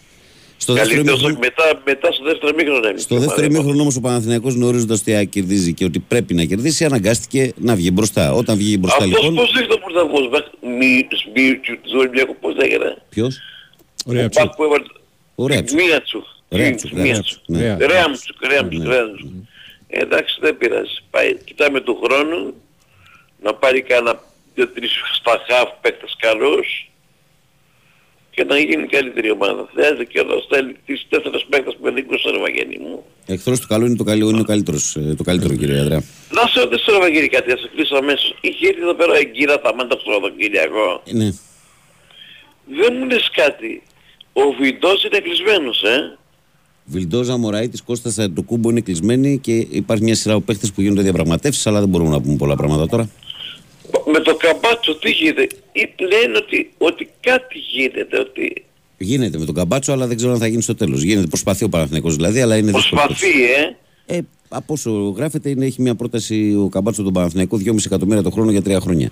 Στο δεύτερο Καλύτερος μήχρονο, μετά, μετά στο δεύτερο μήχρονο έμεινε. στο δεύτερο μήχρονο όμως ο Παναθηναϊκός γνωρίζοντας ότι η ΑΕΚ κερδίζει και ότι πρέπει να κερδίσει, αναγκάστηκε να βγει μπροστά. Όταν βγήκε μπροστά Αυτός λοιπόν, πώς ήρθε ο πρωταγωνισμός, μη Σμπίρτσου του Ολυμπιακού, πώς έγινε. Ποιος; Ο Μπακ που έβαλε Ωραία, Τσου. μία τσου. Ρέαμψουκ, Μία. Ρέαμψουκ, ναι. Ρέαμψουκ, Ρέαμψουκ, Ρέαμψουκ. Ε, εντάξει δεν πειράζει. Πάει, κοιτάμε του χρόνου να πάρει κάνα δύο-τρεις στα χαφ παίκτες καλούς και να γίνει καλύτερη ομάδα. Θέλει και εδώ στέλνει τις τέσσερις παίκτες που με στο Ρεβαγγένη μου. Εχθρός του καλού είναι το, καλό, είναι ο καλύτερος, ε, το καλύτερο κύριε Ανδρέα. Να σε ρωτήσω Ρεβαγγένη κάτι, θα σε κλείσω αμέσως. Είχε έρθει εδώ πέρα εγκύρα τα μάντα στο Σαββατοκύριακο. Ναι. Δεν μου λες κάτι. Ο Βιντός είναι κλεισμένος, ε. Βιλντόζα, Μωραήτη, Κώστας το κούμπο είναι κλεισμένοι και υπάρχει μια σειρά από παίχτες που γίνονται διαπραγματεύσεις, αλλά δεν μπορούμε να πούμε πολλά πράγματα τώρα. Με το καμπάτσο τι γίνεται; Ή λένε ότι, ότι κάτι γίνεται, ότι Γίνεται με τον Καμπάτσο, αλλά δεν ξέρω αν θα γίνει στο τέλος. Γίνεται, προσπαθεί ο Παναθηναϊκός δηλαδή, αλλά είναι δύσκολος. προσπαθεί, ε. Ε, από όσο γράφεται, είναι, έχει μια πρόταση ο Καμπάτσο τον Παναθηναϊκό 2,5 εκατομμύρια το χρόνο για τρία χρόνια.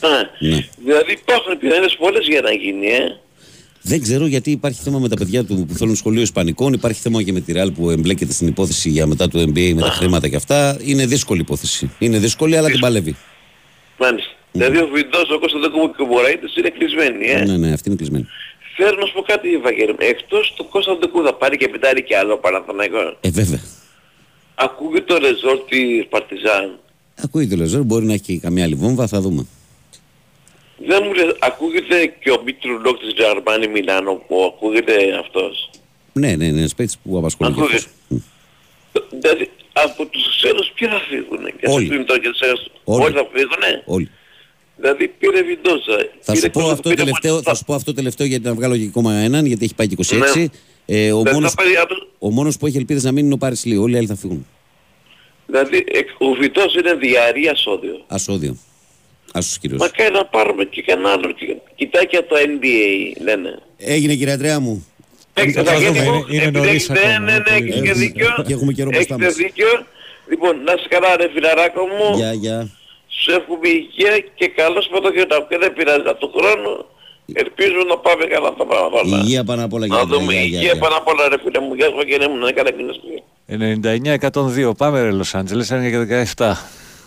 Α, Ναι. Δηλαδή υπάρχουν πιθανές πολλές για να γίνει, ε. Δεν ξέρω γιατί υπάρχει θέμα με τα παιδιά του που θέλουν σχολείο Ισπανικών, υπάρχει θέμα και με τη Real που εμπλέκεται στην υπόθεση για μετά το NBA με τα χρήματα και αυτά. Είναι δύσκολη υπόθεση. Είναι δύσκολη, αλλά την παλεύει. Μάλιστα. Δηλαδή ο Βιντός, ο Κώστας Δεκούμου και ο Μωραήτης είναι κλεισμένοι, ε. Ναι, ναι, αυτή είναι κλεισμένη. Θέλω να σου πω κάτι, Ευαγγέλη. Εκτός του Κώστα Δεκού θα πάρει και πιτάρει και άλλο Παναθηναϊκό. Ε, βέβαια. Ακούγεται το ρεζόρ της Παρτιζάν. Ακούει το Λεζόρ, μπορεί να έχει και καμιά άλλη βόμβα, θα δούμε. Δεν μου λες, ακούγεται και ο Μίτρου Λόκ της Τζαρμάνι Μιλάνο που ακούγεται αυτός; Ναι, ναι, ναι, ένας παίκτης που απασχολεί. και Ακούγεται. αυτός. Δηλαδή από τους ξένους ποιοι θα φύγουνε; Και Όλοι. θα φύγουν τώρα και τους ξένους. Όλοι. Όλοι θα φύγουνε; Όλοι. Δηλαδή πήρε Βιντόζα. Θα πήρε σου, πω Κώστα, αυτό πήρε τελευταίο, θα σου πω αυτό τελευταίο γιατί να βγάλω και ακόμα έναν, γιατί έχει πάει και 26. Ναι. Ε, ο, Δεν μόνος, θα πάρει άλλο- ο μόνος που έχει ελπίδες να μείνει είναι ο Πάρης Λί. Όλοι οι άλλοι θα φύγουν. Δηλαδή εκ- ο Βιτός είναι διαρρία σώδιο. Ασώδιο. Άσος κύριος. Μακάρι να πάρουμε και κανένα άλλο. και- Κοιτάκι από το NBA λένε. Έγινε κύριε Αντρέα μου. Έχετε θα Βαγγέλη δούμε, μου, είναι- είναι επειδή νωρίς έχετε- ακόμα, Ναι, ναι, είναι έχεις πολύ και νωρίς. δίκιο. Και έχουμε καιρό μπροστά Έχετε μας. δίκιο. Λοιπόν, να σε καλά ρε φιλαράκο μου. Γεια, γεια. Σου εύχομαι υγεία και καλό Σαββατοκύριακο. Και δεν πειράζει από τον χρόνο. Ελπίζω να πάμε καλά τα πράγματα. όλα. Υγεία πάνω απ' όλα Να κύριε Αντρέα. δούμε Γεια, γεια, υγεία γεια. πάνω απ' όλα ρε φίλε μου. Γεια σου Βαγγέλη μου. Να είναι καλά εκείνος. 99-102. Πάμε ρε Λος Άντζελες, είναι και 17.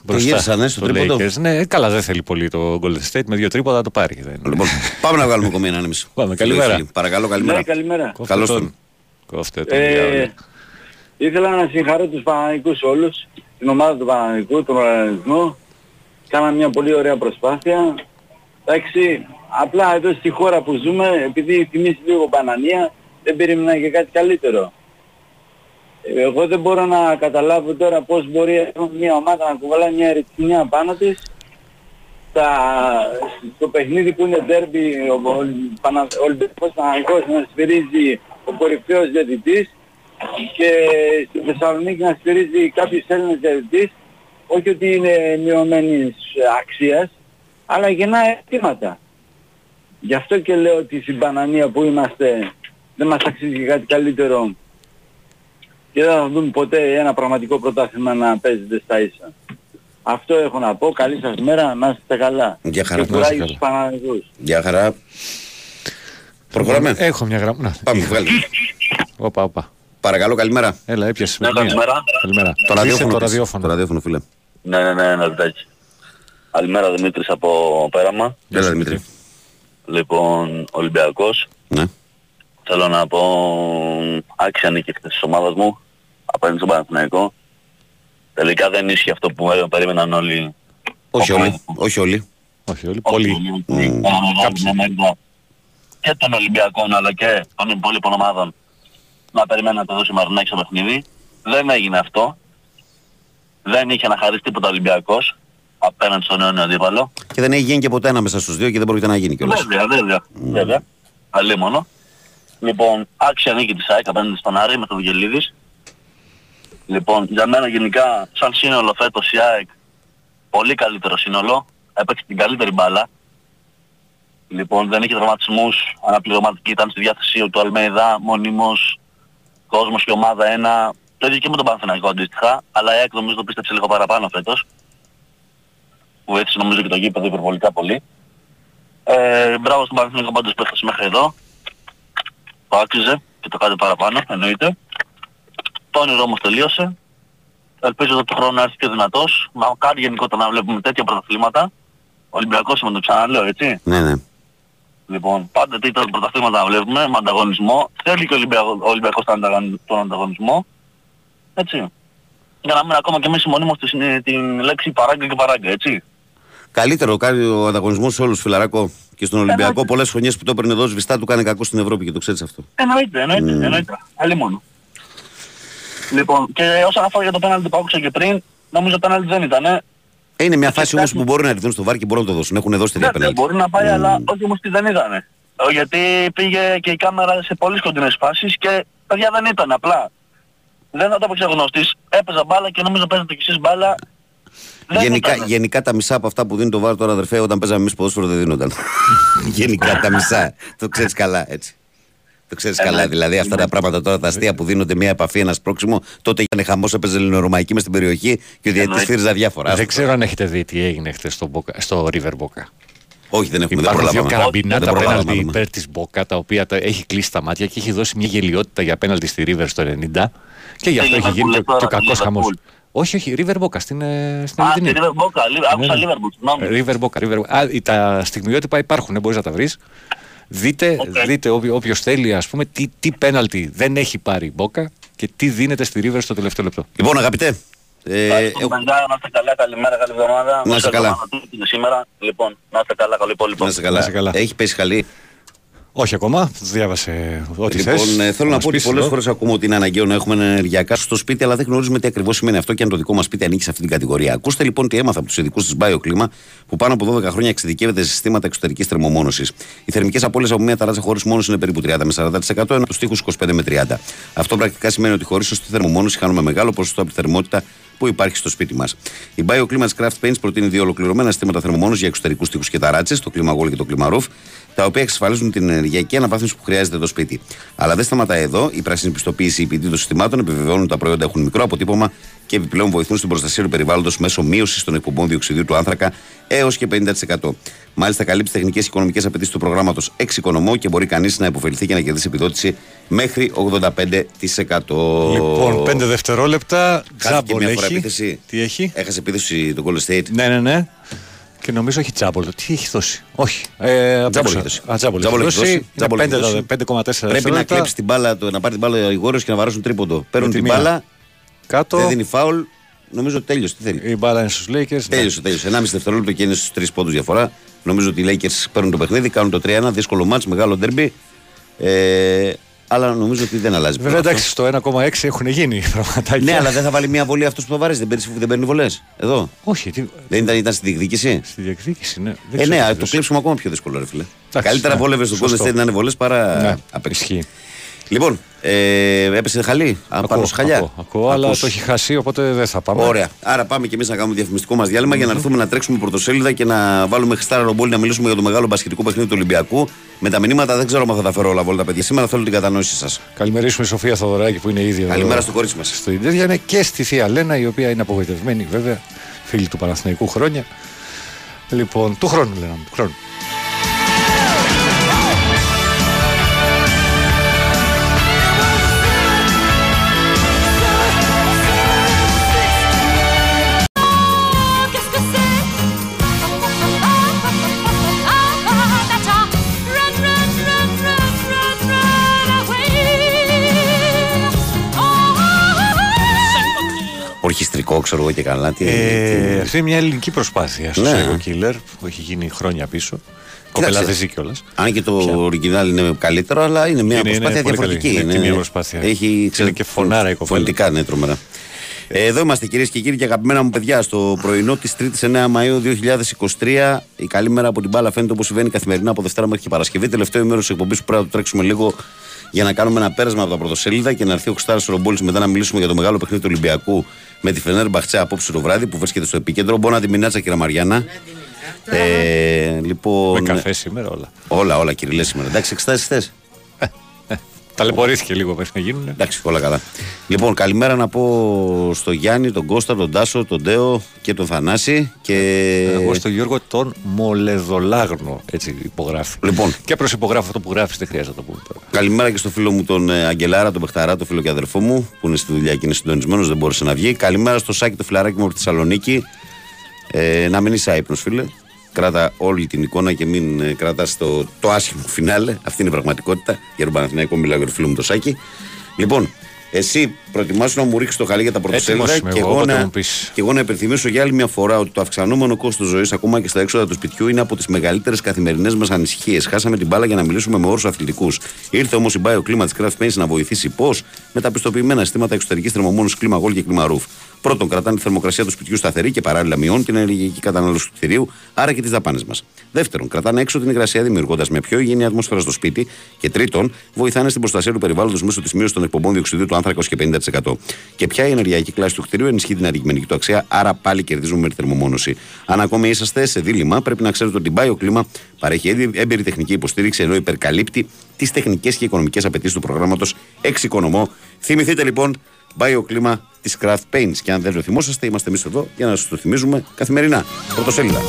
Μπροστά γύρισαν, ε, στο το τρίποντο. Lakers. Ναι, ε, καλά δεν θέλει πολύ το Golden State. Με δύο τρίποτα το πάρει. Δεν... Λοιπόν, πάμε να βγάλουμε ακόμη έναν εμείς. Πάμε, Φίλοι, καλημέρα. φίλοι, Παρακαλώ, καλημέρα. Ναι, καλημέρα. Κόφτε Καλώς τον. τον. Κόφτε τον. Ε, διάολο. ήθελα να συγχαρώ τους Παναγικούς όλους, την ομάδα του Παναγικού, τον οργανισμό. Κάναμε μια πολύ ωραία προσπάθεια. Εντάξει, απλά εδώ στη χώρα που ζούμε, επειδή θυμίζει λίγο Πανανία, δεν περίμενα και κάτι καλύτερο. Ε, Εγώ δεν μπορώ να καταλάβω τώρα πώς μπορεί μια ομάδα να κουβαλάει μια ρητσινιά πάνω της στα, στο παιχνίδι που είναι ντέρμπι ο, ο, Πανα- ο Ολυμπιακός Παναγικός να σφυρίζει ο κορυφαίος διαιτητής και στη Θεσσαλονίκη να σφυρίζει κάποιος Έλληνας διαιτητής όχι ότι είναι μειωμένης αξίας αλλά γεννά αιτήματα. Γι' αυτό και λέω ότι στην Πανανία που είμαστε δεν μας αξίζει και κάτι καλύτερο και δεν θα δούμε ποτέ ένα πραγματικό πρωτάθλημα να παίζεται στα ίσα. Αυτό έχω να πω. Καλή σας μέρα. Να είστε καλά. Γεια χαρά. Και κουράγιο στους Παναγικούς. Γεια χαρά. Προχωράμε. Έχω μια γραμμή. Να, Πάμε, βγάλε. Όπα, όπα. Παρακαλώ, καλημέρα. Έλα, έπιασε. Ναι, με μία. καλημέρα. Καλημέρα. Το Κλείσε ραδιόφωνο. Το πες. ραδιόφωνο. Το ραδιόφωνο, φίλε. Ναι, ναι, ναι, ένα λεπτάκι. Καλημέρα Δημήτρης από Πέραμα. Έλα, Δημήτρη. Λοιπόν, Ολυμπιακός. Ναι. Θέλω να πω άξια νίκη χθες της ομάδας μου απέναντι στον Παναθηναϊκό. Τελικά δεν ίσχυε αυτό που ε, περίμεναν όλοι. Όχι όλοι. Όχι όλοι. Όχι όλοι. Πολύ. Πολύ. Και των Ολυμπιακών αλλά και των υπόλοιπων ομάδων να περιμένουν να το δώσει Μαρινάκη στο παιχνίδι. Δεν έγινε αυτό. Δεν είχε να χαρίσει τίποτα ο Ολυμπιακός απέναντι στον νέο αντίπαλο. Και δεν έχει γίνει και ποτέ ανάμεσα στους δύο και δεν πρόκειται να γίνει κιόλας. Βέβαια, βέβαια. βέβαια. Αλλή μόνο. Λοιπόν, άξια νίκη της ΑΕΚ απέναντι στον Άρη με τον Βιγελίδης. Λοιπόν, για μένα γενικά, σαν σύνολο φέτος η ΑΕΚ, πολύ καλύτερο σύνολο. Έπαιξε την καλύτερη μπάλα. Λοιπόν, δεν είχε τραυματισμούς, αναπληρωματική ήταν στη διάθεση του Αλμέιδα, μονίμως, κόσμος και ομάδα ένα. Το ίδιο και με τον Παναθηναϊκό αντίστοιχα, αλλά η ΑΕΚ νομίζω το πίστεψε λίγο παραπάνω φέτος. Που έτσι νομίζω και το γήπεδο υπερβολικά πολύ. Ε, μπράβο στον Παναθηναϊκό πάντως που έφτασε μέχρι εδώ. Το άξιζε και το κάνει παραπάνω, εννοείται. Το όνειρο όμως τελείωσε. Ελπίζω ότι το χρόνο να έρθει πιο δυνατός. Να κάνει γενικότερα να βλέπουμε τέτοια πρωταθλήματα. Ο Ολυμπιακός με το ξαναλέω, έτσι. Ναι, ναι. Λοιπόν, πάντα τι τα πρωταθλήματα να βλέπουμε, με ανταγωνισμό. Θέλει και ο Ολυμπιακός, ο Ολυμπιακός τον, ανταγων- τον ανταγωνισμό. Έτσι. Για να μην ακόμα και εμείς μονίμως τη, συν- την λέξη παράγκα και παράγκα, έτσι. Καλύτερο κάνει ο ανταγωνισμός σε όλους, φιλαράκο. Και στον Ολυμπιακό πολλές χρονιές που το έπαιρνε εδώ σβηστά του κάνει κακό στην Ευρώπη και το ξέρεις αυτό. Εννοείται, εννοείται, Μμμ. εννοείται. Άλλη μόνο. Λοιπόν, και όσον αφορά για το πέναλτι που άκουσα και πριν, νομίζω πέναλτι δεν ήταν. Ε. Ε, είναι μια φάση όμως που μπορούν να ρυθούν στο βάρ και μπορούν να το δώσουν. Έχουν δώσει τέτοια Ναι, πέναλτι. μπορεί να πάει, αλλά όχι όμως τι δεν ήταν. Γιατί πήγε και η κάμερα σε πολύ σκοτεινές φάσεις και παιδιά δεν ήταν απλά. Δεν θα το έπαιξε γνώστης, έπαιζα μπάλα και νομίζω παίζετε κι εσείς μπάλα. Δεν Γενικά, ήταν. γενικά τα μισά από αυτά που δίνει το βάρ τώρα αδερφέ όταν παίζαμε εμείς ποδόσφαιρο δεν δίνονταν. γενικά τα μισά. Το ξέρεις καλά έτσι. Το ξέρεις Ε, καλά. ναι. Δηλαδή αυτά τα πράγματα τώρα τα αστεία που δίνονται μια επαφή, ένας πρόξιμο, τότε ήταν χαμός, έπαιζε ελληνορωμαϊκή μες στην περιοχή και ο διαιτητής φύριζα διάφορα. Δεν Άστο. ξέρω αν έχετε δει τι έγινε χθες στο, Boca- στο River Boca. Όχι, δεν έχουμε δεν Υπάρχουν δύο προλάβαμε. καραμπινάτα Δεν προλάβαμε πέναλτι να δούμε. υπέρ της Boca, τα οποία τα έχει κλείσει τα μάτια και έχει δώσει μια γελιότητα για πέναλτι στη River στο 90 και γι' αυτό Στη έχει γίνει Liverpool και, τώρα, και ο κακός στη χαμός. Liverpool. Όχι, όχι, River Boca στην, ε, στην Α, Αργεντινή. στη River Boca, Liv- άκουσα Ναι, ναι. Liverpool, συγγνώμη. River Boca, River Boca. Α, τα στιγμιότυπα υπάρχουν, μπορείς να τα βρεις. Δείτε, δείτε όποιο θέλει, ας πούμε, τι, τι πέναλτι δεν έχει πάρει η Boca και τι δίνεται στη River στο τελευταίο λεπτό. Λοιπόν, αγαπητέ. Ε, Ευχαριστούμε, παιδιά, να είστε καλά, καλημέρα, καλή εβδομάδα. Να είστε Καλή καλά. εβδομάδα, τι είναι σήμερα. Λοιπόν, να είστε καλά, καλό υπόλοιπο. να είσαι καλά. Έχει πέσει χαλή. Όχι ακόμα, διάβασε ό,τι Λοιπόν, θες. ε, θέλω να μας πω ότι πεις πολλές εδώ. φορές ακούμε ότι είναι αναγκαίο να έχουμε ενεργειακά στο σπίτι, αλλά δεν γνωρίζουμε τι ακριβώς σημαίνει αυτό και αν το δικό μας σπίτι ανήκει σε αυτή την κατηγορία. Ακούστε λοιπόν τι έμαθα από τους ειδικούς της Bioklima που πάνω από 12 χρόνια εξειδικεύεται σε συστήματα εξωτερικής θερμομόνωσης. Οι θερμικές απώλειες από μια ταράτσα χωρί μόνωση είναι περίπου 30 με 40%, ενώ τους τοίχους 25 με 30. Αυτό πρακτικά σημαίνει ότι χωρίς σωστή θερμομόνωση χάνουμε μεγάλο ποσοστό από τη θερμότητα που υπάρχει στο σπίτι μας. Η BioClima Craft Paints προτείνει δύο ολοκληρωμένα συστήματα θερμομόνωσης για εξωτερικούς τοίχους και ταράτσε, το κλίμα Wall και το κλίμα Roof, τα οποία εξασφαλίζουν την ενεργειακή αναβάθμιση που χρειάζεται το σπίτι. Αλλά δεν σταματάει εδώ. Η πράσινη πιστοποίηση EPD των συστημάτων επιβεβαιώνουν ότι τα προϊόντα έχουν μικρό αποτύπωμα και επιπλέον βοηθούν στην προστασία του περιβάλλοντος μέσω μείωσης των εκπομπών διοξιδίου του άνθρακα έως και 50%. Μάλιστα, καλύπτει τεχνικές και οικονομικές απαιτήσεις του προγράμματος εξοικονομώ και μπορεί κανείς να υποφεληθεί και να κερδίσει επιδότηση μέχρι 85%. Λοιπόν, 5 δευτερόλεπτα. Χάθηκε Τζάμπολ μια φορά έχει. επίθεση. Τι έχει; Έχασε επίθεση το Golden State. Ναι, ναι, ναι. Και νομίζω έχει τζάμπολ. Τι έχει δώσει; Όχι. Ε, Τζάμπολ απ' έχει έξω. δώσει. Α, τζάμπολ Τζάμπολ έχει έχει δώσει. δώσει. Τζάμπολ έχει Είναι δώσει. 5,4 Πρέπει να δευτερόλεπτα. κλέψει την μπάλα, το- να πάρει την μπάλα οι Warriors και να βαράσουν τρίποντο. Παίρνουν τη την μία. μπάλα, Κάτω. δεν δίνει φάουλ. Νομίζω ότι τέλειωσε. Τι θέλει. Η μπάλα είναι στους Lakers. Τέλειωσε, τέλειωσε. 1,5 δευτερόλεπτο και είναι στους τρεις πόντους διαφορά. Νομίζω ότι οι Lakers παίρνουν το παιχνίδι, κάνουν το 3-1. Δύσκολο μάτς, μεγάλο ντερμπι. Ε, αλλά νομίζω ότι δεν αλλάζει. Βέβαια, πλέον εντάξει, στο 1,6 έχουν γίνει πραγματάκια. Ναι, αλλά δεν θα βάλει μια βολή αυτό που το βαρέσει. Δεν παίρνει, δεν παίρνει βολές. Εδώ. Όχι. Τι... Δεν ήταν, ήταν στη διεκδίκηση; Στη διεκδίκηση, ναι. Δεν Ε, ξέρω ναι, τι το δώσει. κλέψουμε ακόμα πιο δύσκολο, ρε φίλε. Εντάξει, Καλύτερα ναι. βόλευες στο Golden Σωστό. State να είναι βολέ παρά Ναι, απ' έξω. ισχύει. Λοιπόν, ε, έπεσε χαλί. Α, πάνω Ακούω, σε χαλιά. ακούω, ακούω, αλλά Ακούς. το έχει χάσει, οπότε δεν θα πάμε. Ωραία. Άρα πάμε και εμείς να κάνουμε διαφημιστικό μας διάλειμμα για να έρθουμε να τρέξουμε πρωτοσέλιδα και να βάλουμε χρυστά ρομπόλι να μιλήσουμε για το μεγάλο μπασκετικό παιχνίδι του Ολυμπιακού. Με τα μηνύματα δεν ξέρω αν θα τα φέρω όλα βόλτα, παιδιά. Σήμερα θέλω την κατανόηση σας. Καλημερίσουμε η Σοφία Θοδωράκη που είναι ήδη εδώ. Καλημέρα στο κορίτσι μας. Στο Ιντερνετ είναι και στη Θεία Λένα η οποία είναι απογοητευμένη βέβαια, φίλη του Παναθηναϊκού χρόνια. Λοιπόν, του χρόνου λένε, του χρόνου. Ορχιστρικό, ξέρω εγώ και καλά. Τι, Ε, τι- αυτή είναι μια ελληνική προσπάθεια στο Ναι. Psycho Killer που έχει γίνει χρόνια πίσω. Κοίταξε, Κοπελά δεν ζει κιόλας. Αν και το original είναι καλύτερο, αλλά είναι μια Είναι- είναι προσπάθεια πολύ καλή. διαφορετική. Είναι και μια προσπάθεια. Έχει Είναι και φωνάρα η κοπέλα. Φωνητικά, ναι, τρομερά. Ε, Εδώ είμαστε κυρίες και κύριοι και αγαπημένα μου παιδιά στο πρωινό της 3η 9 Μαου 2023. Η καλή μέρα από την μπάλα φαίνεται όπως συμβαίνει καθημερινά από Δευτέρα μέχρι και Παρασκευή. Τελευταίο ημέρο της εκπομπής που πρέπει να το τρέξουμε λίγο για να κάνουμε ένα πέρασμα από τα πρωτοσέλιδα και να έρθει ο Χρυστάρα Ρομπόλης μετά να μιλήσουμε για το μεγάλο παιχνίδι του Ολυμπιακού με τη Φενέρ Μπαχτσέ απόψε το βράδυ που βρίσκεται στο επίκεντρο. Μπορεί να τη μηνάτσα, κύριε Μαριάννα. Ε, λοιπόν, Με καφέ σήμερα όλα. Όλα, όλα κύριε, λες σήμερα. Εντάξει, εξετάσεις θες. Ταλαιπωρήθηκε λίγο μέχρι να γίνουν. Εντάξει, όλα καλά. Λοιπόν, καλημέρα να πω στο Γιάννη, τον Κώστα, τον Τάσο, τον Ντέο και τον Θανάση. Και... Εγώ στο Γιώργο τον Μολεδολάγνο. Έτσι υπογράφει. Λοιπόν. Και προ υπογράφω αυτό που γράφεις, δεν χρειάζεται να το πούμε τώρα. Καλημέρα και στο φίλο μου τον ε, Αγγελάρα, τον Πεχταρά, τον φίλο και αδερφό μου που είναι στη δουλειά και είναι συντονισμένος, δεν μπόρεσε να βγει. Καλημέρα στο Σάκη, το φιλαράκι μου από τη Θεσσαλονίκη. Ε, να μην είσαι άϊπνος, φίλε. Κράτα όλη την εικόνα και μην ε, κρατάς το, το άσχημο φινάλε. Αυτή είναι η πραγματικότητα. Για τον Παναθηναϊκό μιλάω για το φίλο μου το Σάκη. Λοιπόν, εσύ προτιμάσου να μου ρίξει το χαλί για τα πρωτοσέλιδα Έτοιμος είμαι και, εγώ, εγώ όποτε να, μου πεις. και εγώ να υπενθυμίσω για άλλη μια φορά ότι το αυξανόμενο κόστος ζωής, ακόμα και στα έξοδα του σπιτιού, είναι από τις μεγαλύτερες καθημερινές μας ανησυχίες. Χάσαμε την μπάλα για να μιλήσουμε με όρους αθλητικούς. Ήρθε όμως η Bio κλίμα τη Craft Paints να βοηθήσει πώς; Με τα πιστοποιημένα συστήματα εξωτερικής θερμομόνωσης κλίμα γόλ και κλίμα ρούφ. Πρώτον, κρατάνε τη θερμοκρασία του σπιτιού σταθερή και παράλληλα μειώνουν την ενεργειακή κατανάλωση του κτηρίου, άρα και τις δαπάνες μας. Δεύτερον, κρατάνε έξω την υγρασία δημιουργώντας μια πιο υγιεινή ατμόσφαιρα στο σπίτι. Και τρίτον, βοηθάνε στην προστασία του περιβάλλοντος μέσω της μείωσης των εκπομπών διοξιδίου του άνθρακα ως και 50%. Και πια η ενεργειακή κλάση του κτηρίου ενισχύει την αντικειμενική του αξία, άρα πάλι κερδίζουμε με τη θερμομόνωση. Αν ακόμη είσαστε σε δίλημα, πρέπει να ξέρετε ότι η Bioklima παρέχει έδι- έμπειρη τεχνική υποστήριξη ενώ υπερκαλύπτει τις τεχνικές και οικονομικές απαιτήσεις του προγράμματος Εξοικονομώ. Θυμηθείτε λοιπόν Bioklima της Craft Paints. Και αν δεν το θυμόσαστε, είμαστε εμείς εδώ για να σας το θυμίζουμε καθημερινά. Πρωτοσέλιδα.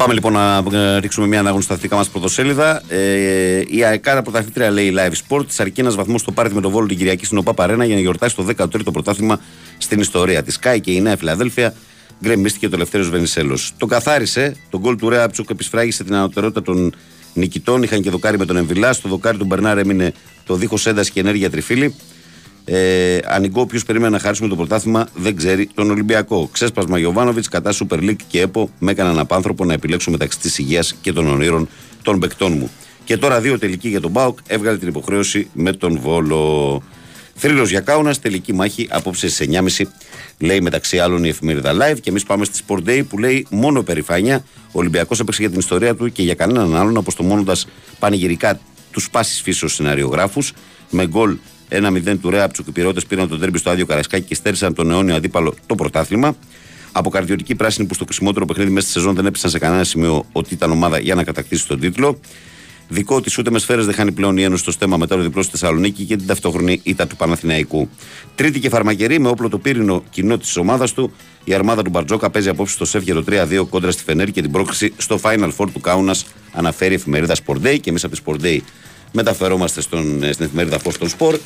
Πάμε λοιπόν να ε, ρίξουμε μια ανάγνωση στα αθλητικά μας πρωτοσέλιδα. Ε, η ΑΕΚΑΡΑ πρωταθλήτρια λέει live sport. Της αρκεί ένας βαθμός στο πάρτι με το βόλο την Κυριακή στην ΟΠΑ Παρένα για να γιορτάσει το 13ο πρωτάθλημα στην ιστορία της. Κάη και η Νέα Φιλαδέλφια γκρεμίστηκε το Ελευθέρω Βενισέλο. Το καθάρισε, τον γκολ του Ρέαψουκ επισφράγισε την ανωτερότητα των νικητών. Είχαν και δοκάρι με τον Εμβιλά. Στο δοκάρι του Μπερνάρ έμεινε το δίχως ένταση και ενέργεια τριφύλη. Ε, Ανοιγκό, όποιος περίμενε να χαρίσουμε το πρωτάθλημα, δεν ξέρει τον Ολυμπιακό. Ξέσπασμα Γιωβάνοβιτς κατά Super League και ΕΠΟ με έκαναν απάνθρωπο να επιλέξω μεταξύ της υγείας και των ονείρων των παικτών μου. Και τώρα δύο τελικοί για τον Μπάουκ, έβγαλε την υποχρέωση με τον Βόλο. Θρύλος για Κάουνας, τελική μάχη απόψε στι 9.30 λέει μεταξύ άλλων η εφημερίδα Live. Και εμείς πάμε στη Sport Day που λέει μόνο περηφάνεια. Ο Ολυμπιακός έπαιξε για την ιστορία του και για κανέναν άλλον αποστομώνοντα πανηγυρικά τους πάσης φύσεως σεναριογράφους με γκολ 1-0 του Ρέαπτσουκ. Οι πυρότε πήραν τον τέρμπι στο άδειο Καρασκάκι και στέρισαν τον αιώνιο αντίπαλο το πρωτάθλημα. Από καρδιωτική πράσινη που στο χρησιμότερο παιχνίδι μέσα στη σεζόν δεν έπεσαν σε κανένα σημείο ότι ήταν ομάδα για να κατακτήσει τον τίτλο. Δικό της ούτε μες σφαίρες δεν χάνει πλέον η Ένωση στο στέμα μετά το διπλό στη Θεσσαλονίκη και την ταυτόχρονη ήττα του Παναθηναϊκού. Τρίτη και φαρμακερή με όπλο το πύρινο κοινό της ομάδας του. Η αρμάδα του Μπαρτζόκα παίζει απόψε στο Σέφγερο 3-2 κόντρα στη Φενέρη και την πρόκληση στο Final Four του Κάουνας αναφέρει η εφημερίδα Sport Day και εμεί από τη Sport Day μεταφερόμαστε στον, ε, στην εφημερίδα Φω των Σπορ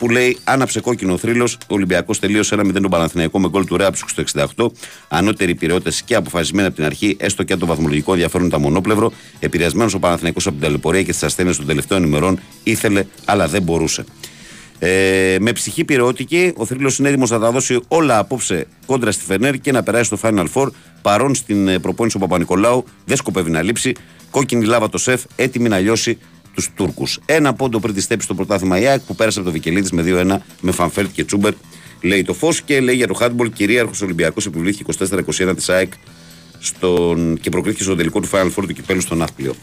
που λέει άναψε κόκκινο θρύλος. Ο Ολυμπιακός τελείωσε 1-0 τον Παναθηναϊκό με γκολ του Ρέαψουκ στο 68. Ανώτεροι πυρεώτε και αποφασισμένοι από την αρχή, έστω και αν το βαθμολογικό ενδιαφέρον ήταν μονόπλευρο. Επηρεασμένος ο Παναθηναϊκός από την ταλαιπωρία και τις ασθένειες των τελευταίων ημερών, ήθελε αλλά δεν μπορούσε. Ε, με ψυχή πειραιώτικη, ο θρύλος είναι έτοιμος να τα δώσει όλα απόψε κόντρα στη Φενέρ και να περάσει στο Final Four. Παρόν στην ε, προπόνηση ο Παπανικολάου, δεν σκοπεύει να λείψει. Κόκκινη λάβα το ΣΕΦ, έτοιμη να λιώσει τους Τούρκους. Ένα πόντο πριν τη στέψη στο πρωτάθλημα η ΑΕΚ που πέρασε από το Βικελίδης με 2-1 με Φαν Βέερτ και Τσούμπερ. Λέει το φως και λέει για το handball κυρίαρχος Ολυμπιακός επιβλήθηκε 24-21 της ΑΕΚ στον... και προκρίθηκε στο τελικό του Final Four του κυπέλου στον Ναύπλιο.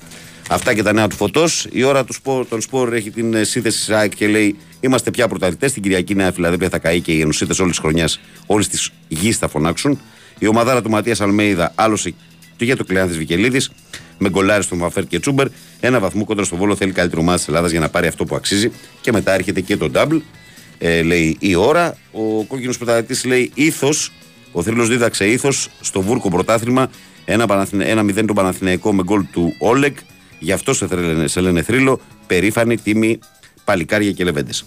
Αυτά και τα νέα του φωτός. Η ώρα του σπορ, των σπορ έχει την ε, σύνθεση τη ΑΕΚ και λέει: Είμαστε πια πρωταθλητές. Την Κυριακή Νέα Φιλαδέλφια θα καεί και οι ενωσίτες όλης της χρονιάς, όλης της γης θα φωνάξουν. Η ομαδάρα του Ματίας Αλμέιδα άλωσε και για το Κλεάνθης Βικελίδης με γκολάρι στον Βαφέρ και Τσούμπερ. Ένα βαθμό κόντρα στο βόλο θέλει καλύτερη ομάδα της Ελλάδας για να πάρει αυτό που αξίζει. Και μετά έρχεται και το double. Ε, λέει η ώρα. Ο κόκκινος πρωταθλητής λέει ήθος. Ο θρύλος δίδαξε ήθος στο Βούρκο πρωτάθλημα. Ένα, Παναθηνε... ένα 0 τον Παναθηναϊκό με γκολ του Όλεκ. Γι' αυτό σε, θρέλε- σε λένε θρύλο. Περήφανη τίμη παλικάρια και λεβέντες.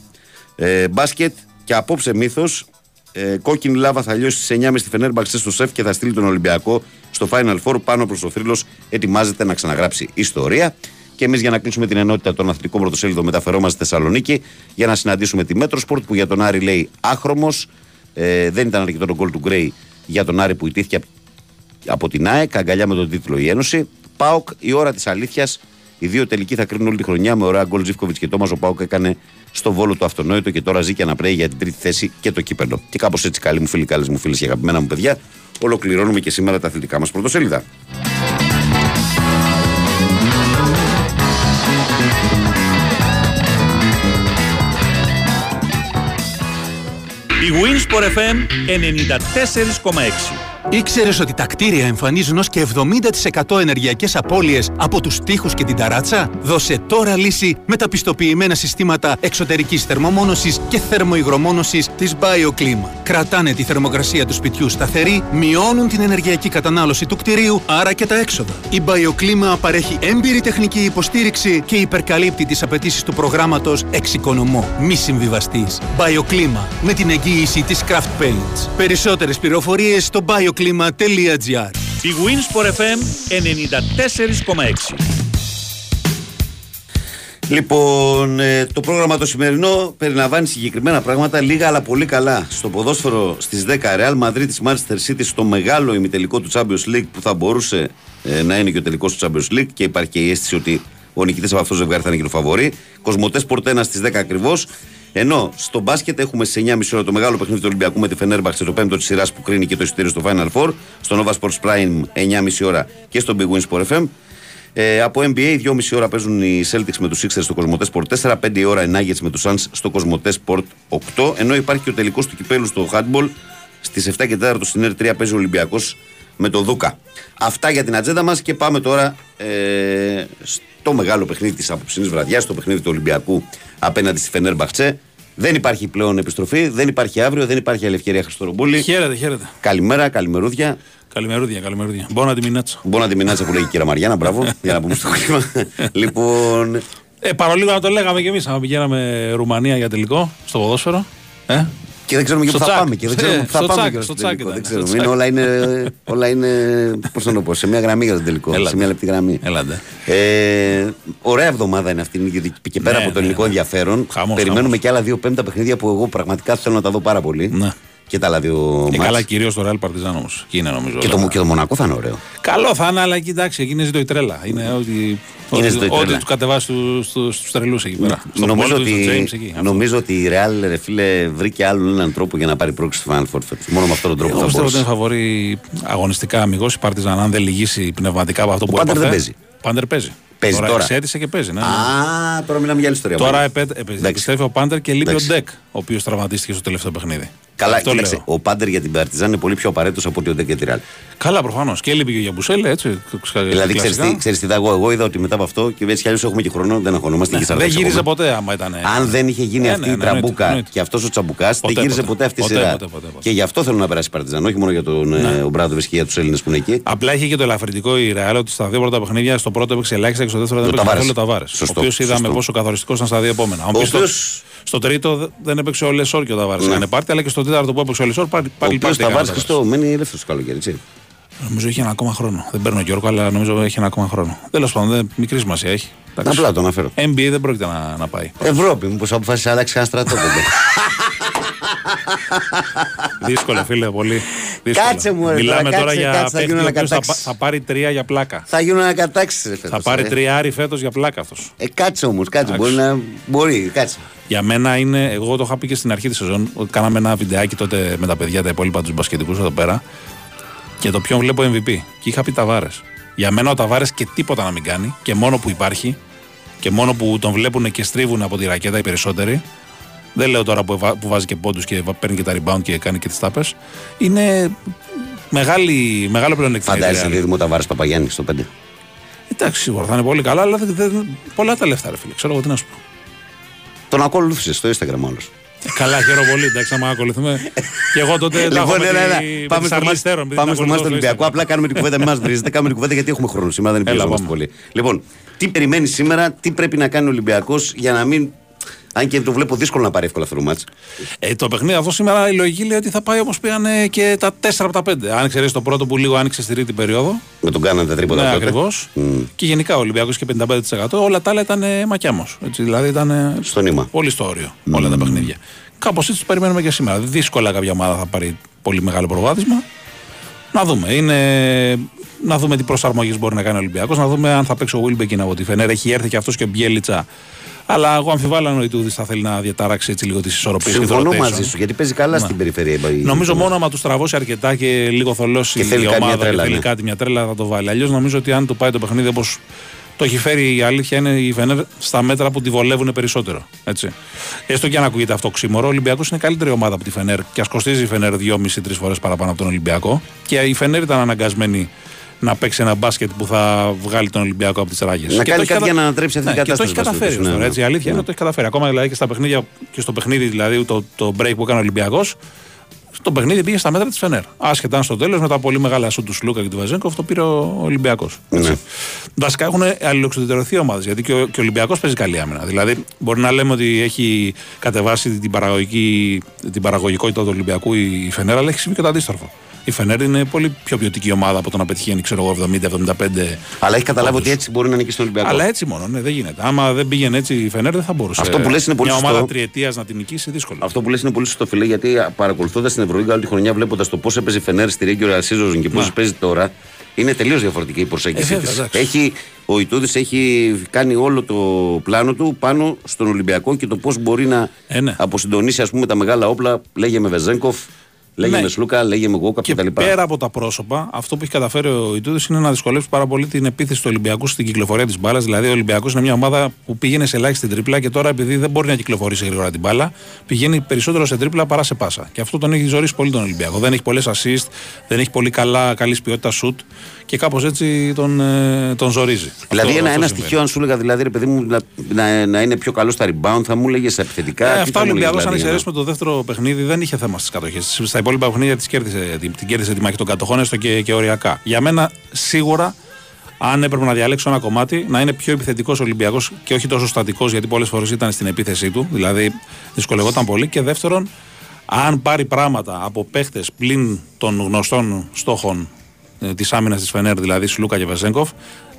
Ε, μπάσκετ και απόψε μύθος. Ε, κόκκινη λάβα θα λιώσει στις 9.30 στη Φενέρμπαξ στο σεφ και θα στείλει τον Ολυμπιακό στο Final Four πάνω προς το θρύλος. Ετοιμάζεται να ξαναγράψει ιστορία. Και εμείς για να κλείσουμε την ενότητα των αθλητικών πρωτοσέλιδων μεταφερόμαστε στη Θεσσαλονίκη για να συναντήσουμε τη Metrosport που για τον Άρη λέει άχρωμος. Ε, δεν ήταν αρκετό το γκολ του Γκρέι για τον Άρη που ηττήθηκε απ- από την ΑΕΚ, αγκαλιά με τον τίτλο η Ένωση. ΠΑΟΚ, η ώρα της αλήθειας. Οι δύο τελικοί θα κρίνουν όλη τη χρονιά με ωραία γκολ Ζίβκοβιτς και Τόμας. Ο ΠΑΟΚ έκανε στο Βόλο το αυτονόητο και τώρα ζει και αναπνέει για την τρίτη θέση και το κύπελλο. Και κάπως έτσι, καλοί μου φίλοι, καλές μου φίλες και αγαπημένα μου παιδιά, ολοκληρώνουμε και σήμερα τα αθλητικά μας πρωτοσέλιδα. Η Winsport FM 94,6 Ήξερες ότι τα κτίρια εμφανίζουν ως και 70% ενεργειακές απώλειες από τους τοίχου και την ταράτσα; Δώσε τώρα λύση με τα πιστοποιημένα συστήματα εξωτερικής θερμομόνωσης και θερμοϊγρομόνωσης της BioClima. Κρατάνε τη θερμοκρασία του σπιτιού σταθερή, μειώνουν την ενεργειακή κατανάλωση του κτηρίου, άρα και τα έξοδα. Η BioClima παρέχει έμπειρη τεχνική υποστήριξη και υπερκαλύπτει τις απαιτήσεις του προγράμματος Εξοικονομώ. Μη συμβιβαστή. BioClima με την εγγύηση της Craft Paints. Περισσότερες πληροφορίες στο bioklima.gr. Η Winsport FM 94,6. Λοιπόν, ε, το πρόγραμμα το σημερινό περιλαμβάνει συγκεκριμένα πράγματα, λίγα αλλά πολύ καλά. Στο ποδόσφαιρο στις 10 Real Madrid της Manchester City στο μεγάλο ημιτελικό του Champions League που θα μπορούσε ε, να είναι και ο τελικός του Champions League και υπάρχει και η αίσθηση ότι ο νικητής από αυτός το ζευγάρι θα είναι και το φαβορή. Κοσμοτές Πορτένα στις 10 ακριβώς. Ενώ στο μπάσκετ έχουμε σε 9.30 ώρα το μεγάλο παιχνίδι του Ολυμπιακού με τη Φενέρμπαξ, το πέμπτο της σειράς που κρίνει και το εισιτήριο στο Final Four. Στο Nova Sports Prime 9.30 ώρα και στο Big Win Sport FM. Ε, από NBA, 2,5 ώρα παίζουν οι Celtics με τους Sixers στο Κοσμοτέ Sport 4, 5 η ώρα οι Nuggets με τους Suns στο Κοσμοτέ Sport 8. Ενώ υπάρχει και ο τελικός του κυπέλου στο Handball στις 7 και 4 στην ΕΡ3 παίζει ο Ολυμπιακός με το Δούκα. Αυτά για την ατζέντα μας και πάμε τώρα ε, στο μεγάλο παιχνίδι της απόψινής βραδιάς, στο παιχνίδι του Ολυμπιακού απέναντι στη Φενέρμπαχτσε. Δεν υπάρχει πλέον επιστροφή, δεν υπάρχει αύριο, δεν υπάρχει άλλη ευκαιρία Χριστορομπούλη. Χαίρετε, χαίρετε. Καλημέρα, καλημερούδια. Καλημερούδια, καλημερούδια. Μπόνα τη μινάτσα. Μπόνα τη μινάτσα που λέγει η κυρία Μαριάννα, μπράβο, για να πούμε στο κλίμα. λοιπόν, Ε, παρολίγο να το λέγαμε κι εμείς, αν πηγαίναμε Ρουμανία για τελικό στο ποδόσφαιρο. Ε; Και δεν ξέρουμε και Στο πού θα τσάκ. πάμε. Και δεν Ε, ξέρουμε πού θα στο πάμε. τσάκ, και στο στο τελικό, τσάκ Δεν ήταν, ξέρουμε. στο Είναι, τσάκ. όλα είναι, όλα είναι πώς να το πω, σε μια γραμμή για τον τελικό. Έλατε. Σε μια λεπτή γραμμή. Έλατε. Ε, ωραία εβδομάδα είναι αυτή γιατί και πέρα Ναι, από το ναι, ελληνικό ναι. ενδιαφέρον. Χαμός, περιμένουμε χαμός. και άλλα δύο πέμπτα παιχνίδια που εγώ πραγματικά θέλω να τα δω πάρα πολύ. Ναι. Και τα άλλα δύο Και μάτς. καλά, κυρίως το Real Partizan όμως. Και είναι νομίζω. Και όλα. το, και το Μονακό θα είναι ωραίο. Καλό θα είναι, αλλά κοιτάξτε, εκεί είναι ζητώ η τρέλα. Είναι ότι. Είναι ότι- ζητώ η Ό,τι τρέλα. του κατεβάσει στου στους τρελούς εκεί πέρα. Στον Νομίζω πόλο του, ότι, στο James εκεί. νομίζω ότι η Real ρε φίλε, βρήκε άλλον έναν τρόπο για να πάρει πρόκληση στο Final Four φέτος. Μόνο με αυτόν τον τρόπο Εγώ θα πιστεύω ότι μπορούσε. είναι φαβορή αγωνιστικά αμυγός η Παρτιζάν. Αν δεν λυγίσει πνευματικά από αυτό που Πάντερ έπαθε. δεν παίζει. Πάντερ παίζει. Παίζει τώρα. εξέτησε και παίζει. Ναι, ναι. Α, τώρα μιλάμε για άλλη ιστορία. Τώρα μάλλον. επέ- επέ- επιστρέφει ο Πάντερ και λείπει ο Εντάξει. Ντεκ, ο οποίος τραυματίστηκε στο τελευταίο παιχνίδι. Καλά, Αυτό κοίταξε. λέω. Ο Πάντερ για την Παρτιζάν είναι πολύ πιο απαραίτητος από ότι ο Ντεκ για τη Real. Καλά, προφανώς. Και λείπει και ο Γιαμπουσέλε, έτσι. Δηλαδή, ξέρεις τι, ξέρεις τι θα εγώ, εγώ είδα ότι μετά από αυτό και έτσι κι αλλιώς έχουμε και χρόνο, δεν αγχωνόμαστε και Ναι, δεν γύριζε ποτέ άμα ήταν. Αν δεν είχε γίνει Ναι, αυτή ναι, η ναι, τραμπούκα εννοείται, εννοείται. και αυτός ο τσαμπουκάς, δεν Ποτέ, γύριζε ποτέ. ποτέ αυτή η Ποτέ, σειρά. ποτέ, ποτέ, ποτέ. Και γι' αυτό θέλω να περάσει η Παρτιζάν, όχι μόνο για τον Ναι. ε, Ομπράδοβιτ και για τους Έλληνες που είναι εκεί. Απλά είχε και το ελαφρυντικό η Ρεάλ ότι στα δύο πρώτα παιχνίδια στο πρώτο έπαιξε ελάχιστα και στο δεύτερο δεν Ο έπαιξε Ταβάρες. καθόλου ο Ταβάρες. Ο Σωστό, οποίος είδαμε σωστό. πόσο καθοριστικός ήταν στα δύο επόμενα. Αν Ο πεις στο- οποίος- Στο τρίτο δε- δεν έπαιξε ο Λεσόρ και ο Ταβάρε. Ναι. Έκανε πάρτι, αλλά και στο τέταρτο που έπαιξε ο Λεσόρ πάλι Ο πάλι οποίος πάρτι έκανε Ταβάρης ο Ταβάρες. Χριστό μένει ελεύθερος το καλοκαίρι, έτσι. Νομίζω έχει ένα ακόμα χρόνο. Δεν παίρνω Γιώργο, αλλά νομίζω έχει ένα ακόμα χρόνο. Τέλος πάντων, δεν- μικρής σημασία έχει. Εντάξει. Απλά το αναφέρω. NBA δεν πρόκειται να, να πάει. Ευρώπη, μήπως αποφάσισε να αλλάξει κανένα στρατόπεδο. Δύσκολο, φίλε, πολύ. Δύσκολο. Κάτσε μου, ρε, Μιλάμε τώρα, τώρα κάτσε, για κάτσε, θα παίχτη γίνω ο να οποίος θα, κατάξεις. πα- θα πάρει τρία για πλάκα. Θα γίνουν ανακατάξεις, ρε φέτος, Θα πάρει ε. τριάρι φέτος για πλάκα αυτός. Ε, κάτσε όμως, κάτσε. Εντάξει. Μπορεί να. Μπορεί, κάτσε. Για μένα είναι, εγώ το είχα πει και στην αρχή της σεζόν, ότι κάναμε ένα βιντεάκι τότε με τα παιδιά, τα υπόλοιπα τους μπασκετικούς εδώ πέρα. Και το ποιον βλέπω MVP. Και είχα πει Ταβάρες. Για μένα ο Ταβάρες και τίποτα να μην κάνει, και μόνο που υπάρχει, και μόνο που τον βλέπουν και στρίβουν από τη ρακέτα οι περισσότεροι. Δεν λέω τώρα που, βα- που βάζει και πόντους και βα- παίρνει και τα rebound και κάνει και τις τάπες. Είναι μεγάλη, μεγάλο πλεονέκτημα. η Φαντάζεσαι Real. δίδυμο Ταβάρη Παπαγιάννη στο 5. Εντάξει, σίγουρα θα είναι πολύ καλά, αλλά δεν, δεν, πολλά τα λεφτά, ρε φίλε. Ξέρω εγώ τι να σου πω. Τον ακολούθησες στο Instagram όλος. Ε, Καλά, χαίρομαι πολύ. Εντάξει, να ακολουθούμε. και εγώ τότε. τα έχω Λοιπόν, με έλα, τη- έλα. με Πάμε τη στο Σαρλί μάτς- Στέρον, επειδή Πάμε την στο μάτς του ακολουθώ Ολυμπιακού. Απλά κάνουμε την κουβέντα, μην μα βρίζετε. Κάνουμε την κουβέντα γιατί έχουμε χρόνο σήμερα, δεν Έλα, πιεζόμαστε πάμε. πολύ. Λοιπόν, τι περιμένει σήμερα, τι πρέπει να κάνει ο Ολυμπιακός για να μην. Αν και το βλέπω δύσκολο να πάρει εύκολα αυτό το μάτς. Ε, το παιχνίδι αυτό σήμερα η λογική λέει ότι θα πάει όπως πήγανε και τα 4 από τα 5. Αν ξέρει το πρώτο που λίγο άνοιξε στη τρίτη περίοδο. Με τον κάνανε τα τρίποτα Ναι, τότε. ακριβώς. Μμ. Και γενικά ο Ολυμπιακός και 55%. Όλα τα άλλα ήταν μακιάμος. Δηλαδή ήταν Στο νήμα. πολύ στο όριο όλα τα παιχνίδια. Κάπως έτσι το περιμένουμε και σήμερα. Δύσκολα κάποια ομάδα θα πάρει πολύ μεγάλο προβάδισμα. Να δούμε. Είναι... Να δούμε τι προσαρμογές μπορεί να κάνει ο Ολυμπιακός. Να δούμε αν θα παίξει ο Βίλμπεκιν από τη Φενέρ. Έχει έρθει και αυτός και ο Μπιέλιτσα. Αλλά εγώ αμφιβάλλω αν ο Ιτούδη θα θέλει να διαταράξει έτσι λίγο τις ισορροπίες. Συμφωνώ μαζί σου γιατί παίζει καλά στην περιφέρεια. η- η- Νομίζω μόνο άμα τους τραβώσει αρκετά και λίγο θολώσει Και θέλει η κάτι μια ομάδα τρέλα, και θέλει ναι. κάτι μια τρέλα θα το βάλει. Αλλιώς νομίζω ότι αν του πάει το παιχνίδι όπως Το έχει φέρει η αλήθεια είναι η Φενέρ στα μέτρα που τη βολεύουν περισσότερο. Έτσι. Έστω και αν ακούγεται αυτό ξύμορο, ο Ολυμπιακός είναι καλύτερη ομάδα από τη Φενέρ και ας κοστίζει η Φενέρ 2,5-3 φορές παραπάνω από τον Ολυμπιακό. Και η Φενέρ ήταν αναγκασμένη να παίξει ένα μπάσκετ που θα βγάλει τον Ολυμπιακό από τις ράγες. Να κάνει κάτι για να ανατρέψει αυτή την Και το κατάσταση. έχει καταφέρει. βασικά. ως τώρα, Ναι, έτσι. Η αλήθεια είναι ότι το έχει καταφέρει. Ακόμα δηλαδή και στα παιχνίδια και στο παιχνίδι, δηλαδή το, το break που έκανε ο Ολυμπιακός, το παιχνίδι πήγε στα μέτρα της Φενέρ. Άσχετα αν στο τέλος με τα πολύ μεγάλα σου του Σλούκα και του Βαζέγκοφ το πήρε ο Ολυμπιακός. Ναι. Βασικά έχουν αλληλοξεντερωθεί ομάδες γιατί και ο, και ο Ολυμπιακός παίζει καλή άμυνα. Δηλαδή μπορεί να λέμε ότι έχει κατεβάσει την, παραγωγική, την παραγωγικότητα του Ολυμπιακού η η Φενέρ, αλλά έχει συμβεί και το αντίστροφο. Η Φενέρ είναι πολύ πιο ποιοτική ομάδα από το να πετυχαίνει, ξέρω εγώ, 70-75. Αλλά έχει καταλάβει ότι έτσι μπορεί να νικήσει τον Ολυμπιακό. Αλλά έτσι μόνο, ναι, δεν γίνεται. Άμα δεν πήγαινε έτσι η Φενέρ δεν θα μπορούσε. Αυτό που λες είναι πολύ Μια σωστό. ομάδα τριετίας να την νικήσει δύσκολο. Αυτό που λες είναι πολύ σωστό, φιλέ, γιατί παρακολουθώντας την Ευρωλίγα όλη τη χρονιά, βλέποντας το πώς έπαιζε η Φενέρ στη regular season και πώς Να. παίζει τώρα, είναι τελείως διαφορετική η προσέγγιση Ε, της. βέβαια, εντάξει. Έχει, ο Ιτούδης έχει κάνει όλο το πλάνο του πάνω στον Ολυμπιακό και το πώς μπορεί να Ε, ναι. αποσυντονίσει ας πούμε, τα μεγάλα όπλα. Λέγε με Βεζέγκοφ, λέγε Ναι. με Σλούκα, λέγε με Γόκαπ Και κτλ. πέρα από τα πρόσωπα, αυτό που έχει καταφέρει ο Ιτούδης είναι να δυσκολεύσει πάρα πολύ την επίθεση του Ολυμπιακού στην κυκλοφορία της μπάλας. Δηλαδή, ο Ολυμπιακός είναι μια ομάδα που πήγαινε σε ελάχιστη τρίπλα και τώρα επειδή δεν μπορεί να κυκλοφορήσει γρήγορα την μπάλα, πηγαίνει περισσότερο σε τρίπλα παρά σε πάσα. Και αυτό τον έχει ζωρίσει πολύ τον Ολυμπιακό. Δεν έχει πολλές assist, δεν έχει πολύ καλά, καλής ποιότητας shoot και κάπως έτσι τον, ε, τον ζορίζει. Δηλαδή, Αυτό- ένα, αυτό ένα συμβαίνει. στοιχείο, αν σου έλεγα δηλαδή, ρε παιδί μου, να, να, να είναι πιο καλό στα rebound, θα μου έλεγες στα επιθετικά. Ε, τι αυτά θα ο μου έλεγες, Ολυμπιακό, αν δηλαδή, εξαιρέσουμε το δεύτερο παιχνίδι, δεν είχε θέμα στις κατοχές. Στα υπόλοιπα παιχνίδια της κέρδισε, την, την κέρδισε τη μάχη των κατοχών, έστω και, και οριακά. Για μένα, σίγουρα, αν έπρεπε να διαλέξω ένα κομμάτι, να είναι πιο επιθετικός Ολυμπιακός και όχι τόσο στατικός, γιατί πολλές φορές ήταν στην επίθεσή του, δηλαδή δυσκολευόταν πολύ. Και δεύτερον, αν πάρει πράγματα από παίχτες πλην των γνωστών στόχων ε, της άμυνας της Φενέρ, δηλαδή Σλούκα και Βεζέγκοφ,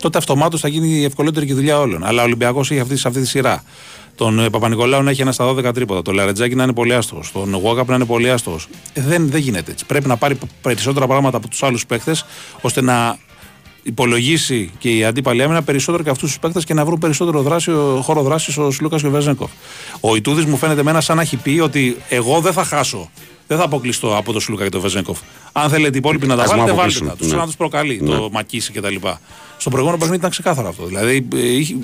τότε αυτομάτως θα γίνει η ευκολότερη και η δουλειά όλων. Αλλά ο Ολυμπιακός έχει αυτή, σε αυτή τη σειρά. Τον ε, Παπα-Νικολάου να έχει ένα στα 12 τρίποτα. Τον Λαρετζάκη να είναι πολύ άστοχος. Τον Γουόκαπ να είναι πολύ άστοχος. Ε, δεν, δεν γίνεται έτσι. Πρέπει να πάρει περισσότερα πράγματα από τους άλλους παίχτε ώστε να υπολογίσει και η αντίπαλη άμυνα περισσότερο και αυτούς τους παίκτες και να βρουν περισσότερο δράση, χώρο δράσης ο Σλούκας και ο Βεζέγκοφ. Ο Ιτούδης μου φαίνεται εμένα σαν να έχει πει ότι εγώ δεν θα χάσω. Δεν θα αποκλειστώ από τον Σλούκα και τον Βεζέγκοφ. Αν θέλετε οι υπόλοιποι να τα Ας μου βάλετε, βάλτε αποκλείσουν, τα. Τους ναι. να τους προκαλεί, Ναι. το Μακίση κτλ. Στο προηγούμενο παιχνίδι ήταν ξεκάθαρο αυτό. Δηλαδή ε, είχε-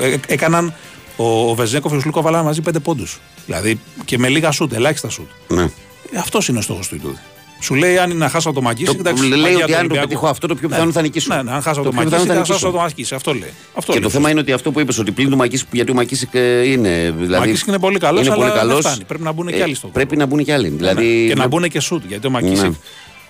ε, ε, έκαναν. Ο, ο Βεζέγκοφ και ο Σλούκα βάλανε μαζί πέντε πόντους. Δηλαδή και με λίγα σουτ, ελάχιστα σουτ. Ναι. Αυτός είναι ο στόχος του Ιτούδη. Σου λέει αν είναι να χάσω από το Μακίση, Το- κοιτάξτε, λέει μαγεία ότι του αν το Ολυμπιακού. πετύχω αυτό, το πιο πιθανό Ναι. θα νικήσω. Ναι, ναι, αν χάσω Το από το πιο Μακίση, πιθανό θα θα χάσω από νικήσω. το Μακίση. Αυτό λέει. Αυτό και λέει. το θέμα είναι ότι αυτό που είπες, ότι πλην του Μακίση, γιατί ο Μακίση είναι. Δηλαδή, Μακίση είναι πολύ καλός, είναι αλλά πολύ δεν καλός. φτάνει. Πρέπει να μπουν και Ε, άλλοι στο Πρέπει να μπουν και άλλοι. Δηλαδή, και να μπουν και σουτ. Γιατί ο Μακίση Ναι.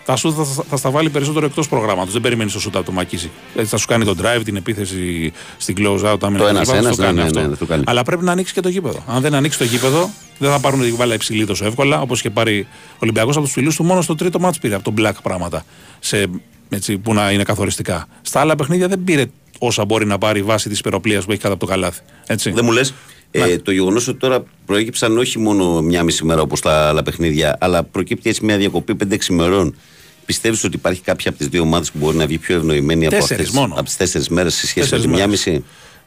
Τα σουτ θα, θα στα βάλει περισσότερο εκτός προγράμματος. Δεν περιμένεις το σουτ από το Μακίση. Έτσι θα σου κάνει τον drive, την επίθεση στην close out. άμυνα Το κτλ. ένας Θα ένας, το κάνει ναι, ναι, αυτό. ναι, θα το κάνει. Αλλά πρέπει να ανοίξει και το γήπεδο. Αν δεν ανοίξει το γήπεδο, δεν θα πάρουν την μπάλα υψηλή τόσο εύκολα. Όπως και πάρει ο Ολυμπιακός από τους φιλούς του, μόνο στο τρίτο μάτς πήρε από τον Black πράγματα. Σε, έτσι, που να είναι καθοριστικά. Στα άλλα παιχνίδια δεν πήρε όσα μπορεί να πάρει βάσει της υπεροπλίας που έχει κάτω από το καλάθι. Έτσι. Δεν μου λες; Ναι. Ε, το γεγονός ότι τώρα προέκυψαν όχι μόνο μια μισή μέρα όπως τα άλλα παιχνίδια, αλλά προκύπτει έτσι μια διακοπή 5-6 ημερών. Πιστεύεις ότι υπάρχει κάποια από τις δύο ομάδες που μπορεί να βγει πιο ευνοημένη από, Τέσσερις αυτές, μόνο. από τις τέσσερις μέρες σε σχέση με Τέσσερις τη μία μέρες. μισή;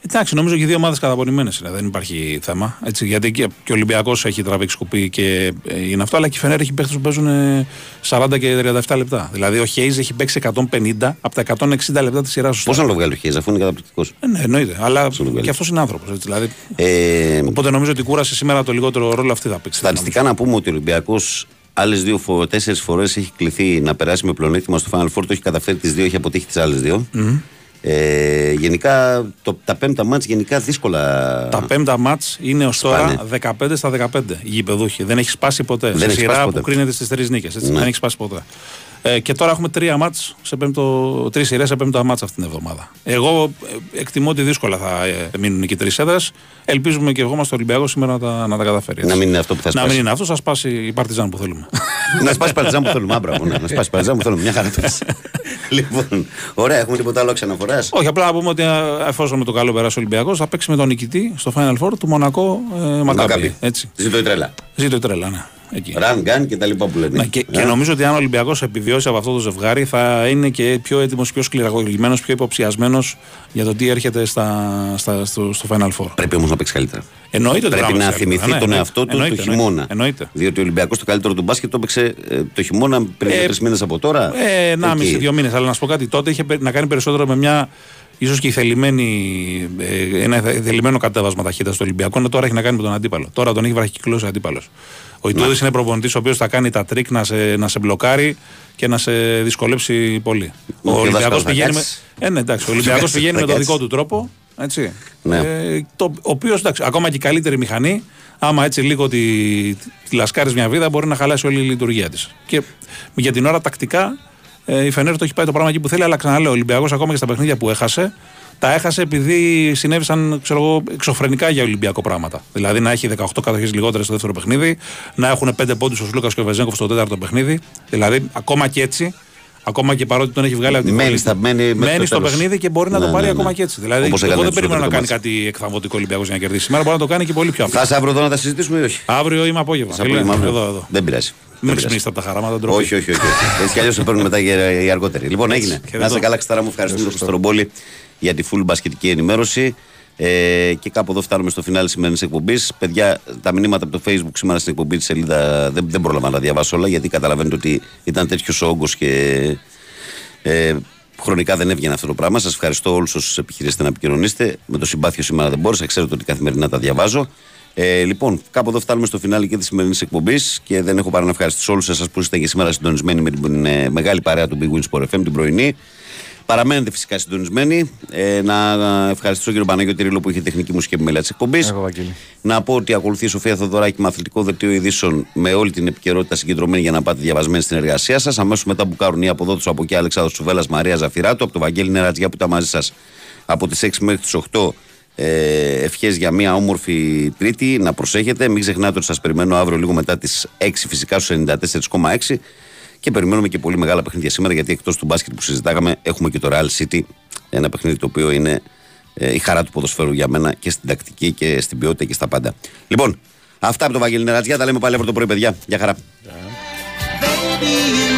Εντάξει, νομίζω και οι δύο ομάδες καταπονημένες είναι. Δεν υπάρχει θέμα. Έτσι, γιατί και, και ο Ολυμπιακός έχει τραβήξει κουπί και ε, είναι αυτό, αλλά και η Φενέρ έχει παίχτες που παίζουν ε, 40 και 37 λεπτά. Δηλαδή ο Χέιζ έχει παίξει 150 από τα 160 λεπτά της σειράς σου. Πώς να το βγάλει ο Χέιζ, αφού είναι καταπληκτικός; Ε, ναι, εννοείται. Αλλά και αυτός είναι άνθρωπος. Δηλαδή. Ε, Οπότε νομίζω ότι η κούραση σήμερα το λιγότερο ρόλο αυτή θα παίξει. Στατιστικά να πούμε ότι ο Ολυμπιακός άλλες δύο φο... τέσσερις φορές έχει κληθεί να περάσει με πλεονέκτημα στο Final Four. Το έχει καταφέρει τις δύο, έχει αποτύχει τις άλλες δύο. Μμμ. Ε, γενικά το, τα πέμπτα μάτς γενικά δύσκολα. Τα πέμπτα μάτς είναι ως Σπάνε. τώρα 15 στα 15 οι γηπεδούχοι. Δεν έχεις σπάσει ποτέ. Δεν σε έχεις σειρά σπάσει που ποτέ. κρίνεται στις τρεις νίκες. Ναι. Δεν έχεις σπάσει ποτέ. Ε, και τώρα έχουμε τρία μάτς σε πέμπτο, τρεις σειρές σε πέμπτα μάτς αυτήν την εβδομάδα. Εγώ ε, εκτιμώ ότι δύσκολα θα ε, μείνουν και τρεις έδρες. Ελπίζουμε και εγώ είμαστε στο Ολυμπιακό σήμερα να τα, να τα καταφέρει. έτσι. Να μην είναι αυτό που θα Να σπάσει. μην είναι αυτό, θα σπάσει η Παρτιζάν που θέλουμε. να σπάσει παρτιζάν που θέλουμε. Άμπραβο, ναι. Να σπάσει παρτιζάν που θέλουμε. Μια χαρά το πες. λοιπόν, ωραία, έχουμε τίποτα άλλο ξαναφοράς; Όχι, απλά να πούμε ότι ε, εφόσον με το καλό περάσει ο Ολυμπιακός, θα παίξει με τον νικητή στο Final Four του Μονακό ε, Μακάμπι. Έτσι. Ζήτω η τρέλα. Ζήτω η τρέλα, ναι. Εκεί. Ραν, γκάν και τα λοιπά που λένε. Ναι, και, και Ε, νομίζω ότι αν ο Ολυμπιακός επιβιώσει από αυτό το ζευγάρι, θα είναι και πιο έτοιμος, πιο σκληραγωγημένος, πιο υποψιασμένος για το τι έρχεται στα, στα, στο, στο Final Four. Πρέπει όμως να παίξει καλύτερα. Εννοείται ότι Πρέπει θα να παίξει θυμηθεί καλύτερα. τον Ναι, εαυτό του εννοείται, το εννοείται, χειμώνα. Εννοείται. Διότι ο Ολυμπιακός το καλύτερο του μπάσκετ το έπαιξε ε, το χειμώνα πριν Ε, από τρεις μήνες από τώρα. Ε, ένα Εκεί. μισή, δύο μήνες. Αλλά να σου πω κάτι, τότε είχε πε- να κάνει περισσότερο με μια ίσως και η θελημένη, ε, ένα θελημένο κατέβασμα ταχύτητας του Ολυμπιακού τώρα έχει να κάνει με τον αντίπαλο. Τώρα τον έχει βραχικυκλώσει ο αντίπαλος. Ο Ιτούδης είναι προπονητής ο οποίος θα κάνει τα τρίκ να σε, να σε μπλοκάρει και να σε δυσκολέψει πολύ. Ο, Ο Ολυμπιακός δάσκαλος θα πηγαίνει, με, κάτσει. ε, ναι, εντάξει, ο Ολυμπιακός κάτσει, πηγαίνει θα με τον κάτσει. δικό του τρόπο. Έτσι. Ναι. Ε, το, ο οποίος εντάξει, ακόμα και η καλύτερη μηχανή, άμα έτσι λίγο τη, τη λασκάρεις μια βίδα, μπορεί να χαλάσει όλη η λειτουργία της. Και για την ώρα τακτικά ε, η Φενέρ το έχει πάει το πράγμα εκεί που θέλει, αλλά ξαναλέω, ο Ολυμπιακός ακόμα και στα παιχνίδια που έχασε, τα έχασε επειδή συνέβησαν ξέρω εγώ, εξωφρενικά για Ολυμπιακό πράγματα. Δηλαδή να έχει 18 κατοχές λιγότερες στο δεύτερο παιχνίδι, να έχουν 5 πόντους ο Σλούκας και ο Βεζέγκοφ στο τέταρτο παιχνίδι. Δηλαδή ακόμα και έτσι, ακόμα και παρότι τον έχει βγάλει από την Μένει πόλη, στα- μένει μέχρι το μένει στο τέλος. παιχνίδι και μπορεί να Ναι, το πάρει ναι, ακόμα ναι. και έτσι. Δηλαδή, Όπως εγώ έκανε δεν στο περίμενα να πρώτο κάνει μάτς. κάτι εκθαμβωτικό Ολυμπιακός για να κερδίσει. Σήμερα μπορεί να το κάνει και πολύ πιο απλά. Θα είσαι αύριο εδώ να τα συζητήσουμε ή όχι; Αύριο είμαι απόγευμα. Σε φίλε. απόγευμα αύριο. Εδώ, εδώ. Δεν πειράζει. Μην Δεν πειράζει. ξυπνήσετε από τα χαράματα, ντροπή. Όχι, όχι, όχι. όχι. Έτσι κι αλλιώς θα παίρνουν μετά και οι αργότεροι. Λοιπόν, έγινε. χαιρετώ. Να είστε καλά, Ξτάρα μου. Ευχαριστούμε τον Χρυστορομπόλη για τη full μπασκετική ενημέρωση. Ε, και κάπου εδώ φτάνουμε στο φινάλι σημερινής εκπομπής. Παιδιά, τα μηνύματα από το Facebook σήμερα στην εκπομπή της σελίδα δεν, δεν πρόλαβα να τα διαβάσω όλα γιατί καταλαβαίνετε ότι ήταν τέτοιος όγκος και ε, χρονικά δεν έβγαινε αυτό το πράγμα. Σας ευχαριστώ όλους όσους επιχειρήσετε να επικοινωνήσετε. Με το συμπάθειο σήμερα δεν μπόρεσα. Ξέρετε ότι καθημερινά τα διαβάζω. Ε, λοιπόν, κάπου εδώ φτάνουμε στο φινάλι και της σημερινής εκπομπής και δεν έχω παρά να ευχαριστήσω όλους εσάς που είστε και σήμερα συντονισμένοι με την ε, μεγάλη παρέα του Big Win Sport FM την πρωινή. Παραμένετε φυσικά συντονισμένοι. Ε, να ευχαριστήσω τον κύριο Παναγιώτη Ρίλο που είχε τεχνική μουσική επιμέλεια της εκπομπής. Να πω ότι ακολουθεί η Σοφία Θοδωράκη με αθλητικό δελτίο ειδήσεων με όλη την επικαιρότητα συγκεντρωμένη για να πάτε διαβασμένοι στην εργασία σας. Αμέσως μετά μπουκάρουν οι αποδότες από εκεί Αλεξάνδρου Σουβέλλα Μαρία Ζαφυράτου, από το Βαγγέλη Νερατζιά που ήταν μαζί σας από τις 6 μέχρι τις 8. Ε, Ευχές για μια όμορφη Τρίτη. Να προσέχετε. Μην ξεχνάτε ότι σας περιμένω αύριο λίγο μετά τις 6 φυσικά στους 94,6. Και περιμένουμε και πολύ μεγάλα παιχνίδια σήμερα γιατί εκτός του μπάσκετ που συζητάγαμε έχουμε και το Real City. Ένα παιχνίδι το οποίο είναι ε, η χαρά του ποδοσφαίρου για μένα και στην τακτική και στην ποιότητα και στα πάντα. Λοιπόν, αυτά από το Βαγγέλη Νερατζιά. Τα λέμε πάλι αύριο το πρωί, παιδιά. Γεια χαρά. Baby,